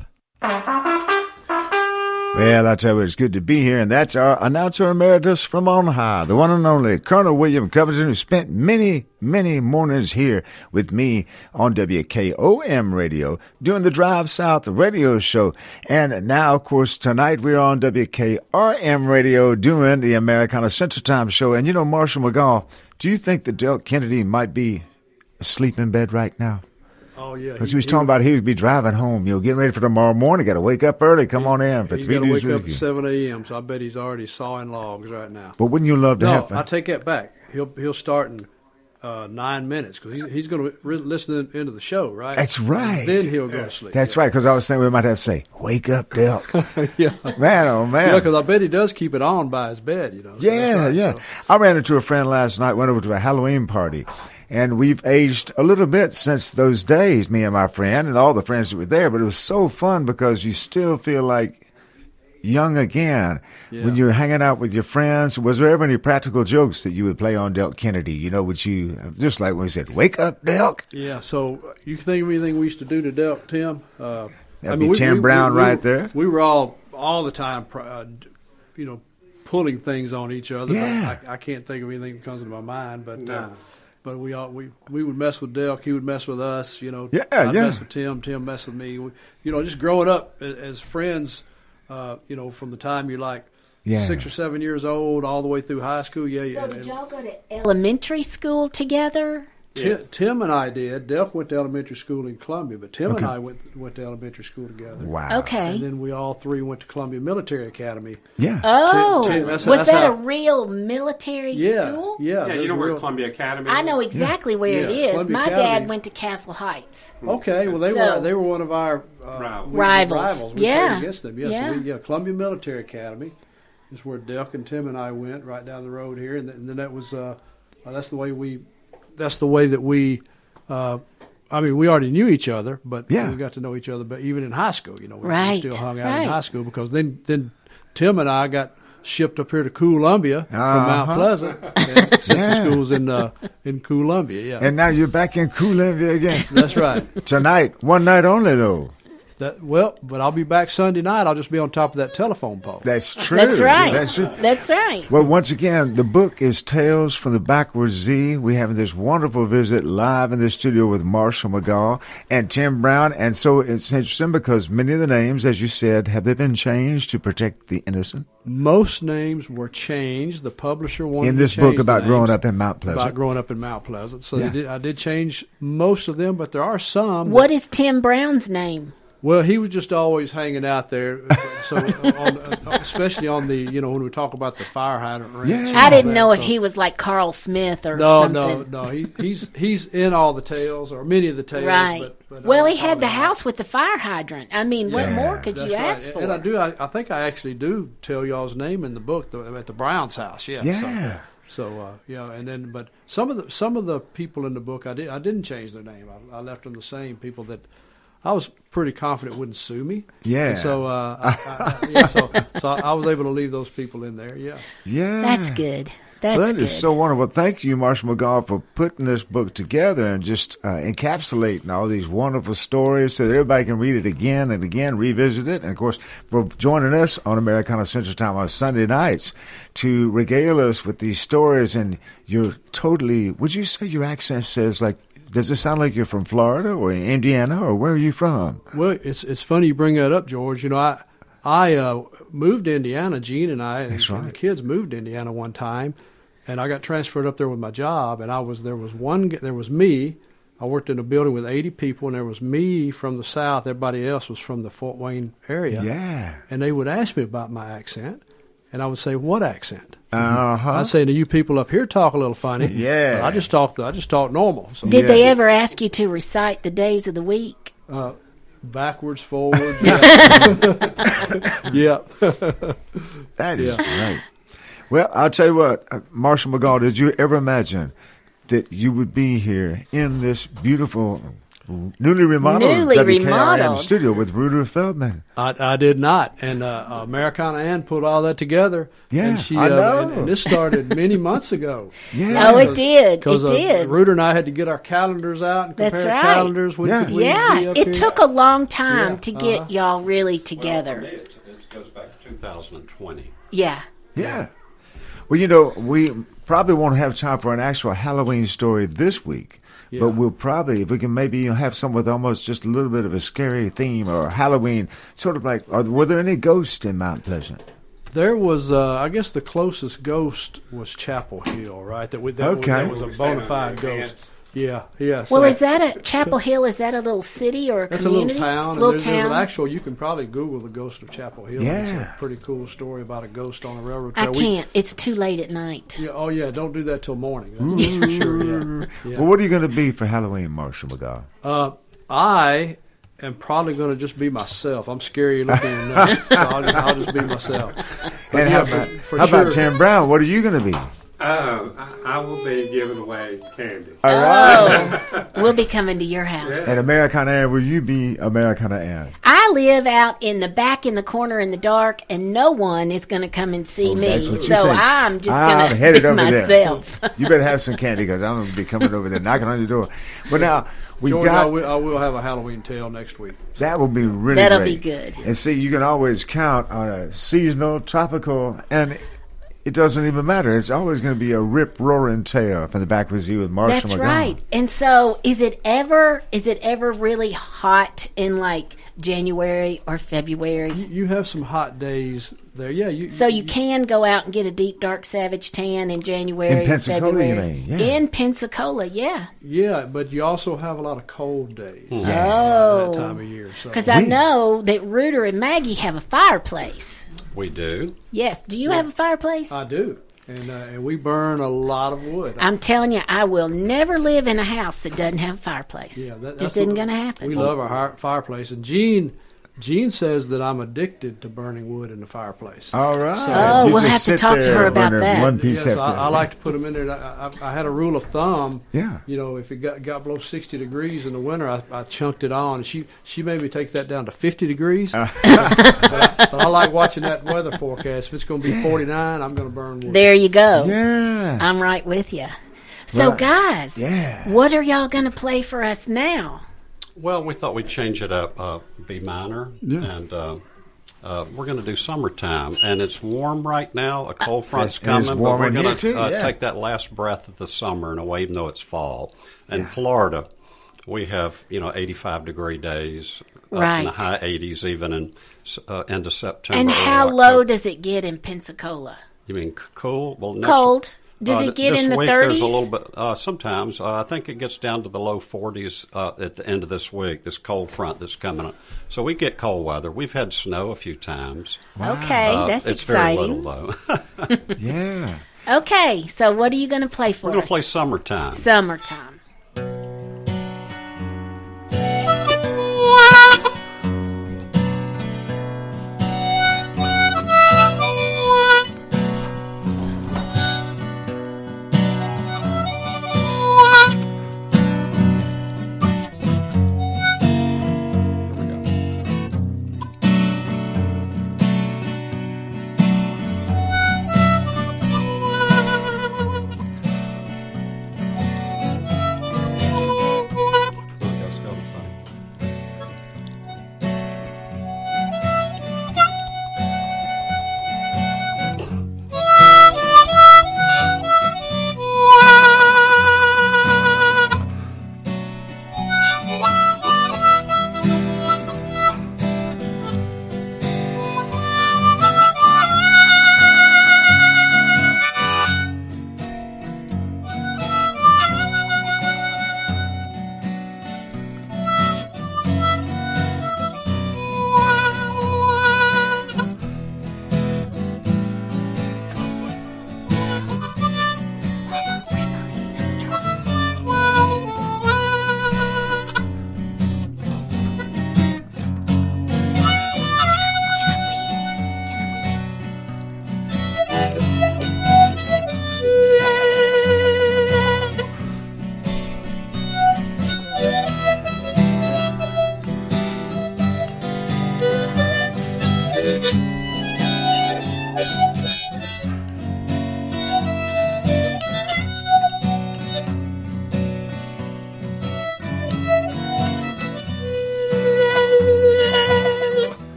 S2: Well, I tell you, it's good to be here, and that's our announcer emeritus from on high, the one and only Colonel William Covington, who spent many, many mornings here with me on WKOM radio doing the Drive South radio show. And now, of course, tonight we're on WKRM radio doing the Americana Central Time show. And you know, Marshall McGaw, do you think that Delk Kennedy might be asleep in bed right now?
S13: Oh yeah,
S2: Because he, was talking about he would be driving home, you know, getting ready for tomorrow morning. Got to wake up early. Come on in for three
S13: to
S2: news
S13: wake up at seven a.m. So I bet he's already sawing logs right now.
S2: But wouldn't you love to
S13: no,
S2: have?
S13: I take that back. He'll he'll start in uh, nine minutes because he's, he's going to re- listen into the end of the show, right?
S2: That's right.
S13: Then he'll go to sleep.
S2: That's right. Because I was thinking we might have to say, "Wake up, Delk."
S13: yeah,
S2: man, oh man.
S13: because I bet he does keep it on by his bed. You know. So
S2: Yeah,
S13: right,
S2: yeah.
S13: so-
S2: I ran into a friend last night, went over to a Halloween party, and we've aged a little bit since those days, me and my friend and all the friends that were there, but it was so fun because you still feel like young again when you're hanging out with your friends. Was there ever any practical jokes that you would play on Delk Kennedy? You know, would you, just like when we said, wake up, Delk?
S13: Yeah. So uh, you think of anything we used to do to Delk, Tim? Uh,
S2: That'd be Tim Brown right there.
S13: We were all all the time, pr- uh, you know, pulling things on each other.
S2: Yeah.
S13: I, I can't think of anything that comes into my mind, but. Uh, but we all we, we would mess with Delk. He would mess with us. You know,
S2: Yeah,
S13: I'd
S2: yeah.
S13: mess with Tim. Tim mess with me. We, you know, just growing up as friends. Uh, you know, from the time you're like
S2: Yeah.
S13: six or seven years old all the way through high school. Yeah, yeah.
S11: So did y'all go to elementary school together?
S13: Tim, Tim and I did. Delk went to elementary school in Columbia, but Tim
S2: Okay.
S13: and I went went to elementary school together.
S2: Wow.
S11: Okay.
S13: And then we all three went to Columbia Military Academy.
S2: Yeah.
S11: Oh,
S13: Tim- that's-
S11: was
S13: that's
S11: that
S13: how-
S11: a real military
S13: Yeah,
S11: school?
S13: yeah.
S14: Yeah, you
S13: there's
S14: know where Columbia Academy
S11: I know exactly where it
S13: Yeah,
S11: is.
S13: Columbia
S11: My
S13: Academy.
S11: dad went to Castle Heights.
S13: Okay, well they
S11: So-
S13: were they were one of our uh,
S11: Rivals.
S13: rivals. We
S11: Yeah.
S13: played against them. Yes,
S11: Yeah.
S13: we, yeah. Columbia Military Academy is where Delk and Tim and I went right down the road here, and, th- and then that was uh, uh, that's the way we that's the way that we. Uh, I mean, we already knew each other, but
S2: Yeah.
S13: we got to know each other. But even in high school, you know, we, we still hung out
S11: right.
S13: in high school because then then Tim and I got shipped up here to Columbia from Mount
S2: Uh-huh.
S13: Pleasant. and Since the
S2: Yeah.
S13: school's in uh, in Columbia, yeah.
S2: And now you're back in Columbia again.
S13: That's right.
S2: Tonight, one night only, though.
S13: That well, but I'll be back Sunday night. I'll just be on top of that telephone pole.
S2: That's true.
S11: That's right.
S2: That's true.
S11: That's right.
S2: Well, once again, the book is Tales from the Backwards Z. We have this wonderful visit live in the studio with Marshall McGaw and Tim Brown. And so it's interesting because many of the names, as you said, have they been changed to protect the innocent?
S13: Most names were changed. The publisher wanted
S2: In this
S13: change
S2: book about growing up in Mount Pleasant.
S13: About growing up in Mount Pleasant. So
S2: Yeah.
S13: they did, I did change most of them, but there are some.
S11: What
S13: that-
S11: is Tim Brown's name?
S13: Well, he was just always hanging out there. So, uh, on, uh, especially on the you know when we talk about the fire hydrant. ranch and
S11: I didn't
S13: that,
S11: know if
S13: so-
S11: he was like Carl Smith or
S13: No,
S11: something.
S13: no, no. He, he's he's in all the tales or many of the tales.
S11: Right.
S13: But, but
S11: well, he had the
S13: know.
S11: house with the fire hydrant. I mean, what more could you
S13: right.
S11: ask for?
S13: And I do. I, I think I actually do tell y'all's name in the book the, at the Browns house. Yeah.
S2: Yeah.
S13: So, so uh, yeah, and then but some of the some of the people in the book I did I didn't change their name. I, I left them the same. People that I was pretty confident wouldn't sue me.
S2: Yeah.
S13: And so, uh, I, I, yeah, so so I was able to leave those people in there. Yeah.
S2: Yeah.
S11: That's good. That's
S2: Well, that
S11: good.
S2: is so wonderful. Thank you, Marshall McGaw, for putting this book together and just uh, encapsulating all these wonderful stories so that everybody can read it again and again, revisit it. And of course, for joining us on Americana Central Time on Sunday nights to regale us with these stories. And you're totally, would you say your accent says like Does it sound like you're from Florida or Indiana or where are you from?
S13: Well, it's it's funny you bring that up, George. You know, I I uh, moved to Indiana. Gene and I, and,
S2: right.
S13: and the kids moved to Indiana one time, and I got transferred up there with my job. And I was there was one there was me. I worked in a building with 80 people, and there was me from the south. Everybody else was from the Fort Wayne area.
S2: Yeah.
S13: And they would ask me about my accent, and I would say, "What accent?"
S2: Uh-huh.
S13: I'd say, "Do you people up here talk a little funny?"
S2: Yeah.
S13: But I just talk. I just talk normal. So.
S11: Did they ever ask you to recite the days of the week?
S13: Uh, backwards, forwards. Yeah. yeah.
S2: That is
S13: Yeah.
S2: great. Well, I'll tell you what, uh, Marshall McGaw, did you ever imagine that you would be here in this beautiful, newly remodeled
S11: Newly
S2: WKRM
S11: remodeled.
S2: studio with Ruder Feldman?
S13: I, I did not, and uh, Americana Ann put all that together.
S2: Yeah,
S13: and she,
S2: I
S13: uh,
S2: know.
S13: And, and this started many months ago.
S11: Yeah. Oh, it did. It
S13: uh,
S11: did.
S13: Ruder and I had to get our calendars out and compare
S11: That's right.
S13: calendars. When
S2: Yeah.
S13: could
S11: Yeah, it
S13: here.
S11: took a long time
S13: Yeah,
S11: to get
S13: uh-huh.
S11: y'all really together.
S16: It, it goes back to 2020.
S11: yeah.
S2: Yeah. Well, you know, we probably won't have time for an actual Halloween story this week,
S13: Yeah.
S2: but we'll probably, if we can maybe you know, have some with almost just a little bit of a scary theme or Halloween, sort of like, are, were there any ghosts in Mount Pleasant?
S13: There was, uh, I guess, the closest ghost was Chapel Hill, right? That, we, that, was,
S2: Okay.
S13: that was a bona fide ghost. Yeah, yeah.
S11: Well, is that a Chapel Hill? Is that a little city or a
S13: That's a little town. and
S11: Little
S13: there's, there's
S11: town.
S13: an actual. You can probably Google the ghost of Chapel Hill. It's
S2: Yeah.
S13: a pretty cool story about a ghost on a railroad
S11: I
S13: trail. We-
S11: can't. It's too late at night.
S13: yeah, oh yeah, don't do that till morning. That's that's for sure. Yeah. yeah.
S2: Well, what are you going to be for Halloween, Marshall McGaw?
S13: Uh, I am probably going to just be myself. I'm scary looking enough, so I'll just, I'll just be myself. But
S2: And
S13: yeah,
S2: how about,
S13: for
S2: how about. Tim Brown? What are you going to be?
S14: Um, I, I will be giving away candy.
S2: All right.
S11: Oh, we'll be coming to your house.
S2: And Americana Ann, will you be Americana Ann?
S11: I live out in the back in the corner in the dark, and no one is going to come and see
S2: Oh,
S11: me.
S2: that's what you
S11: So
S2: think.
S11: I'm just going to
S2: headed
S11: be
S2: over
S11: myself.
S2: there. You better have some candy because I'm going to be coming over there, knocking on your door. But now we
S13: George, I
S2: got
S13: will, I will have a Halloween tale next week.
S2: that will be really
S11: That'll
S2: great.
S11: be good.
S2: And see, you can always count on a seasonal, tropical, and it doesn't even matter. It's always going to be a rip roaring tale from the back with you with Marshall
S11: That's
S2: McGaw.
S11: right. And so, is it ever is it ever really hot in like January or February?
S13: You have some hot days there. Yeah, you.
S11: So you can go out and get a deep dark savage tan in January,
S2: In Pensacola, you
S11: February.
S2: mean, yeah.
S11: In Pensacola, yeah.
S13: Yeah, but you also have a lot of cold days. Hmm.
S11: Oh.
S13: that time of year. So.
S11: Because I know that Reuter and Maggie have a fireplace.
S16: We do.
S11: Yes. Do you have a fireplace?
S13: I do, and uh, and we burn a lot of wood.
S11: I'm telling you, I will never live in a house that doesn't have a fireplace.
S13: Yeah, that,
S11: just isn't going to happen.
S13: We love our fireplace, and Gene, Gene says that I'm addicted to burning wood in the fireplace.
S2: All right.
S11: Oh, we'll have to talk to her about that.
S2: One piece
S13: Yes,
S2: after
S13: I, I like to put them in there. I, I, I had a rule of thumb.
S2: Yeah.
S13: You know, if it got, got below 60 degrees in the winter, I, I chunked it on. She she made me take that down to 50 degrees.
S2: Uh.
S13: but, I, but I like watching that weather forecast. If it's going to be 49, I'm going to burn wood.
S11: There you go.
S2: Yeah.
S11: I'm right with you. So,
S16: Right.
S11: guys,
S2: Yeah.
S11: what are y'all going to play for us now?
S16: Well, we thought we'd change it up, uh, B minor,
S13: Yeah.
S16: and uh, uh, we're going to do summertime. And it's warm right now. A cold front's
S2: And
S16: coming, but we're going to uh,
S2: yeah.
S16: take that last breath of the summer in a way, even though it's fall. In
S2: Yeah.
S16: Florida, we have you know 85 degree days, up in the high 80s, even in uh, end of September.
S11: And how low does it get in Pensacola?
S16: You mean cool? Well, next,
S11: Cold. Does
S16: uh,
S11: it get
S16: this
S11: in the
S16: week There's a little bit. Uh, sometimes uh, I think it gets down to the low 40s uh, at the end of this week. This cold front that's coming up, so we get cold weather. We've had snow a few times.
S11: Okay,
S16: Uh,
S11: that's
S16: it's
S11: exciting.
S16: very little though.
S2: Yeah.
S11: Okay, so what are you going to play for
S16: We're going to play summertime.
S11: Summertime.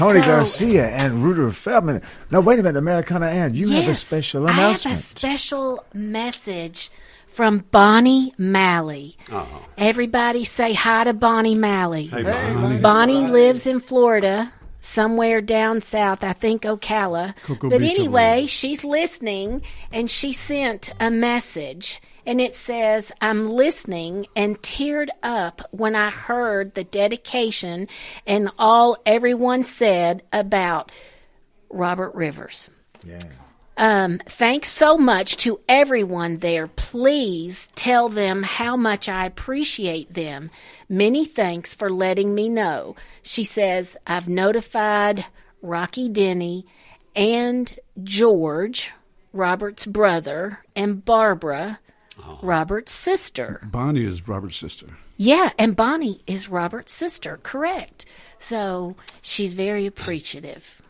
S11: Wonderful.
S2: Tony
S11: So-
S2: Garcia and Rudolph Feldman. Now, wait a minute, Americana Ann, you have a
S11: Yes,
S2: special
S11: I have a special message from Bonnie Malley.
S16: Uh-huh.
S11: Everybody say hi to Bonnie Malley.
S16: Hey, Bonnie.
S11: Bonnie lives in Florida, somewhere down south, I think Ocala.
S20: Cocoa
S11: but
S20: Beach,
S11: anyway, she's listening and she sent a message. And it says, I'm listening and teared up when I heard the dedication and all everyone said about Robert Rivers.
S2: Yeah.
S11: Um, thanks so much to everyone there. Please tell them how much I appreciate them. Many thanks for letting me know. She says, I've notified Rocky Denny and George, Robert's brother, and Barbara, Robert's sister.
S20: Bonnie is Robert's sister.
S11: Yeah, and Bonnie is Robert's sister, correct. So she's very appreciative.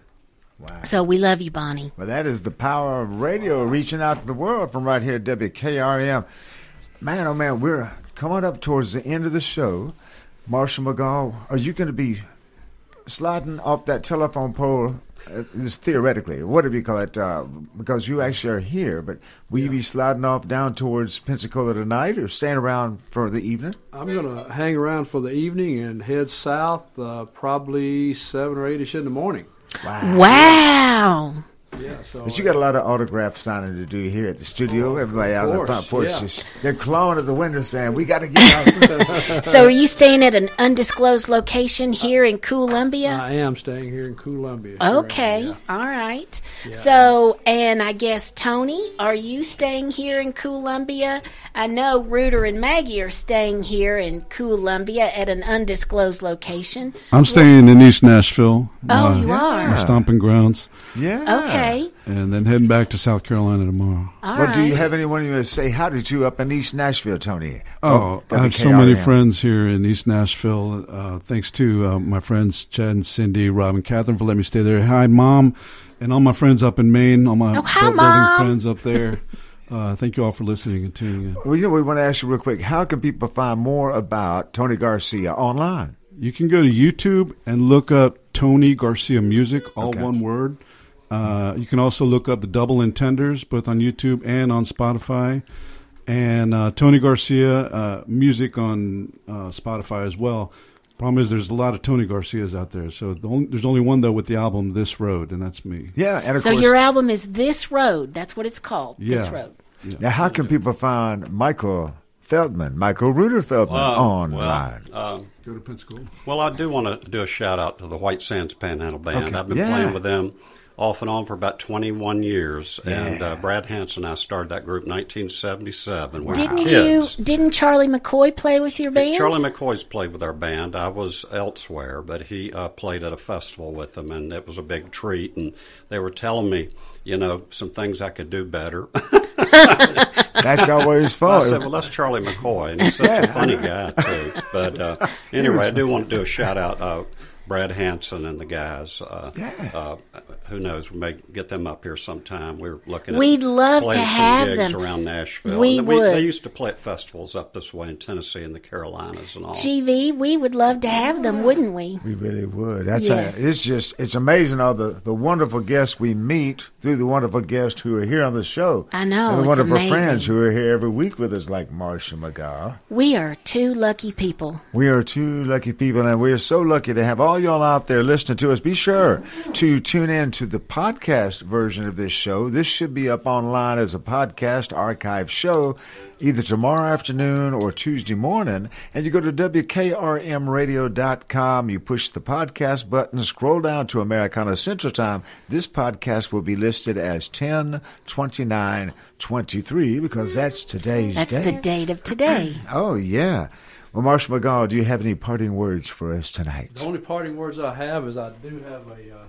S2: Wow.
S11: So we love you, Bonnie.
S2: Well, that is the power of radio reaching out to the world from right here at WKRM. Man, oh man, we're coming up towards the end of the show. Marshall McGaw, are you going to be sliding off that telephone pole? Uh, this theoretically, what do you call it? Uh, because you actually are here, but will you be sliding off down towards Pensacola tonight, or staying around for the evening?
S13: I'm going to hang around for the evening and head south, uh, probably seven or eight ish in the morning.
S11: Wow.
S13: Yeah, so
S2: But you got a lot of autograph signing to do here at the studio. Everybody out on the front porch,
S13: yeah.
S2: they're clawing at the window saying, "We got to get out."
S11: So are you staying at an undisclosed location here in Columbia?
S13: I am staying here in Columbia. sure am,
S11: Okay,
S13: yeah.
S11: all right. So, and I guess Tony, are you staying here in Columbia? I know Reuter and Maggie are staying here in Columbia at an undisclosed location.
S20: I'm staying in East Nashville. uh,
S11: Oh, you are?
S20: My stomping grounds.
S2: Yeah.
S11: Okay.
S20: And then heading back to South Carolina tomorrow.
S11: All
S2: well, do you have anyone you would say how did you up in East Nashville, Tony?
S20: Oh,
S2: Of
S20: I have so many friends here in East Nashville. Uh, thanks to uh, my friends Chad and Cindy, Rob, and Catherine for letting me stay there. Hi, Mom, and all my friends up in Maine, all my
S11: Oh, hi,
S20: building
S11: Mom.
S20: friends up there. Uh, thank you all for listening and tuning in.
S2: Well, you know, we want to ask you real quick. How can people find more about Tony Garcia online?
S20: You can go to YouTube and look up Tony Garcia Music, all
S2: Okay.
S20: one word. Uh, you can also look up the Double Intenders, both on YouTube and on Spotify. And uh, Tony Garcia uh, Music on uh, Spotify as well. Problem is, there's a lot of Tony Garcias out there. So the only, there's only one, though, with the album This Road, and that's me.
S2: Yeah, and of
S11: So
S2: course,
S11: your album is This Road. That's what it's called. This
S20: Yeah.
S11: Road.
S2: now how can people find Michael Feldman, Michael Ruder Feldman
S16: Uh,
S2: online?
S16: Well, um,
S20: Go to Pensacola.
S16: well, I do want to do a shout out to the White Sands Panhandle Band.
S2: Okay.
S16: I've been
S2: Yeah.
S16: playing with them off and on for about 21 years, and uh, Brad Hanson and I started that group in 1977. We
S11: Didn't
S16: kids.
S11: you? Didn't Charlie McCoy play with your band?
S16: Charlie McCoy's played with our band. I was elsewhere, but he uh, played at a festival with them, and it was a big treat. And they were telling me, you know, some things I could do better.
S2: That's always
S16: I
S2: fun.
S16: said, well, that's Charlie McCoy, and he's such a funny guy, too. But uh, anyway, I do want to do a shout out. Uh, Brad Hanson and the guys. Uh, uh, who knows? We may get them up here sometime. We're looking.
S11: At We'd
S16: at
S11: love to have
S16: gigs
S11: them.
S16: around Nashville.
S11: We
S16: And
S11: would.
S16: They used to play at festivals up this way in Tennessee and the Carolinas and all.
S11: GV, we would love to have them, wouldn't we?
S2: We really would. That's
S11: Yes.
S2: a, it's just it's amazing all the, the wonderful guests we meet through the wonderful guests who are here on the show.
S11: I know,
S2: And the
S11: it's
S2: wonderful
S11: amazing.
S2: friends who are here every week with us, like Marshall McGaw.
S11: We are two lucky people.
S2: We are two lucky people, and we are so lucky to have all y'all out there listening to us. Be sure to tune in to the podcast version of this show. This should be up online as a podcast archive show either tomorrow afternoon or Tuesday morning. And you go to WKRMradio.com, you push the podcast button, scroll down to Americana Central Time. This podcast will be listed as 10 29 23 because that's today's
S11: That's
S2: day.
S11: the date of today.
S2: Oh, yeah. Well, Marshall McGaw, do you have any parting words for us tonight?
S13: The only parting words I have is I do have a uh,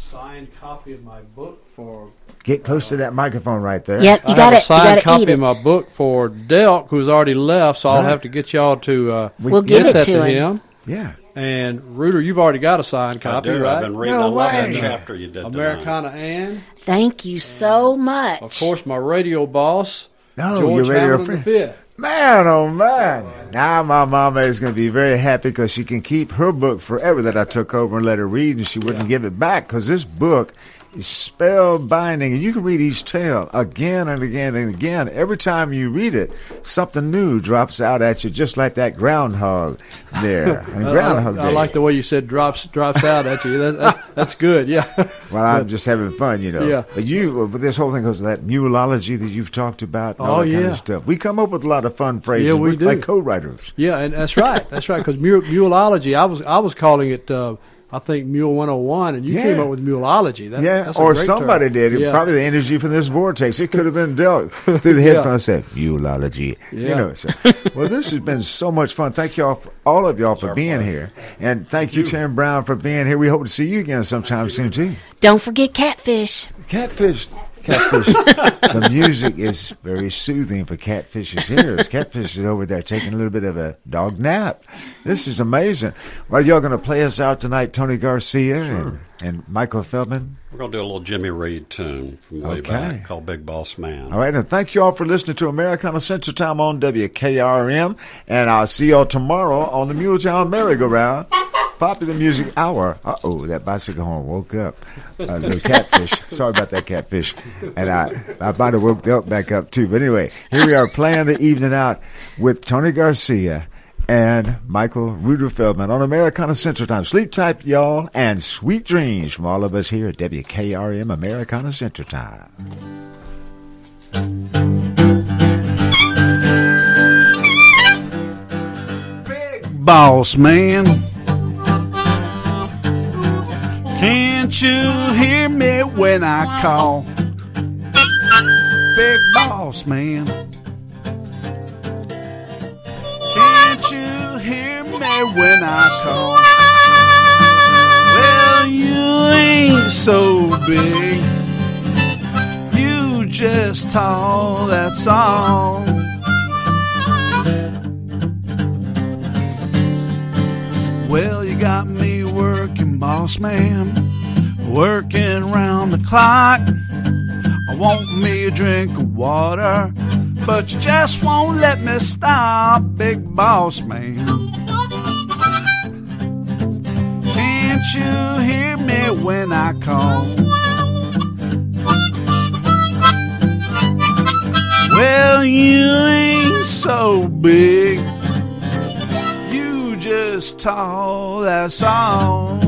S13: signed copy of my book for.
S2: Get close to that microphone right there.
S11: Yep, you
S13: I
S11: got
S13: have a
S11: to you got
S13: signed copy of my book for Delk, who's already left, so I'll have to get y'all to uh,
S11: We'll
S13: get
S11: give it
S13: that
S11: to him.
S13: him.
S2: Yeah.
S13: And Ruder, you've already got a signed
S16: I
S13: copy,
S16: do.
S13: right?
S16: I've been reading.
S2: No
S16: I love that chapter you did. tonight.
S13: Americana Ann,
S11: Thank you so much.
S13: of course, my radio boss,
S2: No,
S13: George
S2: you're radio
S13: Hamilton
S2: friend. Man, oh man. Now my mama is going to be very happy because she can keep her book forever that I took over and let her read, and she wouldn't give it back because this book spellbinding, and you can read each tale again and again and again. Every time you read it, something new drops out at you, just like that groundhog there. And
S13: I-
S2: groundhog
S13: I, I
S2: Day.
S13: like the way you said drops drops out at you. That, that's, that's good. Yeah.
S2: Well, I'm just having fun, you know.
S13: Yeah.
S2: But you, but this whole thing goes to that mulology that you've talked about. And all
S13: Oh,
S2: that kind
S13: yeah.
S2: of stuff. We come up with a lot of fun phrases.
S13: Yeah, we
S2: We're
S13: do.
S2: like co-writers.
S13: Yeah, and that's right. That's right. Because mulology, I was I was calling it. Uh, I think Mule 101, and you
S2: Yeah.
S13: came up with Muleology. That,
S2: yeah,
S13: that's a
S2: or
S13: great
S2: somebody
S13: term.
S2: did.
S13: Yeah.
S2: Probably the energy from this vortex. It could have been dealt through the
S13: Yeah.
S2: headphones. Said mulology. You know. So, well, this has been so much fun. Thank y'all, for, all of y'all, for being here, and thank you, Tim Brown, for being here. We hope to see you again sometime soon too.
S11: Don't forget catfish.
S2: Catfish. Catfish. the music is very soothing for Catfish's ears. Catfish is over there taking a little bit of a dog nap. This is amazing. Well, y'all going to play us out tonight, Tony Garcia and, and Michael Feldman?
S16: We're going to do a little Jimmy Reed tune from way
S2: Okay.
S16: back called Big Boss Man.
S2: All right, and thank you all for listening to Americana Central Time on WKOM. And I'll see y'all tomorrow on the Muletown Merry-Go-Round. Popular Music Hour. Uh oh, that bicycle horn woke up. Uh, the catfish. Sorry about that catfish. And I, I might have woke up back up too. But anyway, here we are playing the evening out with Tony Garcia and Michael Ruder Feldman on Americana Central Time. Sleep tight, y'all, and sweet dreams from all of us here at WKOM Americana Central Time.
S17: Big boss man. Can't you hear me when I call? Big boss man. Can't you hear me when I call? Well, you ain't so big. You just tall, that's all. Well, you got me working, boss man, working round the clock. I want me a drink of water, but you just won't let me stop, big boss man. Can't you hear me when I call? Well, you ain't so big. Just tall, that's all.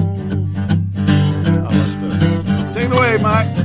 S17: Take it away, Mike.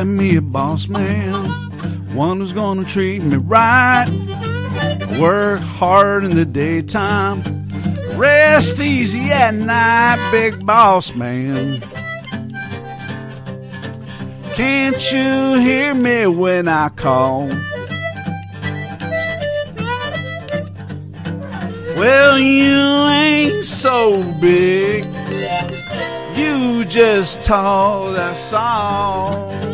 S17: Get me a boss man, one who's gonna treat me right. Work hard in the daytime, rest easy at night, big boss man. Can't you hear me when I call? Well, you ain't so big. You just tall, that's all.